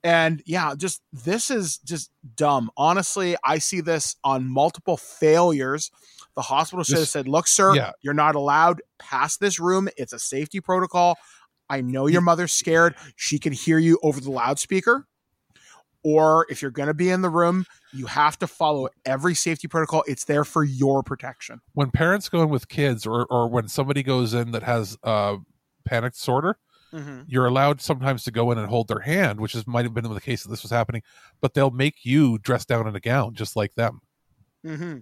And yeah just this is just dumb. Honestly i see this on multiple failures. The hospital should have said look sir yeah. you're not allowed past this room. It's a safety protocol. I know your mother's scared. She can hear you over the loudspeaker or if you're going to be in the room you have to follow every safety protocol it's there for your protection When parents go in with kids, or or when somebody goes in that has uh, panic disorder, Mhm. you're allowed sometimes to go in and hold their hand, which is might have been the case that this was happening. But they'll make you dress down in a gown just like them. mm-hmm.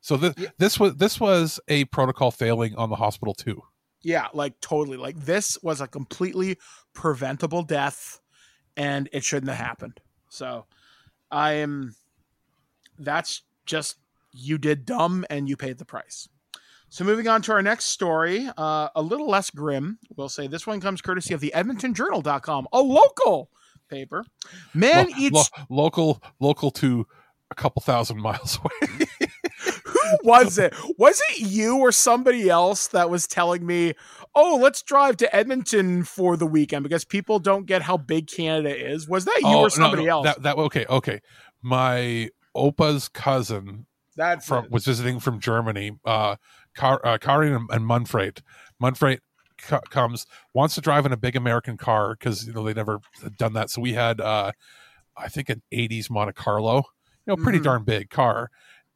So this this was this was a protocol failing on the hospital too. Yeah, like totally. Like this was a completely preventable death and it shouldn't have happened. So I am that's just you did dumb and you paid the price. So moving on to our next story, uh, a little less grim. We'll say this one comes courtesy of the EdmontonJournal.com, a local paper. Man Lo- eats lo- local local to a couple thousand miles away. (laughs) (laughs) was it? Was it you or somebody else that was telling me, "Oh, let's drive to Edmonton for the weekend because people don't get how big Canada is"? Was that you Oh, or somebody no, else? That, that okay, okay. My opa's cousin that from it. was visiting from Germany. Uh, Car, uh Karin and, and Manfred. Manfred co- comes wants to drive in a big American car because you know they never done that. So we had uh, I think an '80s Monte Carlo, you know, pretty Mhm. darn big car.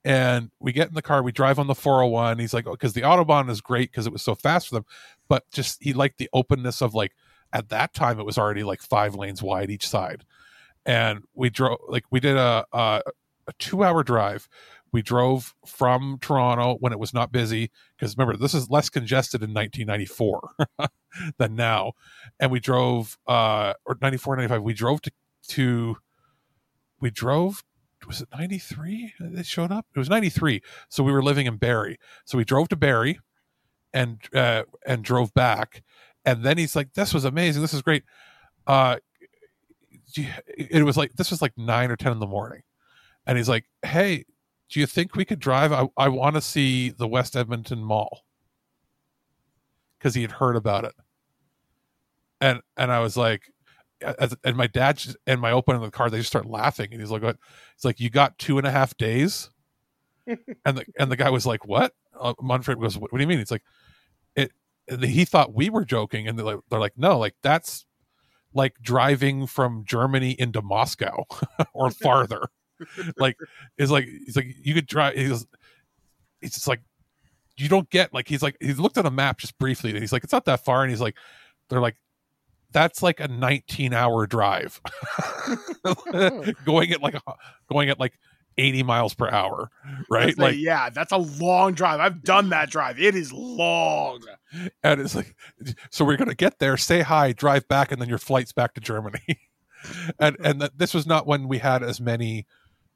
And we get in the car, we drive on the 401. He's like, because the Autobahn is great because it was so fast for them, but just he liked the openness of like at that time it was already like five lanes wide each side and we drove like we did a a, a two hour drive we drove from toronto when it was not busy because remember this is less congested in 1994 (laughs) than now and we drove uh or 94 95 we drove to to we drove was it 93 they showed up? It was 93 so we were living in Barrie so we drove to Barrie and uh and drove back. And then he's like this was amazing. This is great. Uh it was like this was like nine or ten in the morning. And he's like hey do you think we could drive? I, I want to see the west edmonton mall. Because he had heard about it. And and i was like as, and my dad just, and my open in the car they just start laughing and he's like what it's like you got two and a half days (laughs) and the and the guy was like what uh, Manfred goes what, what do you mean it's like it and he thought we were joking and they're like, they're like no like that's like driving from Germany into Moscow (laughs) or (laughs) farther. like it's like he's like you could drive. He's it's just like you don't get like he's like he looked at a map just briefly and he's like it's not that far and he's like they're like that's like a 19 hour drive (laughs) going at like a, going at like 80 miles per hour right like yeah, that's a long drive. I've done that drive. It is long. and it's like so we're gonna get there say hi drive back and then your flight's back to germany (laughs) and and that this was not when we had as many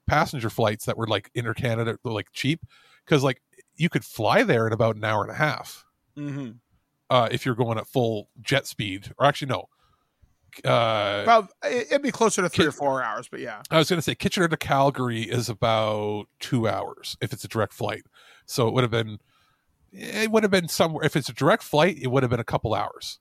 passenger flights that were like inter canada like cheap because like you could fly there in about an hour and a half Mm-hmm. Uh if you're going at full jet speed or actually no uh, Well, it- it'd be closer to three or four hours, but yeah. I was going to say Kitchener to Calgary is about two hours if it's a direct flight. So it would have been, it would have been somewhere. If it's a direct flight, it would have been a couple hours.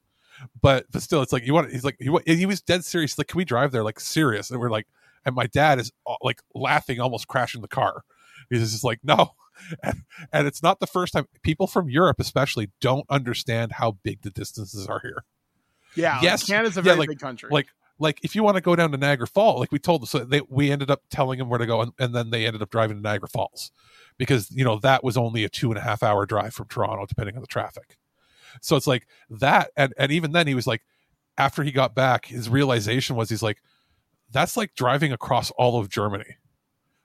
But but still, it's like you want. He's like he, he was dead serious. Like, can we drive there? Like serious? And we're like, and my dad is uh, like laughing, almost crashing the car. He's just like, no. (laughs) And, and it's not the first time people from Europe, especially, don't understand how big the distances are here Yeah. yes, Canada's a yeah, very like, big country. Like, like if you want to go down to Niagara Falls, like we told them, so they we ended up telling them where to go, and, and then they ended up driving to Niagara Falls because you know that was only a two and a half hour drive from Toronto, depending on the traffic. So it's like that, and and even then he was like, after he got back, his realization was he's like, that's like driving across all of Germany.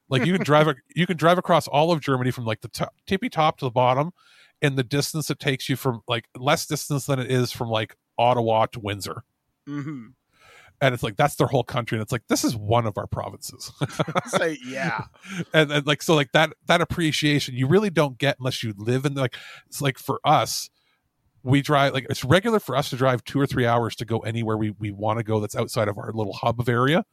Like you can drive, a- you can drive across all of Germany from like the top, tippy top to the bottom, and the distance it takes you from like less distance than it is from like Ottawa to Windsor hmm and it's like that's their whole country and it's like this is one of our provinces (laughs) Say yeah. (laughs) and, and like so like that that appreciation you really don't get unless you live in like it's like for us we drive like it's regular for us to drive two or three hours to go anywhere we, we want to go that's outside of our little hub of area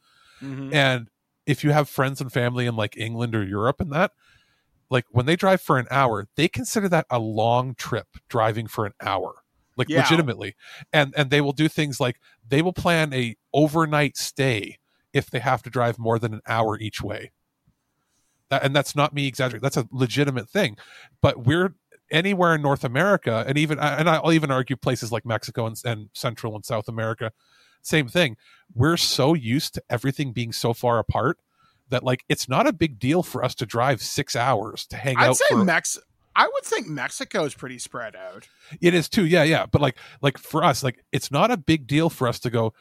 Mhm. and if you have friends and family in like england or europe and that like when they drive for an hour they consider that a long trip driving for an hour like Yeah. legitimately and and they will do things like they will plan a overnight stay if they have to drive more than an hour each way that, and that's not me exaggerating that's a legitimate thing but we're anywhere in north america and even and i'll even argue places like mexico and, and central and south america same thing we're so used to everything being so far apart that like it's not a big deal for us to drive six hours to hang out. I'd say for Mex. I would think Mexico is pretty spread out. it is too, yeah, yeah. But like, like for us, like it's not a big deal for us to go.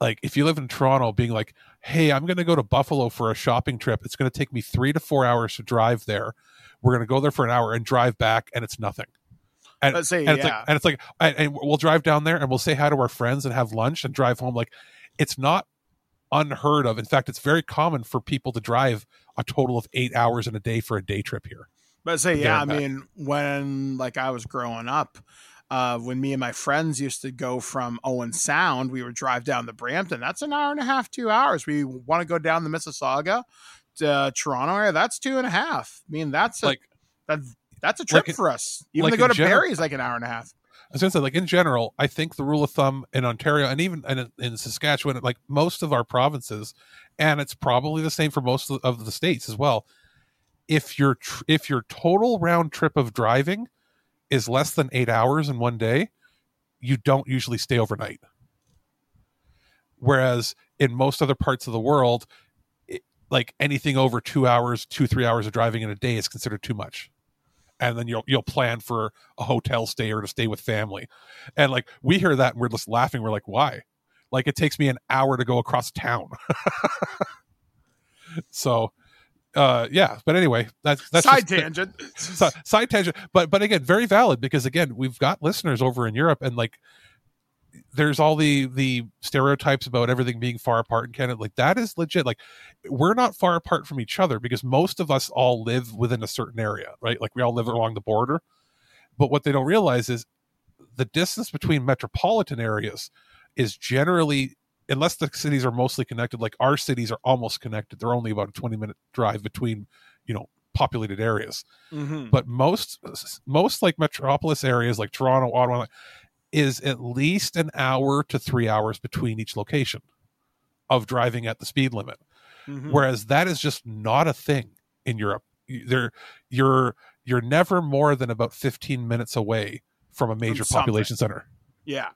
Like, if you live in Toronto, being like, "Hey, I'm going to go to Buffalo for a shopping trip. It's going to take me three to four hours to drive there. We're going to go there for an hour and drive back, and it's nothing." And, Let's say, and it's yeah. like, and it's like, and, and we'll drive down there and we'll say hi to our friends and have lunch and drive home. Like, it's not unheard of. In fact, it's very common for people to drive a total of eight hours in a day for a day trip here. But say, yeah, I back. mean, when like I was growing up, uh, when me and my friends used to go from Owen Sound, we would drive down to Brampton. That's an hour and a half, two hours. We want to go down the Mississauga to Toronto area. That's two and a half. I mean, that's a, Like- that, that's a trip like- for us. Even like to go to general- Barrie is like an hour and a half. I was gonna say, like in general, I think the rule of thumb in Ontario and even in, in Saskatchewan, like most of our provinces, and it's probably the same for most of the, of the states as well. If your tr- if your total round trip of driving is less than eight hours in one day, you don't usually stay overnight. Whereas in most other parts of the world, it, like anything over two hours, two three hours of driving in a day is considered too much and then you'll you'll plan for a hotel stay or to stay with family. And like we hear that and we're just laughing. We're like why? Like it takes me an hour to go across town. (laughs) So uh yeah but anyway that's that's Side just- tangent. (laughs) Si- side tangent but but again very valid because again we've got listeners over in europe and like there's all the the stereotypes about everything being far apart in Canada. Like that is legit. Like we're not far apart from each other because most of us all live within a certain area, right? Like we all live along the border. But what they don't realize is the distance between metropolitan areas is generally unless the cities are mostly connected, like our cities are almost connected. They're only about a 20 minute drive between, you know, populated areas Mhm. but most most like metropolis areas like toronto ottawa is at least an hour to three hours between each location of driving at the speed limit Mhm. whereas that is just not a thing in europe there you're you're never more than about 15 minutes away from a major something. population center Yeah.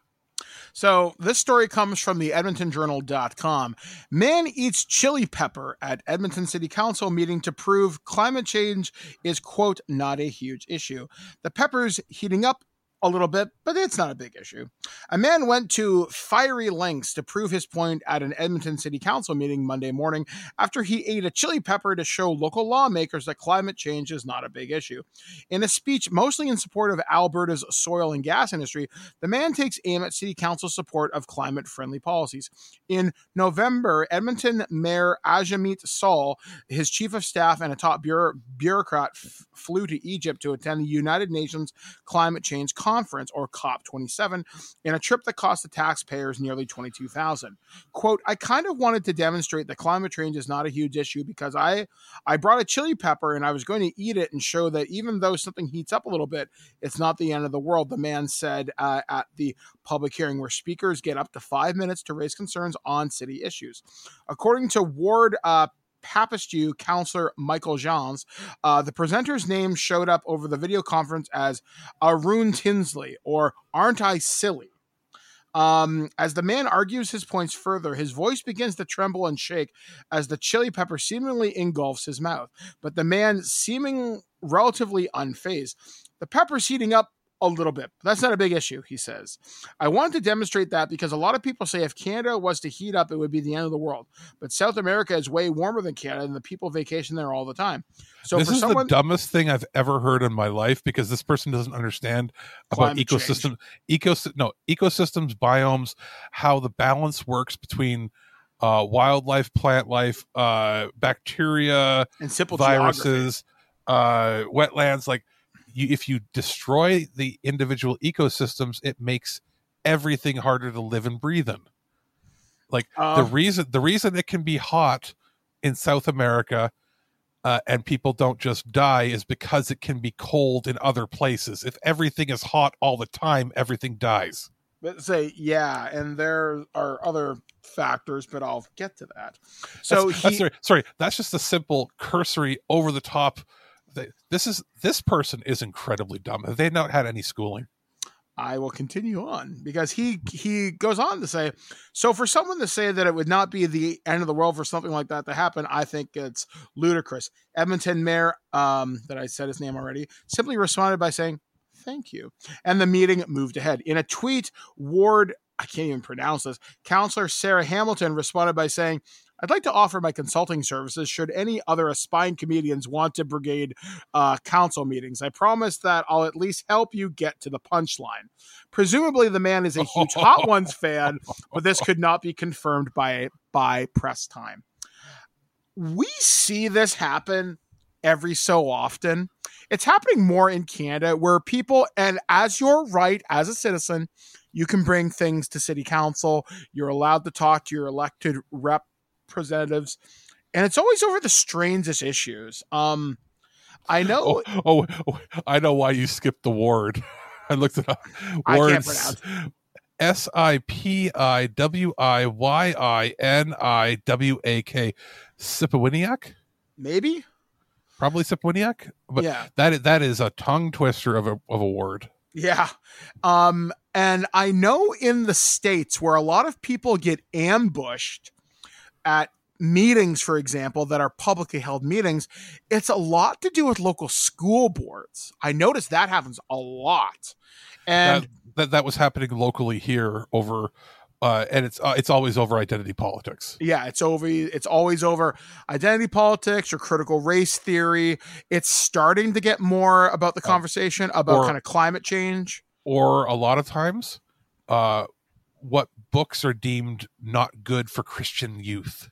So this story comes from the edmontonjournal.com. Man eats chili pepper at Edmonton City Council meeting to prove climate change is quote not a huge issue. The peppers heating up a little bit, but it's not a big issue. A man went to fiery lengths to prove his point at an Edmonton City Council meeting Monday morning after he ate a chili pepper to show local lawmakers that climate change is not a big issue. In a speech mostly in support of Alberta's soil and gas industry, the man takes aim at City Council's support of climate friendly policies. In November, Edmonton Mayor Ajamit Saul, his chief of staff, and a top bureau- bureaucrat f- flew to Egypt to attend the United Nations Climate Change conference, or COP27, in a trip that cost the taxpayers nearly 22000 Quote, I kind of wanted to demonstrate that climate change is not a huge issue because I, I brought a chili pepper and I was going to eat it and show that even though something heats up a little bit, it's not the end of the world, the man said uh, at the public hearing where speakers get up to five minutes to raise concerns on city issues. According to Ward uh, Papastew counselor Michael Janz. Uh, the presenter's name showed up over the video conference as Arun Tinsley, or Aren't I Silly? Um, as the man argues his points further, his voice begins to tremble and shake as the chili pepper seemingly engulfs his mouth. But the man, seeming relatively unfazed, the pepper's heating up a little bit. That's not a big issue, he says. I wanted to demonstrate that because a lot of people say if Canada was to heat up, it would be the end of the world. But South America is way warmer than Canada, and the people vacation there all the time. So this for is someone, the dumbest thing I've ever heard in my life because this person doesn't understand about ecosystem, ecosystem, no ecosystems, biomes, how the balance works between uh, wildlife, plant life, uh, bacteria, And simple viruses, uh, wetlands. Like, you, if you destroy the individual ecosystems, it makes everything harder to live and breathe in. Like the Uh, reason the reason it can be hot in South America uh, and people don't just die is because it can be cold in other places. If everything is hot all the time, everything dies. but say yeah, and there are other factors, but I'll get to that. So that's, that's sorry, sorry, that's just a simple cursory over the top. Th- This is this person is incredibly dumb. Have they not had any schooling? I will continue on because he he goes on to say, so for someone to say that it would not be the end of the world for something like that to happen, I think it's ludicrous. Edmonton Mayor, um, that I said his name already, simply responded by saying, "Thank you," and the meeting moved ahead. In a tweet, Ward, I can't even pronounce this, Councillor Sarah Hamilton responded by saying. I'd like to offer my consulting services should any other aspiring comedians want to brigade uh, council meetings. I promise that I'll at least help you get to the punchline. Presumably, the man is a huge Hot Ones fan, but this could not be confirmed by by press time. We see this happen every so often. It's happening more in Canada where people, and as you're right as a citizen, you can bring things to city council. You're allowed to talk to your elected representatives, and it's always over the strangest issues. Um, I know. Oh, oh, oh, I know why you skipped the ward. (laughs) I looked it up. I S I P I W I Y I N I W A K Sipawiniak? Maybe. Probably Sipawiniak. But Yeah. that is, that is a tongue twister of a of a word. Yeah. Um, and I know in the States where a lot of people get ambushed at meetings, for example, that are publicly held meetings, it's a lot to do with local school boards. I notice that happens a lot. And that, that that was happening locally here over uh and it's uh, it's always over identity politics. Yeah, it's over. It's always over identity politics or critical race theory. It's starting to get more about the conversation about or- kind of climate change. Or a lot of times uh what books are deemed not good for Christian youth.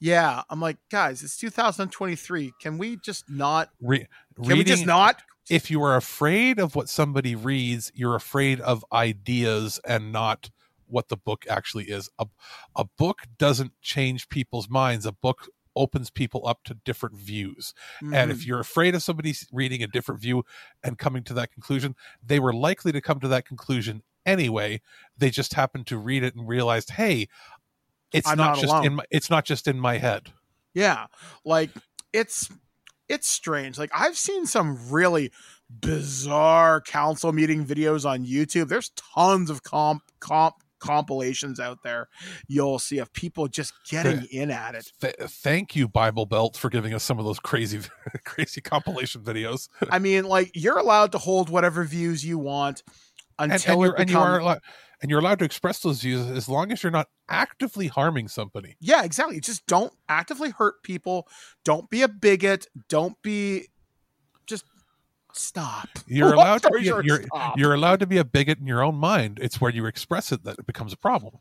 Yeah, I'm like, guys, it's 2023. Can we just not? Re- Can we just not? If you are afraid of what somebody reads, you're afraid of ideas and not what the book actually is. A, a book doesn't change people's minds. A book opens people up to different views. And if Mhm. you're afraid of somebody reading a different view and coming to that conclusion, they were likely to come to that conclusion anyway. They just happened to read it and realized, hey, it's I'm not, not just alone. in my it's not just in my head. Yeah, like it's it's strange. Like I've seen some really bizarre council meeting videos on YouTube. There's tons of comp comp compilations out there. You'll see of people just getting in at it. Th- thank you, Bible Belt, for giving us some of those crazy, (laughs) crazy compilation videos. I mean, like you're allowed to hold whatever views you want until and, and you are allowed, and you're allowed to express those views as long as you're not actively harming somebody. Yeah, exactly. Just don't actively hurt people. Don't be a bigot. Don't be just stop. You're (laughs) Long allowed to be, short, you're, stop. you're allowed to be a bigot in your own mind. It's where you express it that it becomes a problem.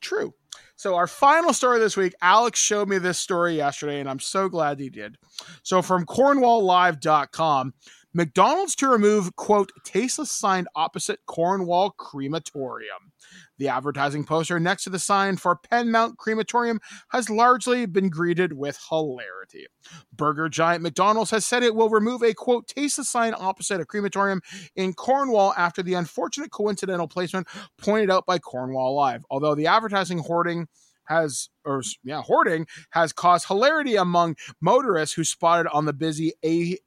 True. So our final story this week, Alex showed me this story yesterday, and I'm so glad he did. So from CornwallLive.com, McDonald's to remove, quote, tasteless sign opposite Cornwall Crematorium. The advertising poster next to the sign for Penmount Crematorium has largely been greeted with hilarity. Burger giant McDonald's has said it will remove a, quote, tasteless sign opposite a crematorium in Cornwall after the unfortunate coincidental placement pointed out by Cornwall Live. Although the advertising hoarding has or yeah hoarding has caused hilarity among motorists who spotted on the busy a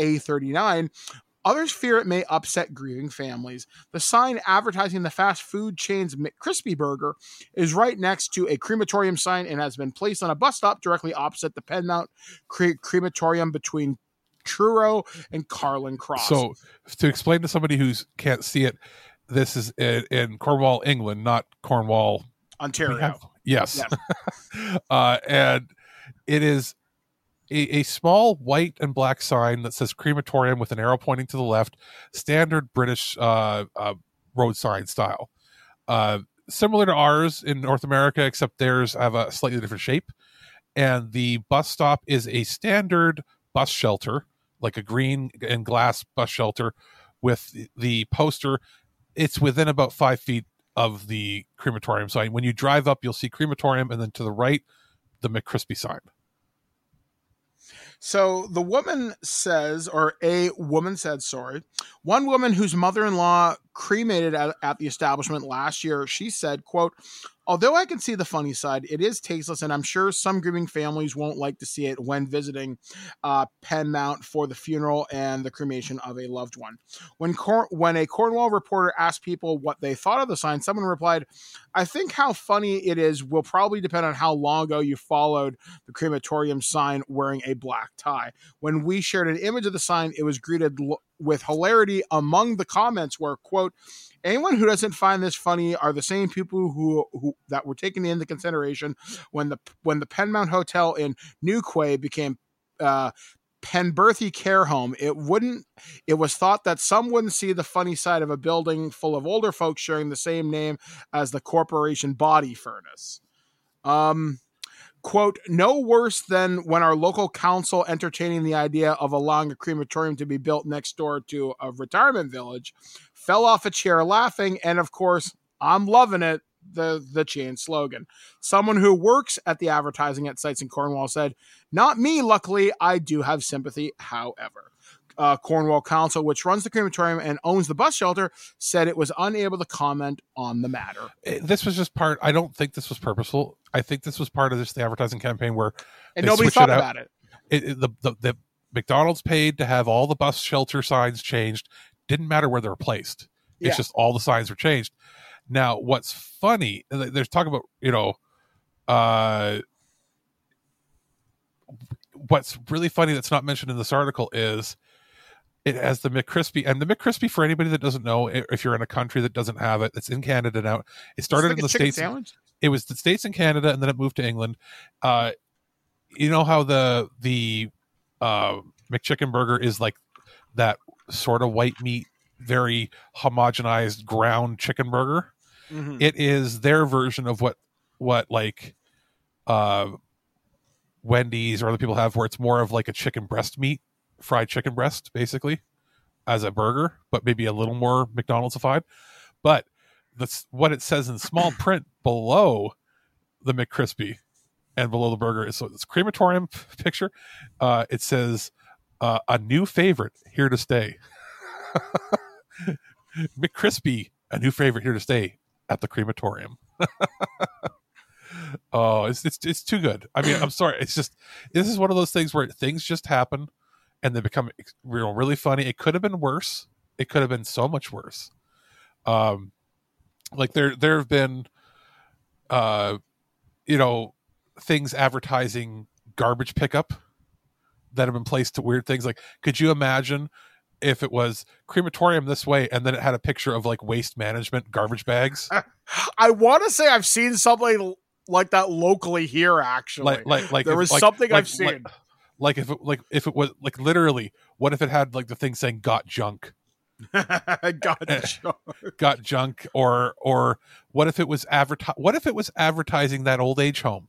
A39 Others fear it may upset grieving families. The sign advertising the fast food chain's McCrispy Burger is right next to a crematorium sign and has been placed on a bus stop directly opposite the Penmount cre- crematorium between Truro and Carland Cross. So, to explain to somebody who can't see it, this is in, in Cornwall, England, not Cornwall, Ontario. have- yes, (laughs) uh, and it is a, a small white and black sign that says crematorium with an arrow pointing to the left, standard British uh, uh, road sign style. Uh, similar to ours in North America, except theirs have a slightly different shape. And the bus stop is a standard bus shelter, like a green and glass bus shelter, with the poster. It's within about five feet of the crematorium sign. When you drive up, you'll see crematorium, and then to the right, the McCrispy sign. So the woman says, or a woman said, sorry, one woman whose mother-in-law cremated at, at the establishment last year, she said, quote, although I can see the funny side, it is tasteless, and I'm sure some grieving families won't like to see it when visiting uh, Penmount for the funeral and the cremation of a loved one. When Cor- when a Cornwall reporter asked people what they thought of the sign, someone replied, "I think how funny it is will probably depend on how long ago you followed the crematorium sign wearing a black tie. When we shared an image of the sign, it was greeted with hilarity among the comments where quote." anyone who doesn't find this funny are the same people who, who that were taken into consideration when the when the Penmount Hotel in Newquay became uh, Penberthy Care Home. It wouldn't. It was thought that some wouldn't see the funny side of a building full of older folks sharing the same name as the corporation body furnace. Um, quote, no worse than when our local council entertaining the idea of allowing a crematorium to be built next door to a retirement village fell off a chair laughing. And of course, I'm loving it. The the chain slogan. Someone who works at the advertising at sites in Cornwall said, "Not me. Luckily, I do have sympathy. However." Uh, Cornwall Council, which runs the crematorium and owns the bus shelter, said it was unable to comment on the matter. It- this was just part. I don't think this was purposeful. I think this was part of this the advertising campaign where And nobody thought out. about it. It, it- the, the the McDonald's paid to have all the bus shelter signs changed. Didn't matter where they were placed. It's Yeah. just all the signs were changed. Now, what's funny? th- There's talk about you know, uh, what's really funny that's not mentioned in this article is it has the McCrispy and the McCrispy for anybody that doesn't know if you're in a country that doesn't have it it's in Canada now it started like in the states sandwich? it was the states and Canada and then it moved to England uh you know how the the uh McChicken burger is like that sort of white meat very homogenized ground chicken burger Mhm. it is their version of what what like uh Wendy's or other people have where it's more of like a chicken breast meat, fried chicken breast, basically, as a burger, but maybe a little more McDonald'sified. But that's what it says in small (coughs) print below the McCrispy and below the burger is so it's crematorium picture. Uh, it says uh, a new favorite here to stay. (laughs) McCrispy, a new favorite here to stay at the crematorium. (laughs) oh, it's, it's it's too good. I mean, I'm sorry. It's just this is one of those things where things just happen and they become ex- real really funny. It could have been worse. It could have been so much worse. Um, like there there have been, uh, you know, things advertising garbage pickup that have been placed to weird things. Like, could you imagine if it was crematorium this way and then it had a picture of like waste management garbage bags? (laughs) I want to say I've seen something like that locally here. Actually, like like like there was like- something like- I've seen. Like, if it like if it was like literally what if it had like the thing saying got junk (laughs) got junk. got junk or or what if it was adverti- what if it was advertising that old age home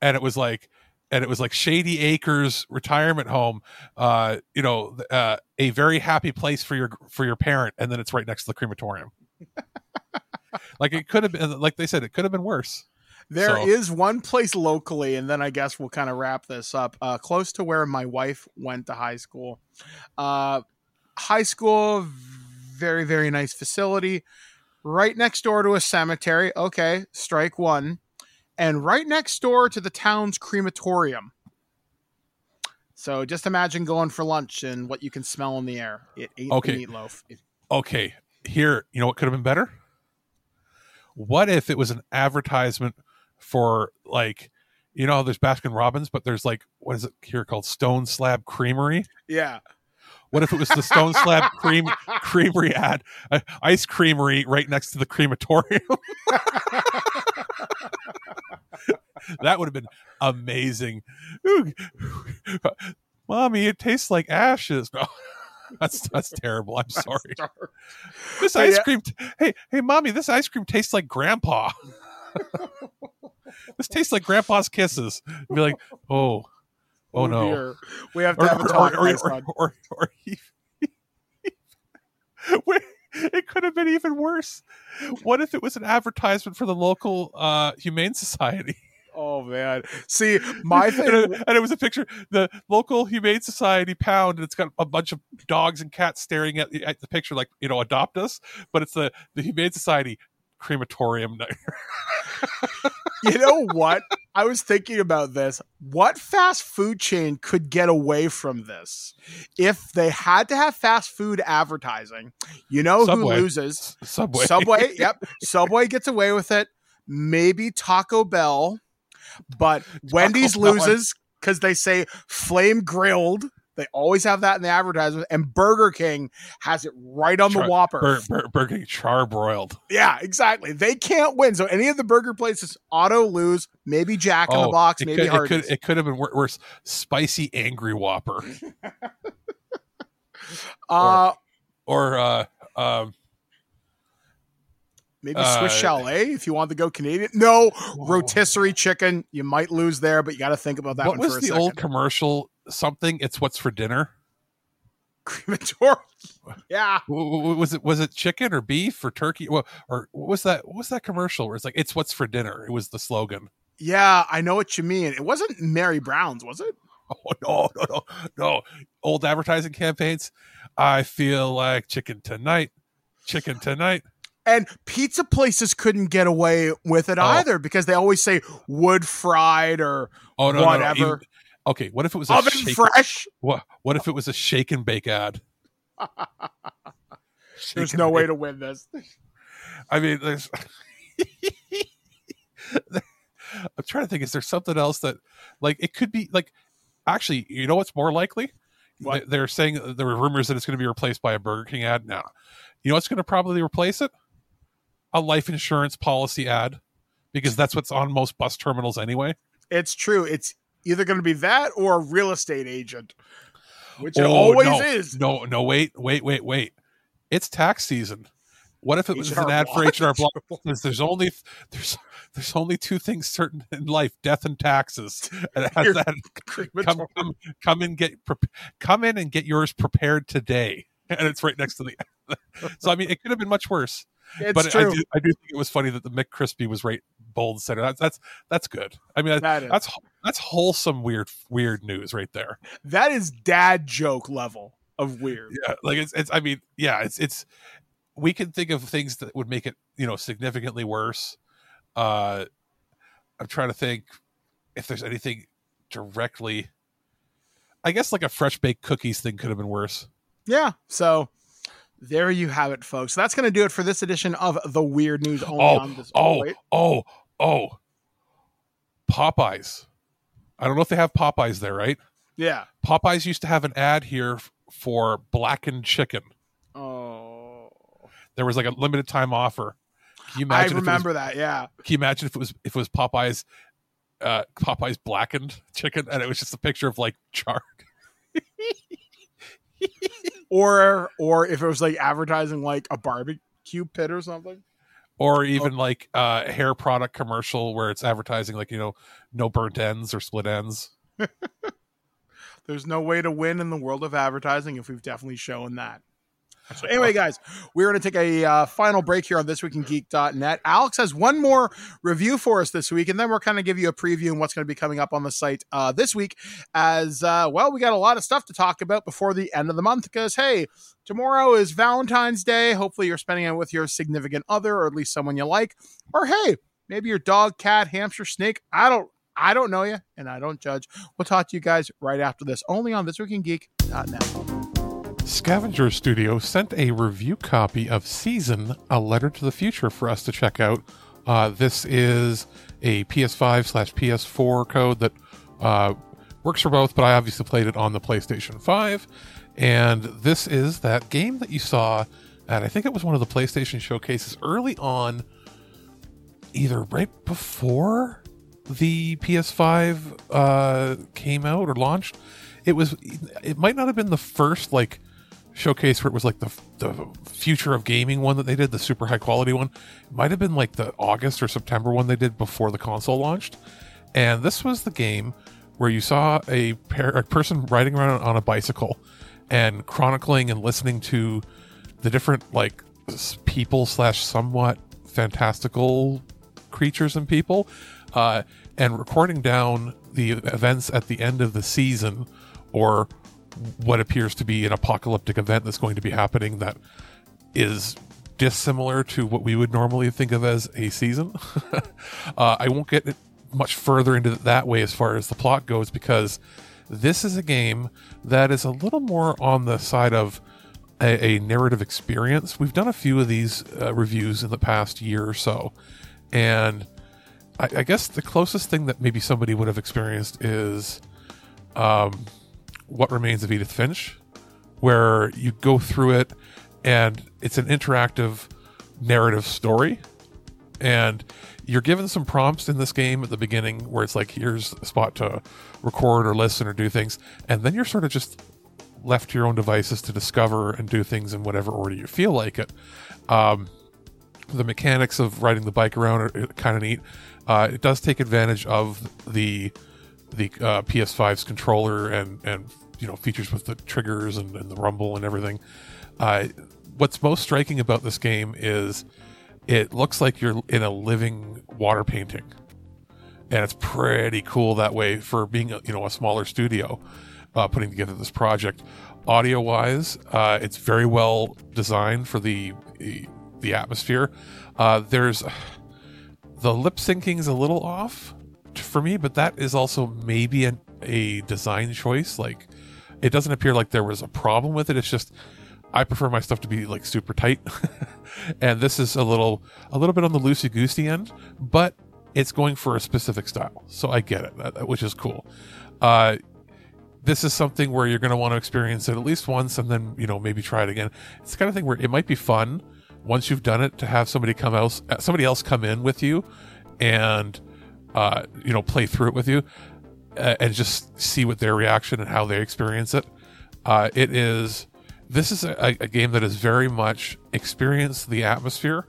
and it was like and it was like Shady Acres Retirement Home, uh, you know, uh, a very happy place for your for your parent, and then it's right next to the crematorium. (laughs) like it could have been, like they said, it could have been worse. There So- is one place locally, and then I guess we'll kind of wrap this up. Uh, close to where my wife went to high school. Uh, high school, very, very nice facility. Right next door to a cemetery. Okay, strike one. And right next door to the town's crematorium. So just imagine going for lunch and what you can smell in the air. It ate Okay. the meatloaf. It- okay, here, you know what could have been better? What if it was an advertisement for like, you know, there's Baskin Robbins, but there's like, what is it here called? Stone Slab Creamery. yeah. What if it was the Stone Slab Cream Creamery ad, uh, ice creamery right next to the crematorium? (laughs) that would have been amazing. Ooh. Mommy, it tastes like ashes. No. (laughs) That's that's terrible. I'm sorry. This ice cream. t- hey, hey, mommy, this ice cream tastes like grandpa. (laughs) this tastes like grandpa's kisses. You'd be like, oh, oh, no. dear. We have to Or- have a talk, or- or- or- or (laughs) it could have been even worse. What if it was an advertisement for the local uh, humane society? (laughs) Oh man. See, my and, thing it, and it was a picture, the local humane society pound, and it's got a bunch of dogs and cats staring at, the- at the picture, like you know, adopt us. But it's the the humane society crematorium. (laughs) you know what? I was thinking about this. What fast food chain could get away from this? If they had to have fast food advertising, you know Subway. who loses? Subway. Subway, (laughs) yep. Subway gets away with it. Maybe Taco Bell, but Wendy's Bell. loses because they say flame grilled. They always have that in the advertisement, and Burger King has it right on the Whopper. Bur- Bur- Burger King charbroiled. Yeah, exactly. They can't win. So any of the burger places auto lose. Maybe Jack in the Box, Oh, it maybe could, it could it could have been worse. Spicy angry Whopper (laughs) uh, or uh um maybe Swiss uh, Chalet if you want to go Canadian. No, rotisserie chicken. You might lose there, but you got to think about that what one was for a the second. old commercial? Something. It's what's for dinner. (laughs) Crematorium. Yeah. Was it was it chicken or beef or turkey? Well, or what was that? What was that commercial where it's like it's what's for dinner? It was the slogan. Yeah, I know what you mean. It wasn't Mary Brown's, was it? (laughs) Oh no, no, no, no! Old advertising campaigns. I feel like chicken tonight. Chicken tonight. And pizza places couldn't get away with it oh. either because they always say wood fried or Oh no, no, no, whatever. even- okay, what if it was a Oven shake- fresh? What what if it was a shake and bake ad? (laughs) There's no and way to win this. I mean, there's. (laughs) I'm trying to think. Is there something else that, like, it could be like, actually, you know what's more likely? What? They- They're saying there were rumors that it's going to be replaced by a Burger King ad. Now, you know what's going to probably replace it? A life insurance policy ad, because that's what's on most bus terminals anyway. It's true. It's either going to be that or a real estate agent, which it Oh, always no. is. No, no, wait, wait, wait, wait. It's tax season. What if it was an ad for Block? H and Block? There's, there's only there's there's only two things certain in life: death and taxes. (laughs) And it that come, come come in get come in and get yours prepared today. (laughs) And it's right next to the. (laughs) so I mean, it could have been much worse. It's but I do, I do think it was funny that the McCrispy was right bold center. That's that's that's good. I mean, That is. that's that's wholesome weird weird news right there. That is dad joke level of weird. yeah like it's it's i mean yeah it's it's we can think of things that would make it you know significantly worse uh i'm trying to think if there's anything directly i guess like a fresh baked cookies thing could have been worse Yeah. So there you have it, folks. That's going to do it for this edition of the Weird News only oh on this. oh oh oh popeyes i don't know if they have popeyes there right Yeah. popeyes used to have an ad here for blackened chicken Oh. there was like a limited time offer can you imagine if it was- remember that. Yeah. Can you imagine if it was if it was Popeyes, uh, Popeyes blackened chicken, and it was just a picture of like charred? (laughs) Or or if it was like advertising like a barbecue pit or something. Or even like uh, a hair product commercial where it's advertising like you know no burnt ends or split ends. (laughs) There's no way to win in the world of advertising if we've definitely shown that. So anyway, guys, we're going to take a uh, final break here on This Week in Geek.net. Alex has one more review for us this week, and then we're kind of give you a preview on what's going to be coming up on the site uh, this week. As uh, well, we got a lot of stuff to talk about before the end of the month because, hey, tomorrow is Valentine's Day. Hopefully, you're spending it with your significant other or at least someone you like. Or, hey, maybe your dog, cat, hamster, snake. I don't. I don't know you, and I don't judge. We'll talk to you guys right after this, only on thisweekingeek.net. Scavenger Studio sent a review copy of Season, A Letter to the Future for us to check out. Uh, this is a PS5 slash PS4 code that uh, works for both, but I obviously played it on the PlayStation 5. And this is that game that you saw at, I think it was one of the PlayStation showcases early on, either right before the PS5 uh, came out or launched. It was, it might not have been the first, like, showcase where it was like the the future of gaming one that they did, the super high quality one. It might have been like the August or September one they did before the console launched. And this was the game where you saw a, pair, a person riding around on a bicycle and chronicling and listening to the different like people slash somewhat fantastical creatures and people, uh, and recording down the events at the end of the season or what appears to be an apocalyptic event that's going to be happening that is dissimilar to what we would normally think of as a season. (laughs) uh, I won't get much further into that way as far as the plot goes because this is a game that is a little more on the side of a, a narrative experience. We've done a few of these uh, reviews in the past year or so, and I, I guess the closest thing that maybe somebody would have experienced is um, what Remains of Edith Finch, where you go through it and it's an interactive narrative story. And you're given some prompts in this game at the beginning where it's like, here's a spot to record or listen or do things. And then you're sort of just left to your own devices to discover and do things in whatever order you feel like it. Um, the mechanics of riding the bike around are kind of neat. Uh, it does take advantage of the the uh, PS5's controller and and you know features with the triggers and, and the rumble and everything. Uh, what's most striking about this game is it looks like you're in a living water painting, and it's pretty cool that way for being a, you know a smaller studio uh, putting together this project. Audio wise, uh, it's very well designed for the the atmosphere. Uh, there's the lip syncing is a little off for me, but that is also maybe an, a design choice. Like, it doesn't appear like there was a problem with it. It's just I prefer my stuff to be like super tight, (laughs) and this is a little a little bit on the loosey goosey end, but it's going for a specific style, so I get it, which is cool. Uh, this is something where you're going to want to experience it at least once, and then you know maybe try it again. It's the kind of thing where it might be fun once you've done it to have somebody come else somebody else come in with you and uh, you know play through it with you uh, and just see what their reaction and how they experience it. Uh, it is this is a, a game that is very much experience the atmosphere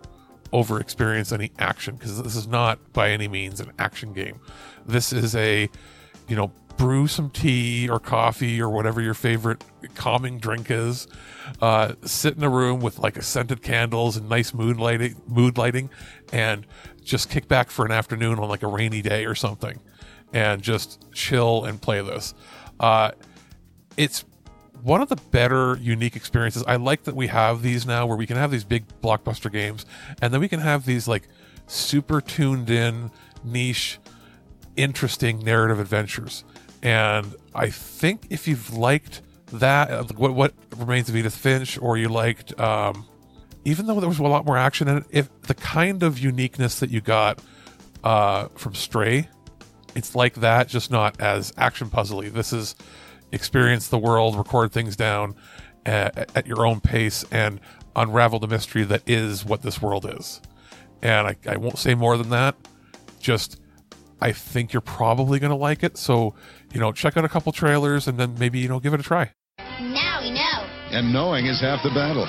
over experience any action because this is not by any means an action game. This is a you know brew some tea or coffee or whatever your favorite calming drink is. Uh, sit in a room with like a scented candles and nice mood lighting, mood lighting, and just kick back for an afternoon on like a rainy day or something, and just chill and play this. Uh, it's one of the better unique experiences. I like that we have these now where we can have these big blockbuster games and then we can have these like super tuned in niche interesting narrative adventures. And I think if you've liked that, uh, what what remains of Edith Finch, or you liked, um, even though there was a lot more action in it, if the kind of uniqueness that you got uh, from Stray, it's like that, just not as action puzzly. This is experience the world, record things down uh, at, at your own pace, and unravel the mystery that is what this world is. And I, I won't say more than that. Just I think you're probably going to like it. So, you know, check out a couple trailers and then maybe, you know, give it a try. Now we know. And knowing is half the battle.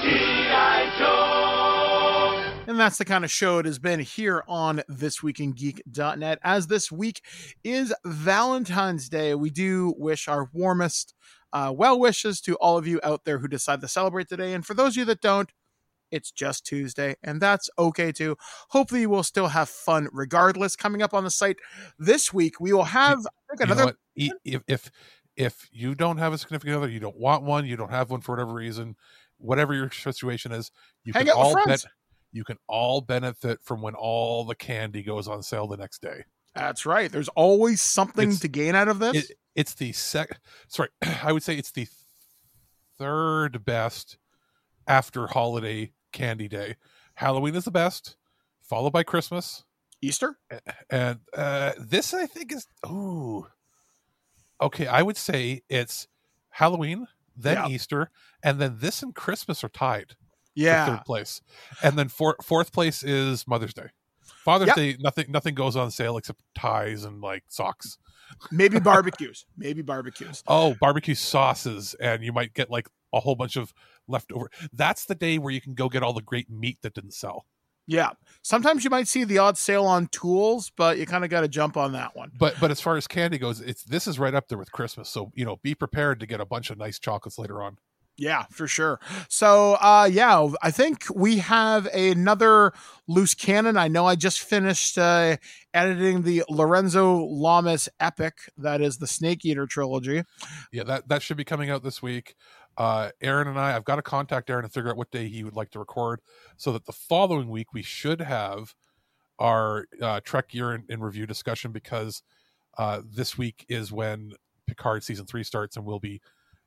(laughs) And that's the kind of show it has been here on thisweekingeek.net. As this week is Valentine's Day, we do wish our warmest uh, well wishes to all of you out there who decide to celebrate today. And for those of you that don't, it's just Tuesday, and that's okay too. Hopefully, you will still have fun regardless. Coming up on the site this week, we will have think, You know another. If if if you don't have a significant other, you don't want one, you don't have one for whatever reason, whatever your situation is, you Hang can all friends. You can all benefit from when all the candy goes on sale the next day. That's right. There's always something It's- to gain out of this. It, it's the sec. Sorry, (clears throat) I would say it's the third best after holiday candy day. Halloween is the best, followed by Christmas, Easter, and uh, this I think is ooh. Okay, I would say it's Halloween, then Yeah. Easter, and then this and Christmas are tied. For Yeah. third place, and then four, fourth place is Mother's Day. Father's Yep. Day, nothing, nothing goes on sale except ties and like socks. Maybe (laughs) barbecues. Maybe barbecues. Oh, barbecue sauces, and you might get like a whole bunch of leftover. That's the day where you can go get all the great meat that didn't sell. Yeah. Sometimes you might see the odd sale on tools, but you kind of got to jump on that one. But but as far as candy goes, it's this is right up there with Christmas. So you know, be prepared to get a bunch of nice chocolates later on. Yeah, for sure. So, uh, yeah, I think we have another loose cannon. I know I just finished uh, editing the Lorenzo Lamas epic, that is the Snake Eater trilogy. Yeah, that that should be coming out this week. Uh, Aaron and I, I've got to contact Aaron and figure out what day he would like to record, so that the following week we should have our uh, Trek year in, in review discussion because uh, this week is when Picard season three starts, and we'll be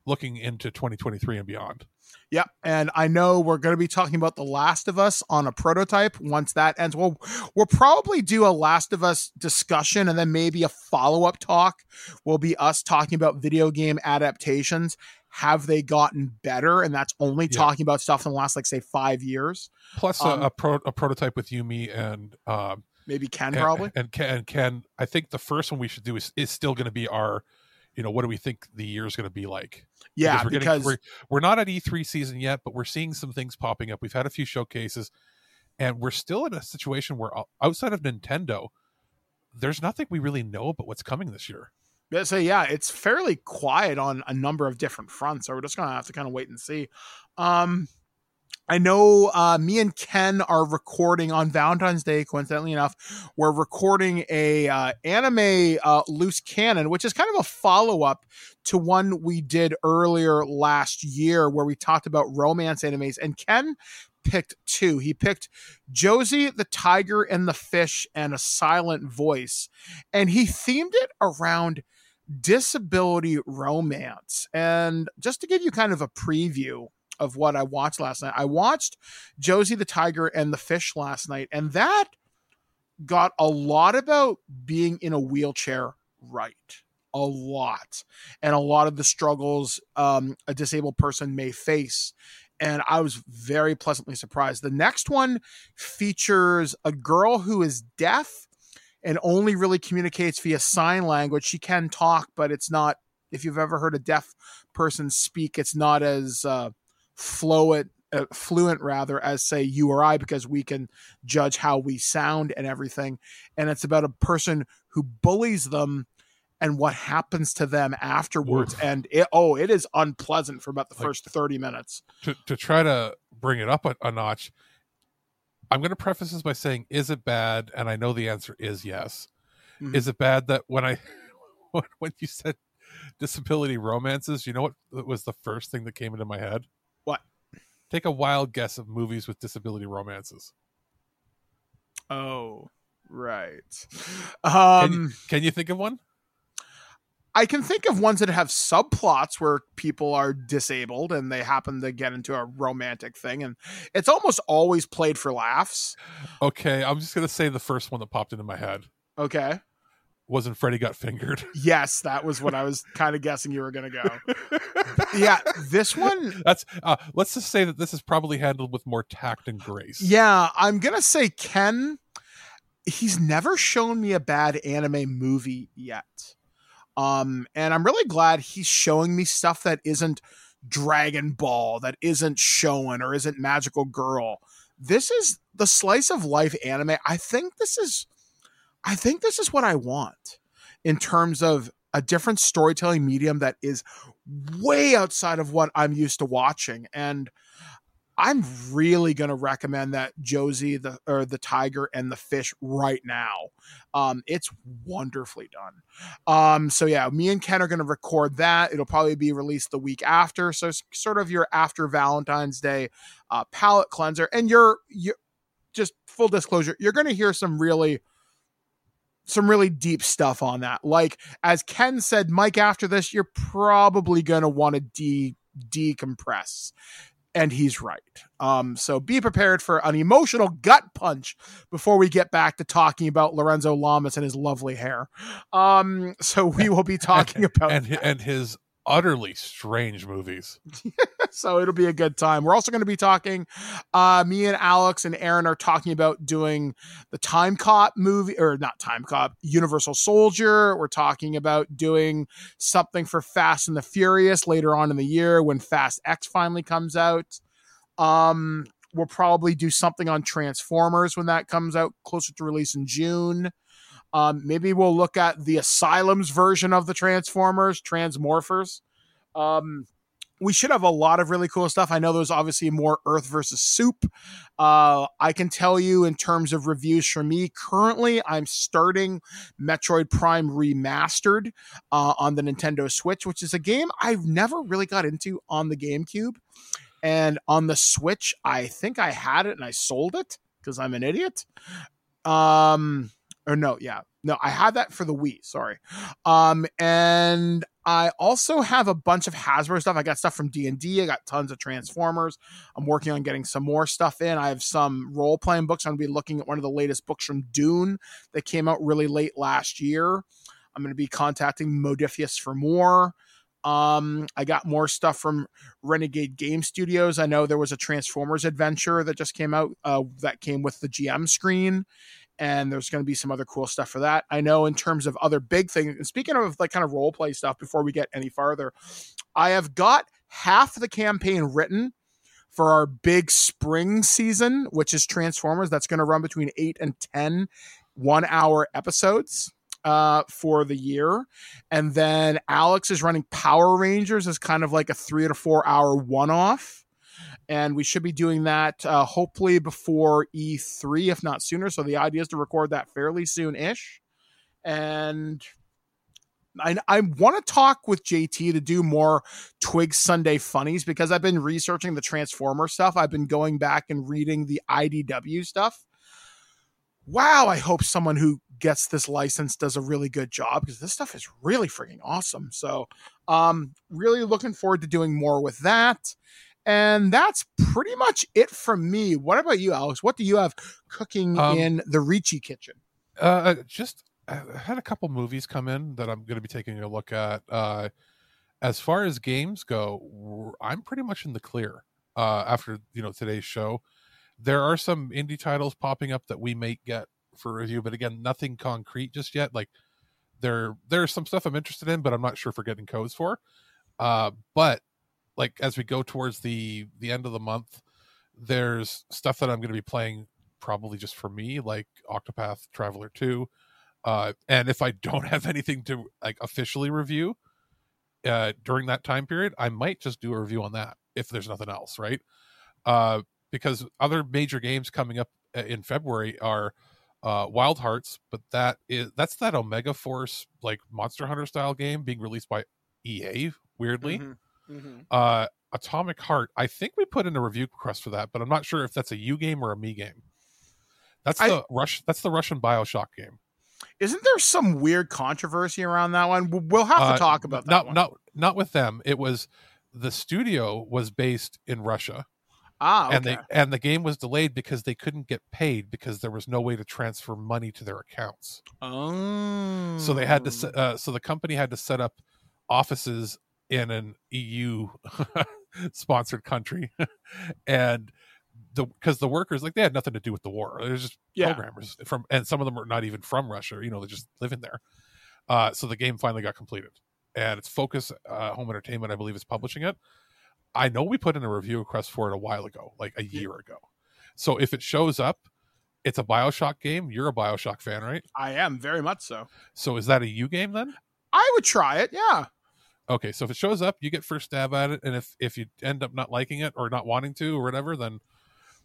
looking into 2023 and beyond. Yeah, and I know we're going to be talking about The Last of Us on a prototype once that ends. Well, we'll probably do a Last of Us discussion and then maybe a follow up talk will be us talking about video game adaptations. Have they gotten better? And that's only Yeah. talking about stuff in the last, like, say, five years. Plus Um, a, a, pro, a prototype with you, me, and um, Maybe Ken, and- probably. and Ken, and Ken. I think the first one we should do is, is still going to be our, you know, what do we think the year is going to be like? Yeah, we're because- we're, we're not at E3 season yet, but we're seeing some things popping up. We've had a few showcases, and we're still in a situation where outside of Nintendo, there's nothing we really know about what's coming this year. Yeah, so yeah, it's fairly quiet on a number of different fronts. So we're just gonna have to kind of wait and see. Um, I know uh, me and Ken are recording on Valentine's Day. Coincidentally enough, we're recording a uh, anime uh, loose cannon, which is kind of a follow up to one we did earlier last year, where we talked about romance animes. And Ken picked two. He picked Josie the Tiger and the Fish and a Silent Voice, and he themed it around disability romance. And just to give you kind of a preview of what I watched last night, I watched Josie the Tiger and the Fish last night, and that got a lot about being in a wheelchair right. A lot. And a lot of the struggles um, a disabled person may face. And I was very pleasantly surprised. The next one features a girl who is deaf and only really communicates via sign language. She can talk, but it's not. If you've ever heard a deaf person speak, it's not as uh, fluent, uh, fluent rather, as say you or I, because we can judge how we sound and everything. And it's about a person who bullies them and what happens to them afterwards. And it, oh, it is unpleasant for about the first thirty minutes. To to try to bring it up a, a notch, I'm going to preface this by saying, is it bad? And I know the answer is yes. Mhm. Is it bad that when I when, (laughs) when you said disability romances, you know what was the first thing that came into my head? Take a wild guess of movies with disability romances. Oh, right. Can you, Um, can you think of one? I can think of ones that have subplots where people are disabled and they happen to get into a romantic thing, and it's almost always played for laughs. Okay, I'm just gonna say the first one that popped into my head Okay. Wasn't Freddy got fingered. (laughs) Yes, that was what I was kind of guessing you were going to go. (laughs) yeah, this one. That's uh, let's just say that this is probably handled with more tact and grace. Yeah, I'm going to say Ken. He's never shown me a bad anime movie yet. Um, and I'm really glad he's showing me stuff that isn't Dragon Ball, that isn't Shonen or isn't Magical Girl. This is the slice of life anime, I think this is I think this is what I want in terms of a different storytelling medium that is way outside of what I'm used to watching. And I'm really going to recommend that Josie the or the tiger and the fish right now. Um, it's wonderfully done. Um, so yeah, me and Ken are going to record that. It'll probably be released the week after. So sort of your after Valentine's Day uh, palette cleanser. And you're you just full disclosure, you're going to hear some really some really deep stuff on that. Like as Ken said, Mike, after this, you're probably going to want to de decompress and he's right. Um, so be prepared for an emotional gut punch before we get back to talking about Lorenzo Lamas and his lovely hair. Um, so we will be talking (laughs) about and and his utterly strange movies. (laughs) (laughs) so it'll be a good time. We're also going to be talking. Uh, me and Alex and Aaron are talking about doing the Timecop movie, or not Timecop, Universal Soldier. We're talking about doing something for Fast and the Furious later on in the year when Fast X finally comes out. Um, we'll probably do something on Transformers when that comes out closer to release in June. Um, maybe we'll look at the Asylum's version of the Transformers, Transmorphers. Um, we should have a lot of really cool stuff. I know there's obviously more Earth versus Soup. Uh, I can tell you in terms of reviews for me, currently I'm starting Metroid Prime Remastered uh, on the Nintendo Switch, which is a game I've never really got into on the GameCube. And on the Switch, I think I had it and I sold it because I'm an idiot. Um, or no, yeah, no, I have that for the Wii. Sorry, um, and I also have a bunch of Hasbro stuff. I got stuff from D and I got tons of Transformers. I'm working on getting some more stuff in. I have some role playing books. I'm to be looking at one of the latest books from Dune that came out really late last year. I'm going to be contacting Modiphius for more. Um, I got more stuff from Renegade Game Studios. I know there was a Transformers adventure that just came out uh, that came with the GM screen, and there's going to be some other cool stuff for that. I know in terms of other big things, and speaking of like kind of role play stuff before we get any farther, I have got half the campaign written for our big spring season, which is Transformers. That's going to run between eight and 10 one hour episodes uh, for the year. And then Alex is running Power Rangers as kind of like a three to four hour one off and we should be doing that uh, hopefully before E3, if not sooner. So the idea is to record that fairly soon ish. And I, I want to talk with JT to do more Twig Sunday funnies because I've been researching the Transformer stuff. I've been going back and reading the IDW stuff. Wow, I hope someone who gets this license does a really good job because this stuff is really freaking awesome. So, um, really looking forward to doing more with that. And that's pretty much it from me. What about you, Alex? What do you have cooking Um, in the Ricci kitchen? Uh, just I had a couple movies come in that I'm going to be taking a look at. Uh, as far as games go, I'm pretty much in the clear. Uh, after you know today's show, there are some indie titles popping up that we may get for review, but again, nothing concrete just yet. Like there, there's some stuff I'm interested in, but I'm not sure for getting codes for. Uh, but like as we go towards the the end of the month, there's stuff that I'm going to be playing probably just for me, like Octopath Traveler 2. Uh, and if I don't have anything to like officially review uh, during that time period, I might just do a review on that if there's nothing else, right? Uh, because other major games coming up uh, in February are uh, Wild Hearts, but that is that's that Omega Force like Monster Hunter style game being released by EA. Weirdly, Mm-hmm. Uh, Atomic Heart. I think we put in a review request for that, but I'm not sure if that's a you game or a me game. That's I- the Rush. That's the Russian Bioshock game. Isn't there some weird controversy around that one? We'll- have Uh, to talk about that not one. not not with them. It was the studio was based in Russia. Ah, and they and the game was delayed because they couldn't get paid because there was no way to transfer money to their accounts. Oh, So they had to uh, so the company had to set up offices in an EU (laughs) sponsored country, and the because the workers like they had nothing to do with the war. They're just Yeah. programmers from, and some of them are not even from Russia. You know, they're just living there. Uh, so the game finally got completed, and it's Focus uh, Home Entertainment, I believe, is publishing it. I know we put in a review request for it a while ago, like a year ago. So if it shows up, it's a Bioshock game. You're a Bioshock fan, right? I am very much so. So is that a you game then? I would try it. Yeah. Okay, so if it shows up, you get first stab at it, and if if you end up not liking it or not wanting to or whatever, then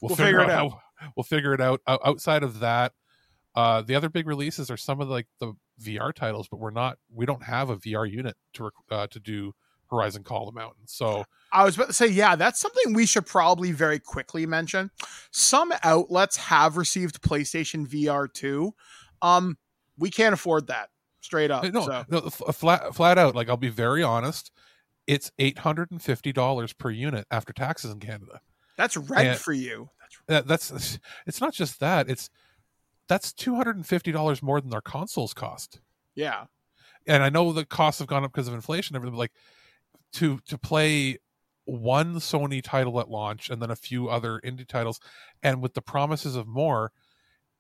we'll, We'll figure, figure it out. how we'll figure it out. Outside of that, uh, the other big releases are some of like the VR titles, but we're not we don't have a VR unit to rec- uh, to do Horizon Call of the Mountain. So I was about to say, yeah, that's something we should probably very quickly mention. Some outlets have received PlayStation VR 2. Um, we can't afford that straight up. Uh, no, so. no, uh, flat flat out. Like I'll be very honest, it's eight hundred and fifty dollars per unit after taxes in Canada. That's rent And- for you. That, that's (sighs) it's not just that. It's that's two hundred and fifty dollars more than their consoles cost. Yeah. And I know the costs have gone up because of inflation. and Everything, but like to to play one Sony title at launch and then a few other indie titles, and with the promises of more.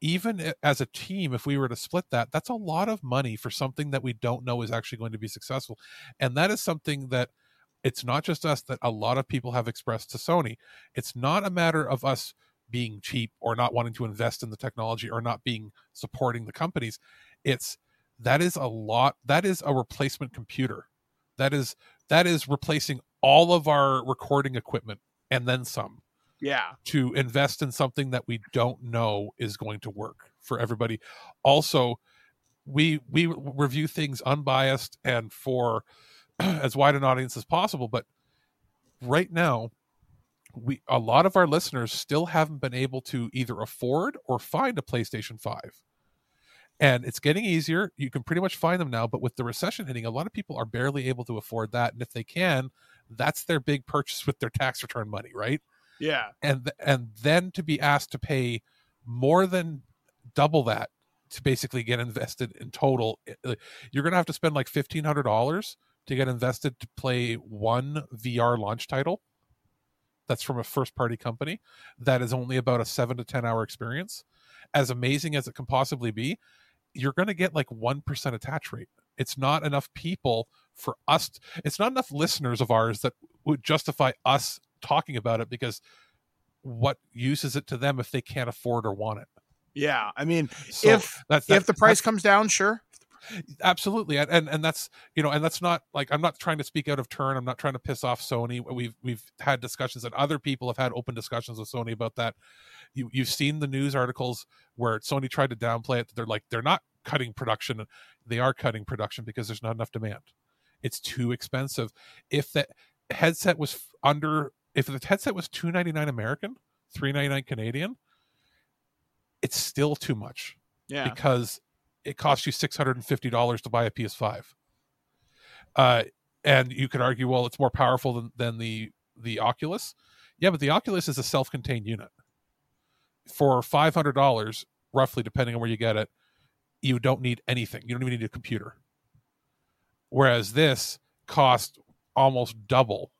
Even as a team, if we were to split that, that's a lot of money for something that we don't know is actually going to be successful. And that is something that it's not just us that a lot of people have expressed to Sony. It's not a matter of us being cheap or not wanting to invest in the technology or not being supporting the companies. It's that is a lot that is a replacement computer. That is that is replacing all of our recording equipment and then some Yeah. to invest in something that we don't know is going to work for everybody. Also, we we review things unbiased and for (clears throat) as wide an audience as possible, but right now we a lot of our listeners still haven't been able to either afford or find a PlayStation 5. And it's getting easier. You can pretty much find them now, but with the recession hitting, a lot of people are barely able to afford that. And if they can, that's their big purchase with their tax return money, right? Yeah. and and then to be asked to pay more than double that to basically get invested in total you're gonna have to spend like $1500 to get invested to play one vr launch title. That's from a first party company that is only about a 7 to 10 hour experience. As amazing as it can possibly be you're going to get like 1% attach rate. It's not enough people for us it's not enough listeners of ours that would justify us talking about it because what use is it to them if they can't afford or want it? Yeah. I mean, So if that's- if the price comes down, sure. absolutely and, and and that's you know and that's not like i'm not trying to speak out of turn. I'm not trying to piss off sony. We've we've had discussions and other people have had open discussions with sony about that. You you've seen the news articles where sony tried to downplay it. They're like they're not cutting production. They are cutting production because there's not enough demand. It's too expensive. If that headset was under if the headset was 299 american 399 canadian it's still too much Yeah. because it costs you six hundred and fifty dollars to buy a PS5. Uh, and you could argue, well, it's more powerful than, than the the Oculus. Yeah, but the Oculus is a self-contained unit. For five hundred dollars, roughly, depending on where you get it, you don't need anything. You don't even need a computer. Whereas this costs almost double,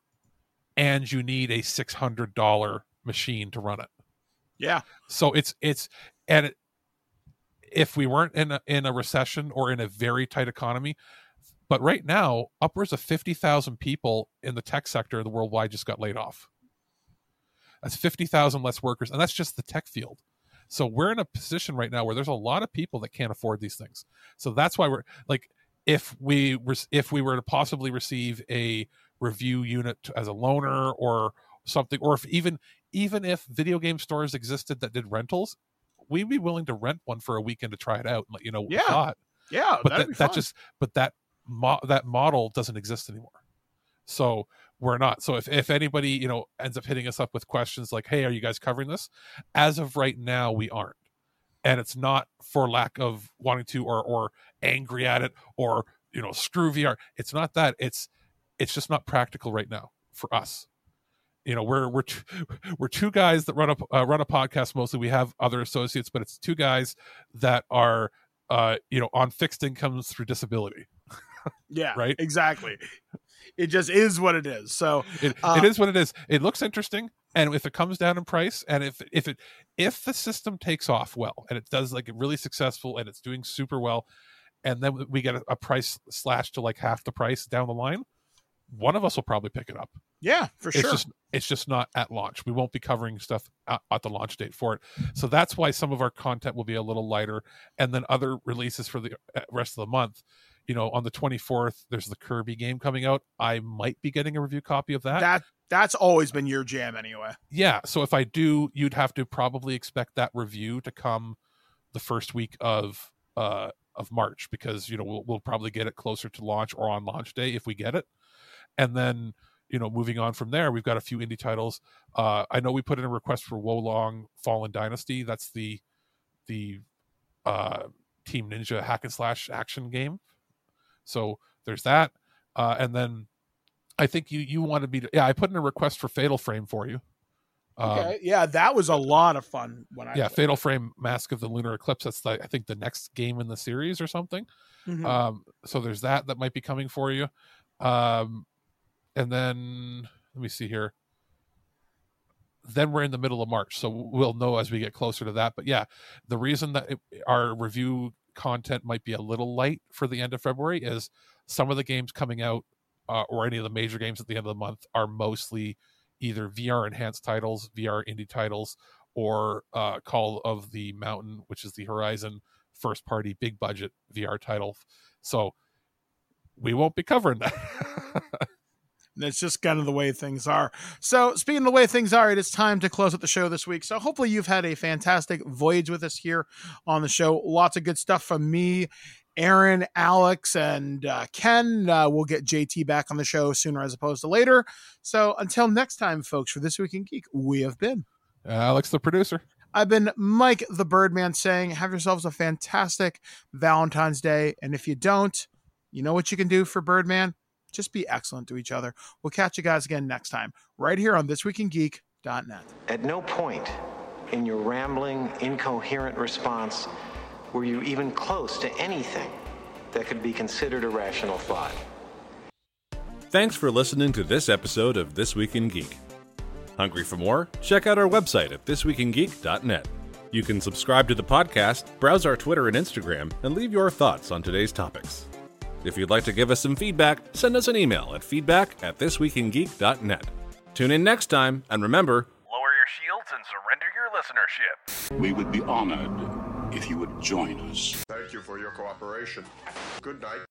and you need a six hundred dollar machine to run it. Yeah. So it's it's and it, if we weren't in a, in a recession or in a very tight economy, but right now upwards of fifty thousand people in the tech sector of the worldwide just got laid off. That's fifty thousand less workers, and that's just the tech field. So we're in a position right now where there's a lot of people that can't afford these things. So that's why we're like, if we were if we were to possibly receive a review unit as a loaner or something, or if even even if video game stores existed that did rentals, we'd be willing to rent one for a weekend to try it out and let you know what we Yeah. thought. Yeah, but that, that just but that mo- that model doesn't exist anymore. So we're not. So if if anybody you know ends up hitting us up with questions like, "Hey, are you guys covering this?" As of right now, we aren't, and it's not for lack of wanting to or or angry at it or you know screw VR. It's not that. It's it's just not practical right now for us you know we're we're two, (laughs) we're two guys that run a uh, run a podcast mostly we have other associates but it's two guys that are uh you know on fixed incomes through disability Yeah. (laughs) Right? Exactly. It just is what it is. So it, uh, it is what it is it looks interesting and if it comes down in price and if if it if the system takes off well and it does like really successful and it's doing super well and then we get a, a price slash to like half the price down the line one of us will probably pick it up Yeah, for it's sure. just it's just not at launch. We won't be covering stuff at, at the launch date for it. So that's why some of our content will be a little lighter, and then other releases for the uh, rest of the month. You know, on the 24th, there's the Kirby game coming out. I might be getting a review copy of that. that that's always been your jam anyway. Yeah. So if I do, you'd have to probably expect that review to come the first week of uh of March because you know we'll we'll probably get it closer to launch or on launch day if we get it, and then you know moving on from there, we've got a few indie titles. Uh, I know we put in a request for Wo Long Fallen Dynasty. That's the the uh, Team Ninja hack and slash action game. So there's that, uh, and then I think you you wanted me to yeah I put in a request for Fatal Frame for you. Um, Okay. yeah, that was a lot of fun when I yeah, Fatal Frame Mask of the Lunar Eclipse. That's the, I think the next game in the series or something. Mhm. Um, so there's that that might be coming for you. Um, and then let me see here. Then we're in the middle of March, so we'll know as we get closer to that. But yeah, the reason that it, our review content might be a little light for the end of February is some of the games coming out, uh, or any of the major games at the end of the month, are mostly either VR enhanced titles, VR indie titles, or uh, Call of the Mountain, which is the Horizon first party big budget VR title. So we won't be covering that. (laughs) That's just kind of the way things are. So, speaking of the way things are, it is time to close out the show this week. So, hopefully, you've had a fantastic voyage with us here on the show. Lots of good stuff from me, Aaron, Alex, and uh, Ken. Uh, we'll get JT back on the show sooner as opposed to later. So, until next time, folks, for This Week in Geek, we have been Alex, the producer. I've been Mike the Birdman saying, have yourselves a fantastic Valentine's Day. And if you don't, you know what you can do for Birdman? Just be excellent to each other. We'll catch you guys again next time, right here on thisweekingeek.net. At no point in your rambling, incoherent response were you even close to anything that could be considered a rational thought. Thanks for listening to this episode of This Week in Geek. Hungry for more? Check out our website at thisweekingeek.net. You can subscribe to the podcast, browse our Twitter and Instagram, and leave your thoughts on today's topics. If you'd like to give us some feedback, send us an email at feedback at thisweekingeek.net. Tune in next time, and remember, Lower your shields and surrender your listenership. We would be honored if you would join us. Thank you for your cooperation. Good night.